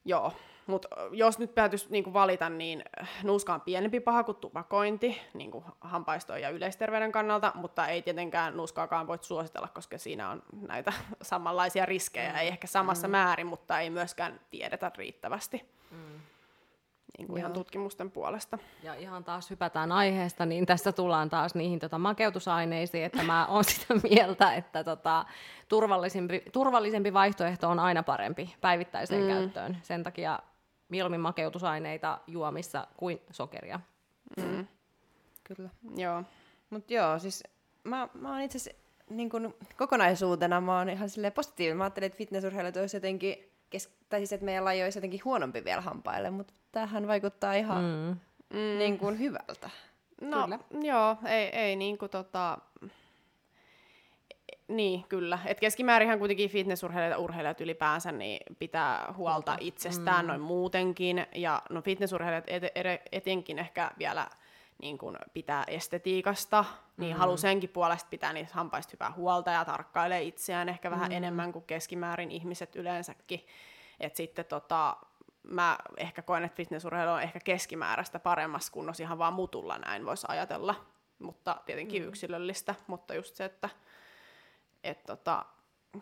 joo. Mutta jos nyt päätyisi niinku valita, niin nuuska on pienempi paha kuin tupakointi niinku hampaistoon ja yleisterveyden kannalta, mutta ei tietenkään nuuskaakaan voi suositella, koska siinä on näitä *laughs* samanlaisia riskejä, ei ehkä samassa mm. määrin, mutta ei myöskään tiedetä riittävästi mm. niinku ihan Joo. tutkimusten puolesta. Ja ihan taas hypätään aiheesta, niin tässä tullaan taas niihin tota, makeutusaineisiin, että mä oon *laughs* sitä mieltä, että tota, turvallisempi, turvallisempi vaihtoehto on aina parempi päivittäiseen mm. käyttöön. Sen takia mieluummin makeutusaineita juomissa kuin sokeria. Mm. Kyllä. Joo. Mutta joo, siis mä, mä oon itse asiassa niin kun, kokonaisuutena mä oon ihan silleen positiivinen. Mä ajattelin, että fitnessurheilut olisi jotenkin, kes- tai siis että meidän laji olisi jotenkin huonompi vielä hampaille, mutta tämähän vaikuttaa ihan Mm. mm. niin kuin hyvältä. No, Kyllä. joo, ei, ei niinku tota... Niin, kyllä. Et keskimäärinhän kuitenkin fitnessurheilijat ja urheilijat ylipäänsä niin pitää huolta itsestään mm. noin muutenkin. Ja no fitnessurheilijat et, et, etenkin ehkä vielä niin kun pitää estetiikasta, niin mm. haluaa senkin puolesta pitää niistä hampaista hyvää huolta ja tarkkailee itseään ehkä vähän mm. enemmän kuin keskimäärin ihmiset yleensäkin. Et sitten tota, mä ehkä koen, että fitnessurheilu on ehkä keskimääräistä paremmassa kunnossa ihan vaan mutulla näin voisi ajatella. Mutta tietenkin mm. yksilöllistä, mutta just se, että et tota,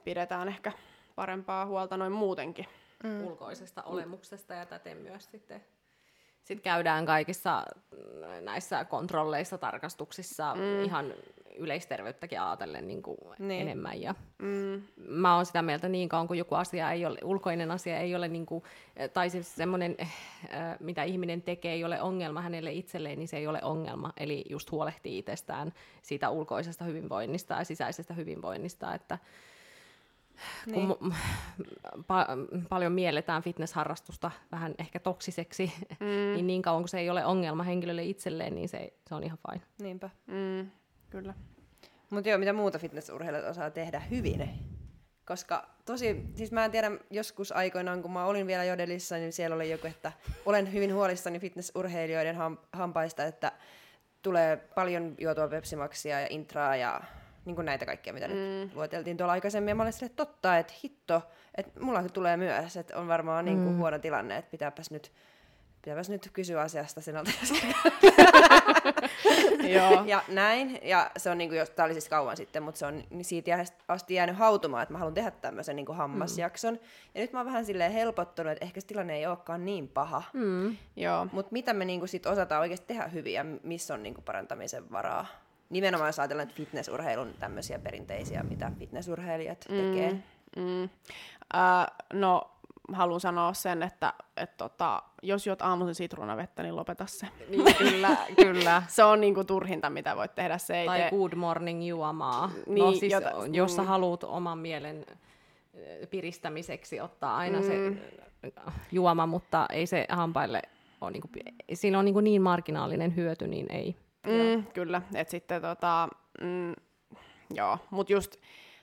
pidetään ehkä parempaa huolta noin muutenkin. mm. ulkoisesta olemuksesta ja täten myös sitten sit käydään kaikissa näissä kontrolleissa, tarkastuksissa mm. ihan yleisterveyttäkin ajatellen niin kuin Niin. enemmän. Ja Mm. mä oon sitä mieltä niin kauan, kun joku asia ei ole, ulkoinen asia ei ole, niin kuin, tai siis semmoinen, eh, äh, mitä ihminen tekee, ei ole ongelma hänelle itselleen, niin se ei ole ongelma. Eli just huolehtii itsestään siitä ulkoisesta hyvinvoinnista ja sisäisestä hyvinvoinnista, että kun Niin. niin. pa- paljon mielletään fitnessharrastusta vähän ehkä toksiseksi, mm. niin niin kauan kun se ei ole ongelma henkilölle itselleen, niin se, se on ihan fine. Niinpä. Mm. Kyllä. Mutta joo, mitä muuta fitnessurheilijat osaa tehdä hyvin? Koska tosi, siis mä en tiedä, joskus aikoinaan, kun mä olin vielä jodelissa, niin siellä oli joku, että olen hyvin huolissani fitnessurheilijoiden ham, hampaista, että tulee paljon juotua pepsimaksia ja intraa ja niin kuin näitä kaikkia, mitä mm. nyt lueteltiin tuolla aikaisemmin. Ja mä olin silleen, että totta, että hitto, että mulla tulee myös, että on varmaan niin kuin huono tilanne, että pitääpäs nyt, pitääpäs nyt kysyä asiasta sinulta. *laughs* Joo. ja näin, ja se on niinku, jos, tää oli siis kauan sitten, mutta se on niin siitä asti jäänyt hautumaan, että mä haluan tehdä tämmöisen niinku hammasjakson. Mm. Ja nyt mä oon vähän silleen helpottunut, että ehkä se tilanne ei olekaan niin paha. Mm. Joo. Mutta mitä me niinku sit osataan oikeasti tehdä hyvin ja missä on niinku parantamisen varaa? nimenomaan jos ajatellaan että fitnessurheilun tämmöisiä perinteisiä, mitä fitnessurheilijat tekee. Mm, mm. Äh, no, haluan sanoa sen, että et tota, jos juot aamuisin sitruunavettä, niin lopeta se. Niin, *laughs* kyllä, kyllä. Se on niinku turhinta, mitä voit tehdä. Se ei Tai tee... good morning juomaa. Niin, no siis, jota- jos sä mm. haluat oman mielen ö, piristämiseksi ottaa aina Mm. se ö, juoma, mutta ei se hampaille ole niinku, siinä on niinku niin marginaalinen hyöty, niin ei. Mm, kyllä, että sitten tota, mm, joo, mut just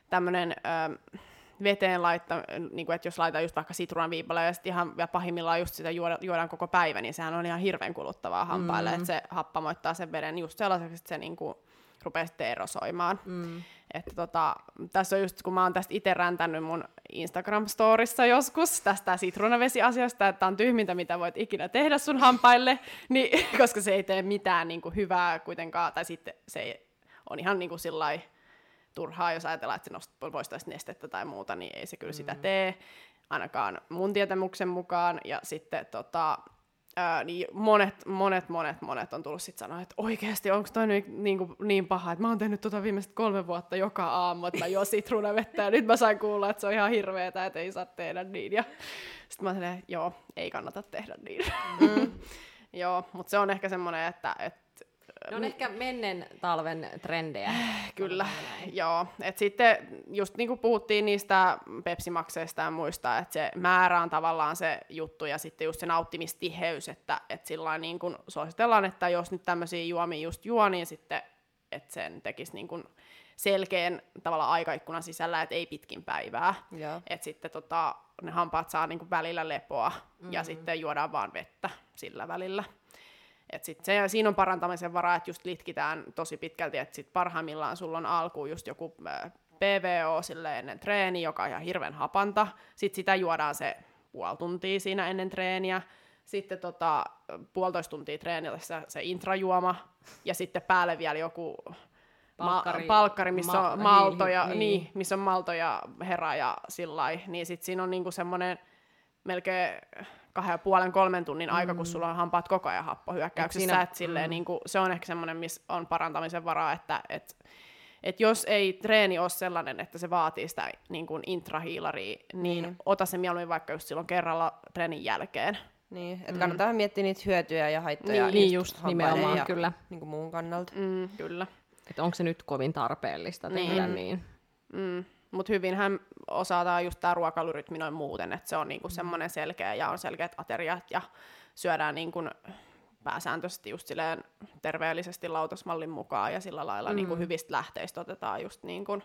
tämmönen ö, veteen laittaa, niin että jos laitetaan just vaikka sitruunaviipale ja sitten ihan ja pahimmillaan just sitä juoda, juodaan koko päivä, niin sehän on ihan hirveän kuluttavaa hampaille, Mm. että se happamoittaa sen veden just sellaiseksi, että se niinku rupeaa sitten erosoimaan. Mm. Että tota, tässä on just, kun mä oon tästä itse räntänyt mun Instagram-storissa joskus tästä sitruunavesiasiasta, että on tyhmintä, mitä voit ikinä tehdä sun hampaille, *laughs* niin, koska se ei tee mitään niin kuin, hyvää kuitenkaan, tai sitten se ei, on ihan niin kuin, sillai, turhaa, jos ajatellaan, että se nost- poistaisi nestettä tai muuta, niin ei se kyllä sitä tee, ainakaan mun tietämyksen mukaan, ja sitten tota, Ää, niin monet, monet, monet, monet on tullut sitten sanoa, että oikeasti onko toi niin, niin, kuin, niin paha, että mä oon tehnyt tota viimeiset kolme vuotta joka aamu, että mä juon sitruunavettä ja nyt mä sain kuulla, että se on ihan hirveetä, että ei saa tehdä niin. Ja sitten mä sanoin, joo, ei kannata tehdä niin. Mm. *laughs* joo, mutta se on ehkä semmoinen, että, että Ne on ehkä menneen talven trendejä. Kyllä, joo. Et sitten just niin kuin puhuttiin niistä pepsimakseista ja muista, että se määrä on tavallaan se juttu ja sitten just se nauttimistiheys, että et sillä niin kuin suositellaan, että jos nyt tämmöisiä juomia just juo, niin sitten että sen tekisi niin kuin selkeän tavalla aikaikkunan sisällä, että ei pitkin päivää. Että sitten tota, ne hampaat saa niin kuin välillä lepoa mm-hmm. ja sitten juodaan vaan vettä sillä välillä. Et sit se, siinä on parantamisen varaa, että just litkitään tosi pitkälti, että sit parhaimmillaan sulla on alkuun just joku PVO sille ennen treeni, joka on ihan hirveän hapanta. Sitten sitä juodaan se puoli tuntia siinä ennen treeniä. Sitten tota, puolitoista tuntia treenillä se, se intrajuoma. Ja sitten päälle vielä joku Palkkari- ma- palkkari missä ma- on malto niin, niin. niin, missä on malto ja hera ja sillä Niin sitten siinä on niinku semmoinen melkein kahden ja puolen kolmen tunnin aika, kun sulla on hampaat koko ajan happohyökkäyksessä. Siinä- Et silleen, niinku, se on ehkä semmoinen, missä on parantamisen varaa, että et, et jos ei treeni ole sellainen, että se vaatii sitä niin kuin intrahiilaria, niin Mm. ota se mieluummin vaikka just silloin kerralla treenin jälkeen. Niin, että kannattaa miettiä niitä hyötyjä ja haittoja Niin, Niin just, nimenomaan, ja kyllä. Niin kuin muun kannalta. Mm, kyllä. Että onko se nyt kovin tarpeellista tehdä Niin. niin. Mm. Mutta hyvinhän osataan just tämä ruokailurytmi noin muuten, että se on niinku semmoinen selkeä ja on selkeät ateriat ja syödään niinku pääsääntöisesti just silleen terveellisesti lautasmallin mukaan ja sillä lailla mm. niinku hyvistä lähteistä otetaan just niinku,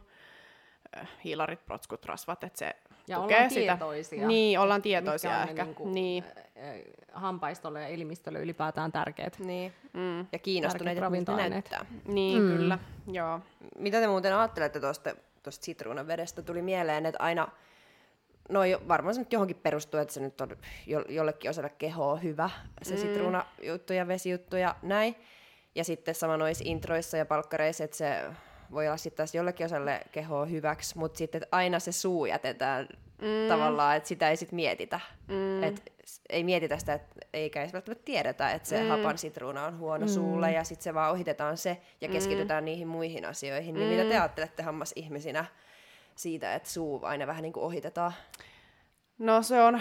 äh, hiilarit, protskut, rasvat, että se Ja tukee ollaan sitä. tietoisia. Niin, ollaan tietoisia ehkä. niinku, Niin. äh, hampaistolle ja elimistölle ylipäätään tärkeät. Niin. Mm. Ja kiinnostuneita, Tärkeät että miltä näyttää. Niin, mm. kyllä. Joo. Mitä te muuten ajattelette tuosta tuosta sitruunan vedestä? Tuli mieleen, että aina, no varmaan se nyt johonkin perustuu, että se nyt on jo, jollekin osalle kehoa hyvä, se mm. sitruunajuttu ja vesijuttu ja näin. Ja sitten sama noissa introissa ja palkkareissa, että se voi olla sitten taas jollekin osalle kehoa hyväksi, mutta sitten aina se suu jätetään mm. tavallaan, että sitä ei sitten mietitä. Mm. Et ei mietitä sitä, että eikä edes välttämättä tiedetä, että se mm. hapan sitruuna on huono mm. suulle, ja sitten se vaan ohitetaan se ja keskitytään mm. niihin muihin asioihin. Niin mitä te ajattelette hammasihmisinä siitä, että suu aina vähän niin kuin ohitetaan? No se on,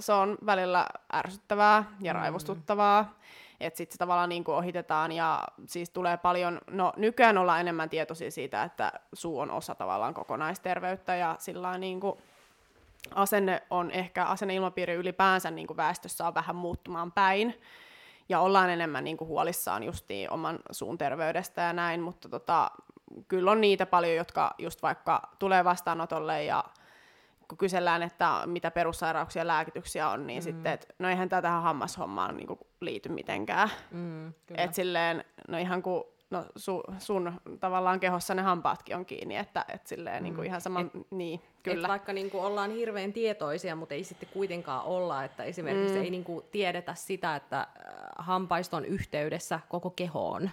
se on välillä ärsyttävää ja raivostuttavaa, että sitten se tavallaan niin kuin ohitetaan ja siis tulee paljon, no nykyään ollaan enemmän tietoisia siitä, että suu on osa tavallaan kokonaisterveyttä ja sillä niin kuin asenne on ehkä, asenneilmapiiri ylipäänsä niin kuin väestössä on vähän muuttumaan päin ja ollaan enemmän niin kuin huolissaan justiin oman suun terveydestä ja näin, mutta tota, kyllä on niitä paljon, jotka just vaikka tulee vastaanotolle ja kun kysellään, että mitä perussairauksia ja lääkityksiä on, niin mm. sitten, että no eihän tämä tähän hammashommaan niin kuin liity mitenkään. Mm, kyllä. Et silleen, no ihan kuin no su, sun tavallaan kehossa ne hampaatkin on kiinni, että et silleen mm. niin kuin ihan sama, et, niin, Kyllä. Et vaikka niinku ollaan hirveän tietoisia, mutta ei sitten kuitenkaan olla, että esimerkiksi mm. ei niinku tiedetä sitä, että äh, hampaiston yhteydessä koko kehoon.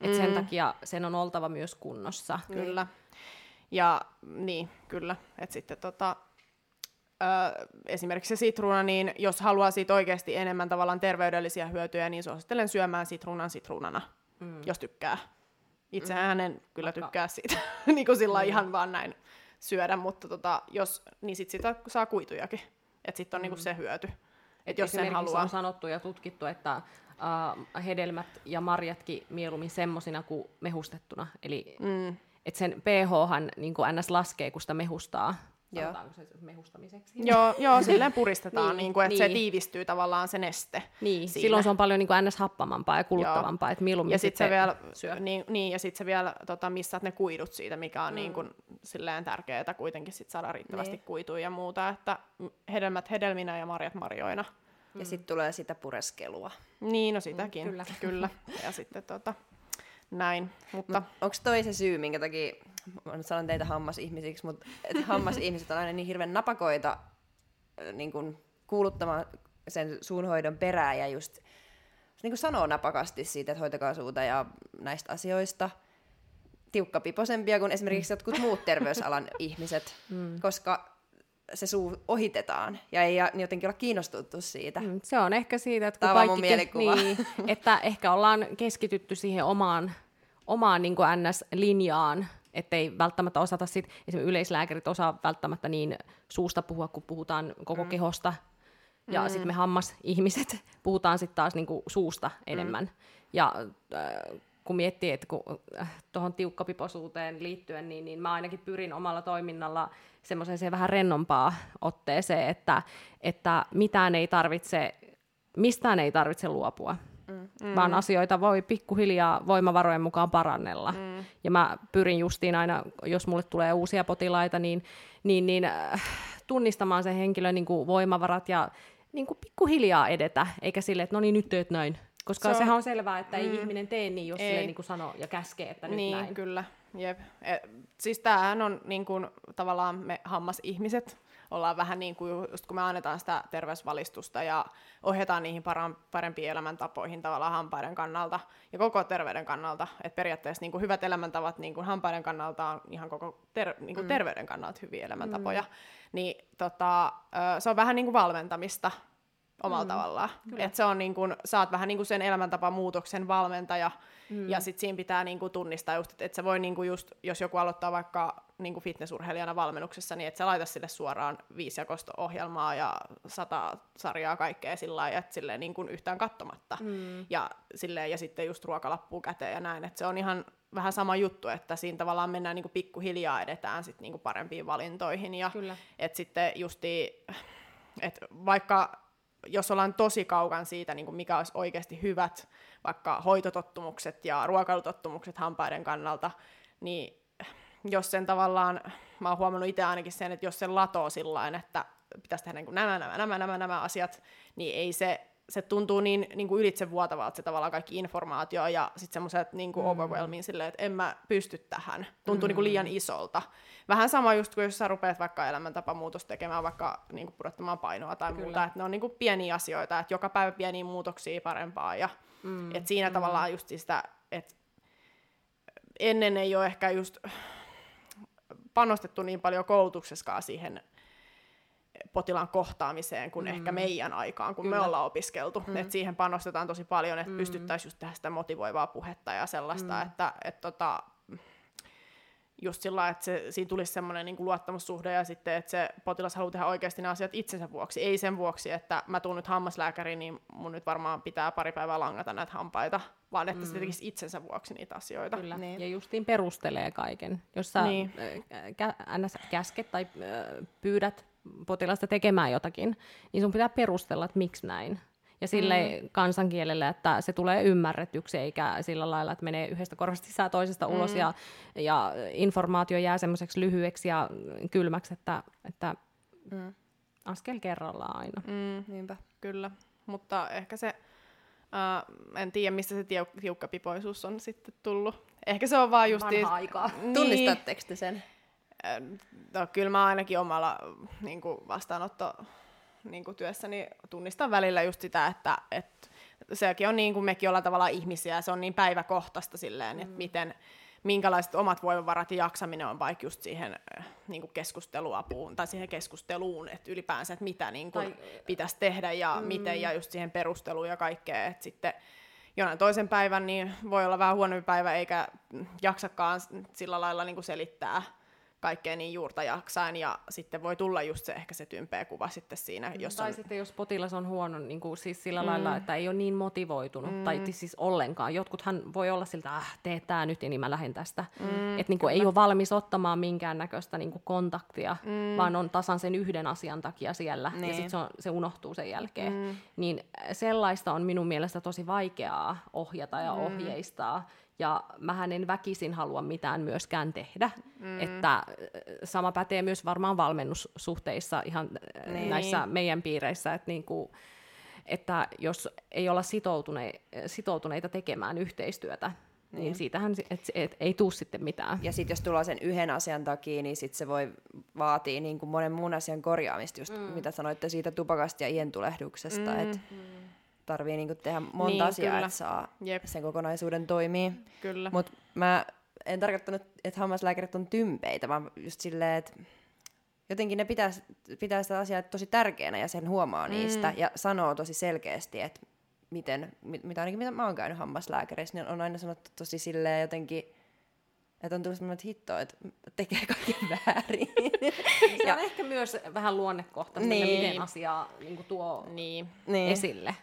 Et mm. sen takia sen on oltava myös kunnossa. Kyllä. Ja niin, kyllä. Et sitten tota, ö, esimerkiksi se sitruuna, niin jos haluaa siitä oikeasti enemmän tavallaan terveydellisiä hyötyjä, niin suosittelen syömään sitruunan sitruunana, mm. jos tykkää. Itsehän en kyllä tykkää siitä *laughs* niin kuin sillä mm. ihan vaan näin syödä, mutta tota, jos, niin sit sitä saa kuitujakin. Että sitten on niinku mm. niinku se hyöty. Et jos sen haluaa. on sanottu ja tutkittu, että uh, hedelmät ja marjatkin mieluummin semmosina kuin mehustettuna. Eli mm. Että sen pH niin kuin ns. laskee, kun sitä mehustaa. Joo. se mehustamiseksi? Joo, joo *laughs* silleen puristetaan, niin, niin kuin, että niin. se tiivistyy tavallaan se neste. Niin, siinä. silloin se on paljon niin kuin ns. happamampaa ja kuluttavampaa, että mieluummin ja sit se vielä, syö. Niin, niin, ja sitten se vielä tota, missaat ne kuidut siitä, mikä on mm. niin kuin, silleen tärkeää kuitenkin sit saada riittävästi niin. kuituja ja muuta, että hedelmät hedelminä ja marjat marjoina. Ja mm. sitten tulee sitä pureskelua. Niin, no sitäkin, mm, kyllä. kyllä. Ja sitten tota, näin. Mutta... Mut onko toi se syy, minkä takia mä nyt sanon teitä hammasihmisiksi, mutta et *laughs* hammasihmiset on aina niin hirveän napakoita niin kun, kuuluttamaan sen suunhoidon perään ja just niin kuin sanoo napakasti siitä, että hoitakaa suuta ja näistä asioista tiukkapiposempia kuin esimerkiksi jotkut muut terveysalan *laughs* ihmiset, mm. koska se suu ohitetaan ja ei jotenkin olla kiinnostuttu siitä. Mm, se on ehkä siitä, että kun kaikki niin, että ehkä ollaan keskitytty siihen omaan, omaan niin kuin NS-linjaan ettei välttämättä osata sit, esimerkiksi yleislääkärit osaa välttämättä niin suusta puhua, kun puhutaan koko mm. kehosta, ja mm. sitten me hammasihmiset *laughs* puhutaan sitten taas niinku suusta enemmän. Mm. Ja äh, kun miettii, että kun äh, tuohon tiukkapiposuuteen liittyen, niin, niin mä ainakin pyrin omalla toiminnalla semmoiseen vähän rennompaa otteeseen, että, että mitään ei tarvitse, mistään ei tarvitse luopua. Mm. vaan asioita voi pikkuhiljaa voimavarojen mukaan parannella. Mm. Ja mä pyrin justiin aina, jos mulle tulee uusia potilaita, niin, niin, niin äh, tunnistamaan sen henkilön niin kuin voimavarat ja niin kuin pikkuhiljaa edetä, eikä sille, että no niin, nyt teet näin. Koska se on, sehän on selvää, että mm. ei ihminen tee niin, jos ei. sille niin kuin sanoo ja käskee, että nyt niin, näin. kyllä. Jep. E, siis tämähän on niin kuin, tavallaan me hammasihmiset, ollaan vähän niin kuin, just kun me annetaan sitä terveysvalistusta ja ohjataan niihin parempiin elämäntapoihin tavallaan hampaiden kannalta ja koko terveyden kannalta. Että periaatteessa niin kuin hyvät elämäntavat niin kuin hampaiden kannalta on ihan koko ter- niin kuin mm. terveyden kannalta hyviä elämäntapoja. Mm. Niin tota, se on vähän niin kuin valmentamista omalla mm, tavallaan. Et se on niin kun, sä oot vähän niin kuin sen elämäntapamuutoksen valmentaja, mm. ja sit siinä pitää niin kuin tunnistaa just, että et se voi niin kuin just, jos joku aloittaa vaikka niin kuin fitnessurheilijana valmennuksessa, niin et sä laita sille suoraan viisijakosto-ohjelmaa ja sata sarjaa kaikkea sillä lailla, että silleen niin kuin yhtään kattomatta. Mm. Ja, silleen, ja sitten just ruokalappuun käteen ja näin, että se on ihan vähän sama juttu, että siinä tavallaan mennään niin kuin pikkuhiljaa edetään sit niin kuin parempiin valintoihin. Ja että sitten justi, että vaikka jos ollaan tosi kaukan siitä, niin kuin mikä olisi oikeasti hyvät vaikka hoitotottumukset ja ruokailutottumukset hampaiden kannalta, niin jos sen tavallaan, mä oon huomannut itse ainakin sen, että jos sen latoo sillä että pitäisi tehdä niin nämä, nämä, nämä, nämä, nämä asiat, niin ei se, se tuntuu niin, niin kuin ylitsevuotavalta se tavallaan kaikki informaatio ja sitten semmoiset niin kuin mm. overwhelming silleen, että en mä pysty tähän. Tuntuu mm. niin kuin liian isolta. Vähän sama just kuin jos sä rupeat vaikka elämäntapamuutos tekemään, vaikka niin kuin pudottamaan painoa tai Kyllä. muuta, että ne on niin kuin pieniä asioita, että joka päivä pieniä muutoksia parempaa ja mm. että siinä mm. tavallaan just sitä, että ennen ei ole ehkä just panostettu niin paljon koulutuksessakaan siihen potilaan kohtaamiseen kuin mm. ehkä meidän aikaan, kun Kyllä. me ollaan opiskeltu. Mm. Et siihen panostetaan tosi paljon, että mm. pystyttäisiin just tehdä sitä motivoivaa puhetta ja sellaista, mm. että et tota, just sillä että se, siinä tulisi semmoinen niin luottamussuhde ja sitten, että se potilas haluaa tehdä oikeasti ne asiat itsensä vuoksi. Ei sen vuoksi, että mä tuun nyt hammaslääkäriin, niin mun nyt varmaan pitää pari päivää langata näitä hampaita, vaan että mm. se tekisi itsensä vuoksi niitä asioita. Kyllä, niin. ja justiin perustelee kaiken. Jos sä niin. kä- käsket tai pyydät potilasta tekemään jotakin, niin sun pitää perustella, että miksi näin ja sille mm. kansankielelle, että se tulee ymmärretyksi, eikä sillä lailla, että menee yhdestä korvasta sisään toisesta mm. ulos ja, ja informaatio jää semmoiseksi lyhyeksi ja kylmäksi, että, että mm. askel kerrallaan aina. Mm, niinpä, kyllä. Mutta ehkä se, uh, en tiedä mistä se tiukkapipoisuus on sitten tullut. Ehkä se on vaan just... Vanha aikaa. Niin. Tunnistatteko te sen? No, kyllä mä ainakin omalla niin kuin vastaanotto niin kuin työssäni tunnistan välillä just sitä, että, että sekin on niin kuin mekin ollaan tavallaan ihmisiä, se on niin päiväkohtaista silleen, mm. että miten, minkälaiset omat voimavarat ja jaksaminen on vaikka just siihen niin kuin keskusteluapuun tai siihen keskusteluun, että ylipäänsä, että mitä niin kuin tai, pitäisi tehdä ja mm. miten ja just siihen perusteluun ja kaikkea, että sitten jonain toisen päivän, niin voi olla vähän huonompi päivä, eikä jaksakaan sillä lailla niin kuin selittää kaikkea niin juurta jaksain, ja sitten voi tulla just se ehkä se tympeä kuva sitten siinä. Jos tai on... sitten jos potilas on huono niin kuin siis sillä mm. lailla, että ei ole niin motivoitunut, mm. tai siis ollenkaan. Jotkuthan voi olla siltä, ah, tee tämä nyt, ja niin mä lähden tästä. Mm, että niin kuin ei ole valmis ottamaan minkäännäköistä niin kuin kontaktia, mm. vaan on tasan sen yhden asian takia siellä, niin. ja sitten se, on, se unohtuu sen jälkeen. Mm. Niin sellaista on minun mielestä tosi vaikeaa ohjata ja mm. ohjeistaa, ja mähän en väkisin halua mitään myöskään tehdä. Mm. Että sama pätee myös varmaan valmennussuhteissa ihan niin. näissä meidän piireissä, että, niinku, että jos ei olla sitoutuneita, sitoutuneita tekemään yhteistyötä, niin, niin siitähän et, et, ei tule sitten mitään. Ja sitten jos tullaan sen yhden asian takia, niin sit se voi vaatia niin kuin monen muun asian korjaamista, just mm. mitä sanoitte siitä tupakasta ja ientulehduksesta, mm. että mm tarvii niinku tehdä monta niin, asiaa, että saa Jep. sen kokonaisuuden toimii. Kyllä. Mutta mä en tarkoittanut, että hammaslääkärit on tympeitä, vaan just silleen, että jotenkin ne pitää, pitää sitä asiaa tosi tärkeänä ja sen huomaa mm. niistä ja sanoo tosi selkeästi, että miten, mit, mitä ainakin mitä mä oon käynyt hammaslääkärissä, niin on aina sanottu tosi silleen jotenkin, että on tullut sellainen, että hitto, että tekee kaiken *laughs* väärin. Se ja, on ehkä myös vähän luonnekohtaista, niin. miten asiaa niin tuo niin. esille.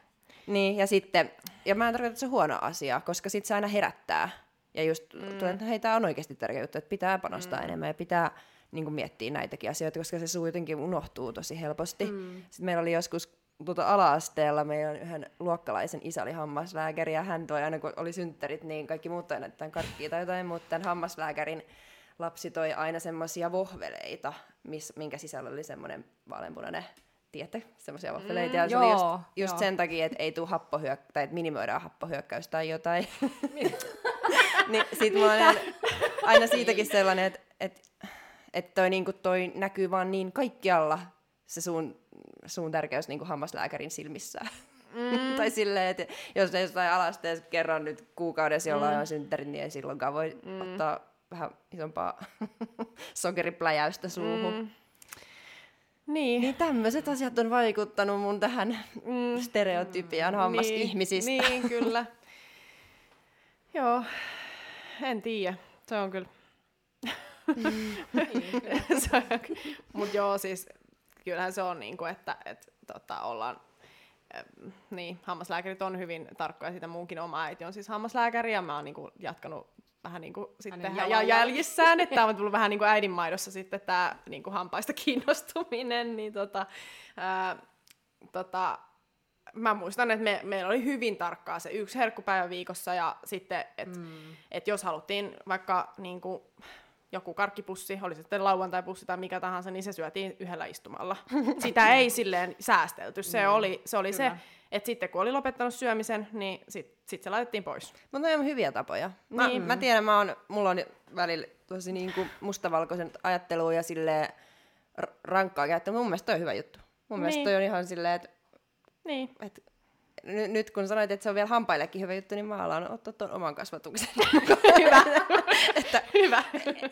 Niin, ja sitten, ja mä en tarkoita, että se on huono asia, koska sitten se aina herättää. Ja just mm. tulee, että hei, tämä on oikeasti tärkeä juttu, että pitää panostaa mm. enemmän ja pitää niin kuin, miettiä näitäkin asioita, koska se suu jotenkin unohtuu tosi helposti. Mm. Sitten meillä oli joskus tuota ala-asteella meidän yhden luokkalaisen isä oli hammaslääkäri ja hän toi aina kun oli synttärit, niin kaikki muut toi näyttää karkkia tai jotain, mutta tämän hammaslääkärin lapsi toi aina semmoisia vohveleita, miss, minkä sisällä oli semmoinen vaaleanpunainen tiedätte, semmoisia waffeleita. Mm, ja se joo, oli just, just sen takia, että ei tule happohyök- tai että minimoidaan happohyökkäystä tai jotain. *laughs* niin sit mulla on aina siitäkin sellainen, että et, et toi, niinku, toi näkyy vaan niin kaikkialla se suun, suun tärkeys niinku hammaslääkärin silmissä. Mm. *laughs* tai silleen, että jos jostain alasteessa kerran nyt kuukaudessa jollain mm. on synttärit, niin ei silloinkaan voi mm. ottaa vähän isompaa *laughs* sokeripläjäystä suuhun. Mm. Niin. niin tämmöiset asiat on vaikuttanut mun tähän mm. stereotypiaan hammasihmisistä. Niin, niin kyllä. *laughs* Joo, en tiedä. Se on kyllä. Mm. *laughs* Mutta joo, siis kyllähän se on niin kuin, että et, tota, ollaan niin, hammaslääkärit on hyvin tarkkoja, sitä munkin oma äiti on siis hammaslääkäri, ja mä oon niin kuin, jatkanut vähän niin kuin sitten ja jäljissään, että tämä on tullut vähän niin kuin äidinmaidossa sitten tämä niin kuin hampaista kiinnostuminen, niin tota, ää, tota, mä muistan, että me, meillä oli hyvin tarkkaa se yksi herkkupäivä viikossa ja sitten, että mm. et jos haluttiin vaikka niin kuin, joku karkkipussi, oli se sitten lauantai-pussi tai mikä tahansa, niin se syötiin yhdellä istumalla. *laughs* Sitä ei silleen säästelty. Se mm. oli, se, oli se että sitten kun oli lopettanut syömisen, niin sitten sit se laitettiin pois. Mutta ne on hyviä tapoja. Mä, niin. mä tiedän, mä oon, mulla on välillä tosi niinku mustavalkoisen ajattelua ja sille rankkaa käyttöä. Mun mielestä toi on hyvä juttu. Mun niin. mielestä toi on ihan silleen, että niin. et, n- nyt kun sanoit, että se on vielä hampaillekin hyvä juttu, niin mä alan ottaa tuon oman kasvatuksen. *laughs* hyvä. että, hyvä.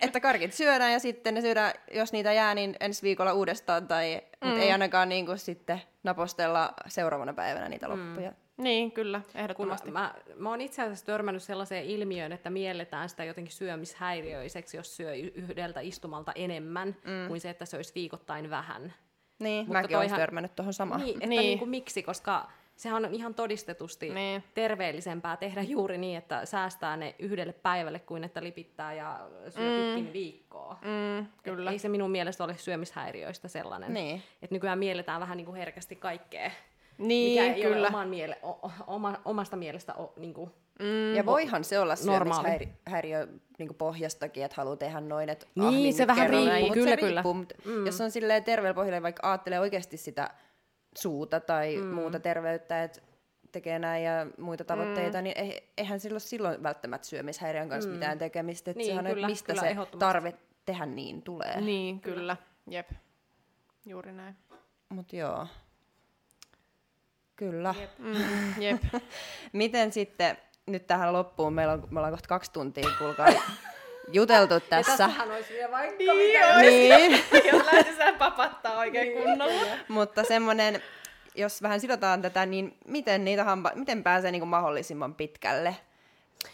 että karkit syödään ja sitten ne syödään, jos niitä jää, niin ensi viikolla uudestaan. Tai, mm. Mutta ei ainakaan niin kuin sitten napostella seuraavana päivänä niitä mm. loppuja. Mm. Niin, kyllä, ehdottomasti. Kun mä, mä oon itse asiassa törmännyt sellaiseen ilmiöön, että mielletään sitä jotenkin syömishäiriöiseksi, jos syö yhdeltä istumalta enemmän, mm. kuin se, että se olisi viikoittain vähän. Niin, Mutta mäkin olen törmännyt tuohon samaan. Niin, että niin. Niin kuin, miksi, koska sehän on ihan todistetusti niin. terveellisempää tehdä juuri niin, että säästää ne yhdelle päivälle kuin että lipittää ja syö mm. pitkin viikkoa. Mm, kyllä. ei se minun mielestä ole syömishäiriöistä sellainen. Niin. Että nykyään mielletään vähän niin kuin herkästi kaikkea, niin, mikä ei kyllä. ole oman miele, o, oma, omasta mielestä o, niin kuin Mm, ja voihan se olla syömishäiriö niin pohjastakin, että haluaa tehdä noin, että niin, ah, niin se vähän riippuu, kyllä, se kyllä. Riippuu, mm. Jos on silleen terveellä pohjalla, vaikka ajattelee oikeasti sitä suuta tai mm. muuta terveyttä, että tekee näin ja muita tavoitteita, mm. niin eihän silloin silloin välttämättä syömishäiriön kanssa mm. mitään tekemistä. Että niin, sehän kyllä, on, mistä kyllä, se tarve tehdä niin tulee. Niin, kyllä. Jep. Juuri näin. Mut joo. Kyllä. Jep. Mm, jep. *laughs* Miten sitten, nyt tähän loppuun, meillä on, me ollaan kohta kaksi tuntia, kuulkaa, *laughs* juteltu tässä. Ja tässähän olisi vielä vaikka niin, mitä. Niin. Jos lähdetään papattaa oikein niin. kunnolla. Mutta semmoinen jos vähän sidotaan tätä, niin miten, niitä hampa- miten pääsee niin kuin mahdollisimman pitkälle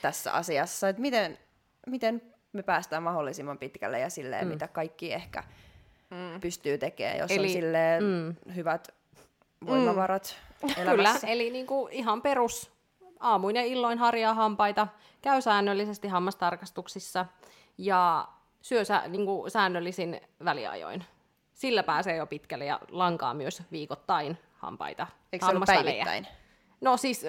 tässä asiassa? Et miten, miten me päästään mahdollisimman pitkälle ja silleen, mm. mitä kaikki ehkä mm. pystyy tekemään, jos Eli, on silleen mm. hyvät voimavarat mm. elämässä. Kyllä, eli niin kuin ihan perus aamuin ja illoin harjaa hampaita, käy säännöllisesti hammastarkastuksissa ja syö sä, niin kuin säännöllisin väliajoin. Sillä pääsee jo pitkälle ja lankaa myös viikoittain hampaita. Eikö se ole päivittäin? No siis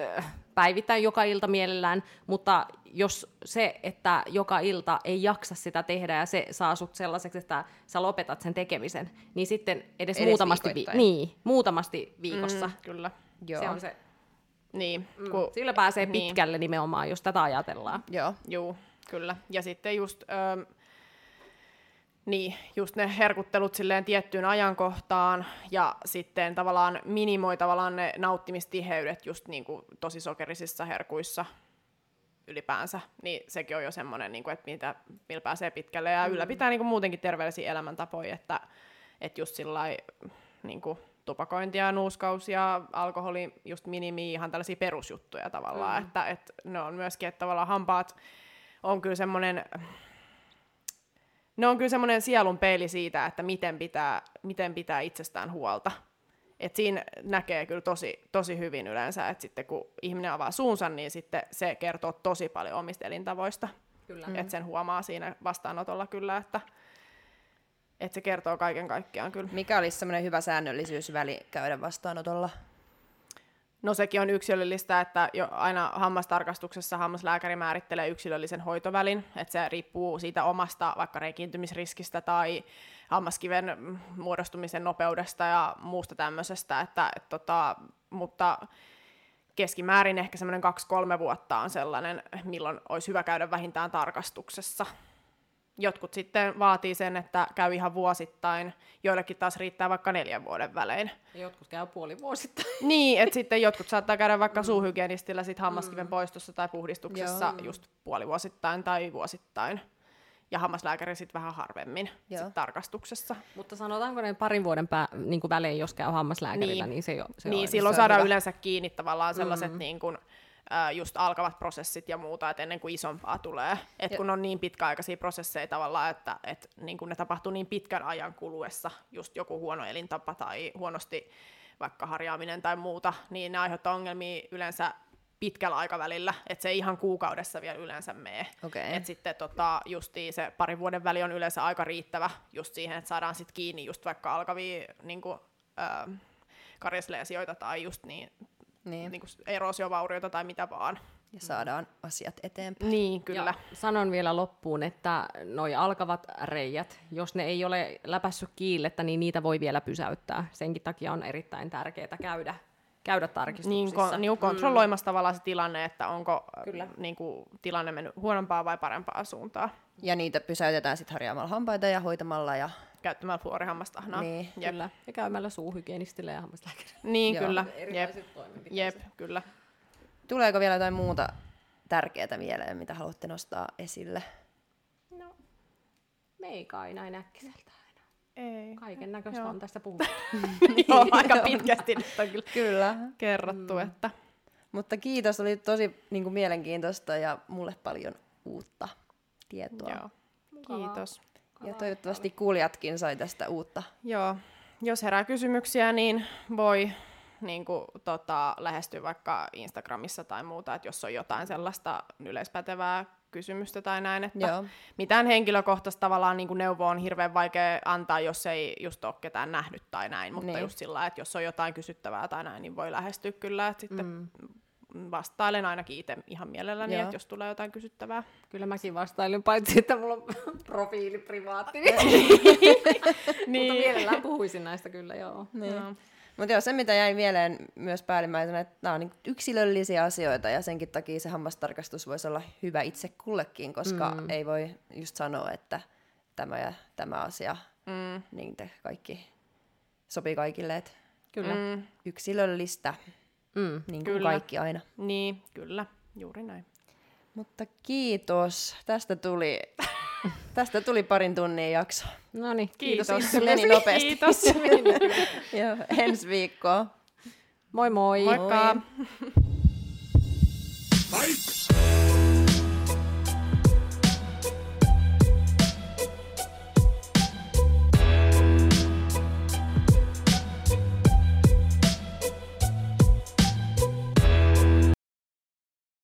päivittäin joka ilta mielellään, mutta jos se, että joka ilta ei jaksa sitä tehdä ja se saa sut sellaiseksi, että sä lopetat sen tekemisen, niin sitten edes, edes muutamasti, vi- niin, muutamasti viikossa. Mm, kyllä. Joo. Se on se. Niin. Mm. Kun, Sillä pääsee niin. pitkälle nimenomaan, jos tätä ajatellaan. Joo. Joo, kyllä. Ja sitten just... Öö, niin, just ne herkuttelut silleen tiettyyn ajankohtaan ja sitten tavallaan minimoi tavallaan ne nauttimistiheydet just niin kuin tosi sokerisissa herkuissa ylipäänsä, niin sekin on jo semmoinen, niin kuin, että mitä, millä pääsee pitkälle ja mm. ylläpitää niin kuin muutenkin terveellisiä elämäntapoja, että, että just sillä niin kuin tupakointia ja nuuskaus ja alkoholi just minimi ihan tällaisia perusjuttuja tavallaan, mm. että, että ne on myöskin, että tavallaan hampaat on kyllä semmoinen ne on kyllä semmoinen sielun peili siitä, että miten pitää, miten pitää itsestään huolta. Et siinä näkee kyllä tosi, tosi hyvin yleensä, että sitten kun ihminen avaa suunsa, niin sitten se kertoo tosi paljon omista elintavoista. Kyllä. Että sen huomaa siinä vastaanotolla kyllä, että, että se kertoo kaiken kaikkiaan kyllä. Mikä olisi semmoinen hyvä säännöllisyysväli käydä vastaanotolla? No sekin on yksilöllistä, että jo aina hammastarkastuksessa hammaslääkäri määrittelee yksilöllisen hoitovälin, että se riippuu siitä omasta vaikka reikiintymisriskistä tai hammaskiven muodostumisen nopeudesta ja muusta tämmöisestä, että, et, tota, mutta keskimäärin ehkä semmoinen kaksi-kolme vuotta on sellainen, milloin olisi hyvä käydä vähintään tarkastuksessa. Jotkut sitten vaatii sen, että käy ihan vuosittain, joillekin taas riittää vaikka neljän vuoden välein. Ja jotkut käy puoli vuosittain. *laughs* Niin, että sitten jotkut saattaa käydä vaikka mm. suuhygienistillä sit hammaskiven mm. poistossa tai puhdistuksessa Joo. just vuosittain tai vuosittain. Ja hammaslääkäri sitten vähän harvemmin sit tarkastuksessa. Mutta sanotaanko ne parin vuoden pää, niin välein, jos käy hammaslääkärillä, niin, niin se, jo, se Niin, silloin saadaan hyvä. yleensä kiinni tavallaan sellaiset mm. niin kuin, just alkavat prosessit ja muuta, että ennen kuin isompaa tulee. Et kun on niin pitkäaikaisia prosesseja tavallaan, että et niin kun ne tapahtuu niin pitkän ajan kuluessa, just joku huono elintapa tai huonosti vaikka harjaaminen tai muuta, niin ne aiheuttaa ongelmia yleensä pitkällä aikavälillä, että se ei ihan kuukaudessa vielä yleensä mene. Okay. Et sitten tota, justiin se parin vuoden väli on yleensä aika riittävä just siihen, että saadaan sit kiinni just vaikka alkavia niin kuin, äh, karjasleesioita tai just niin niin. Niin kuin erosiovaurioita tai mitä vaan. Ja saadaan asiat eteenpäin. Niin, kyllä. Ja sanon vielä loppuun, että noi alkavat reijät, jos ne ei ole läpässyt kiillettä, niin niitä voi vielä pysäyttää. Senkin takia on erittäin tärkeää käydä käydä tarkistuksissa. Niin, niin kontrolloimassa mm. tavallaan se tilanne, että onko Kyllä. Niin kuin, tilanne mennyt huonompaa vai parempaa suuntaan. Ja niitä pysäytetään sitten harjaamalla hampaita ja hoitamalla ja käyttämällä fluorihammastahnaa. Niin, Jep. kyllä. Ja käymällä suuhygienistillä ja hammaslääkärillä. *laughs* Niin, Joo. kyllä. Jep. Jep, kyllä. Tuleeko vielä jotain muuta tärkeää mieleen, mitä haluatte nostaa esille? No, me ei kai näin äkkiseltä aina. Ei. Kaiken näköistä on tästä *laughs* puhuttu. Joo, aika pitkästi nyt on kyllä, *laughs* kyllä. kerrottu. Mm. Että. Mutta kiitos, oli tosi niin kuin, mielenkiintoista ja mulle paljon uutta tietoa. Joo. Kiitos. Ja toivottavasti kuulijatkin sai tästä uutta. Joo. Jos herää kysymyksiä, niin voi niin kuin, tota, lähestyä vaikka Instagramissa tai muuta, että jos on jotain sellaista yleispätevää kysymystä tai näin, että Joo. mitään henkilökohtaista tavallaan niin kuin neuvoa on hirveän vaikea antaa, jos ei just ole ketään nähnyt tai näin, mutta niin. just sillä että jos on jotain kysyttävää tai näin, niin voi lähestyä kyllä, että sitten mm vastailen ainakin itse ihan mielelläni, Joo. että jos tulee jotain kysyttävää. Kyllä mäkin vastailen, paitsi että mulla on *laughs* profiili privaatti. niin. *laughs* Mutta mielellään puhuisin näistä kyllä, joo. Niin. joo. Mutta joo, se mitä jäi mieleen myös päällimmäisenä, että nämä on niin yksilöllisiä asioita ja senkin takia se hammastarkastus voisi olla hyvä itse kullekin, koska mm. ei voi just sanoa, että tämä ja tämä asia, mm. niin te kaikki sopii kaikille, että Kyllä. Mm. yksilöllistä. Mm, niin kuin kyllä. kaikki aina. Niin, kyllä, juuri näin. Mutta kiitos. Tästä tuli, *laughs* tästä tuli parin tunnin jakso. No niin, kiitos. kiitos. Meni nopeasti. Kiitos. *laughs* Joo, ensi viikkoa. Moi moi! Moikka! Moi.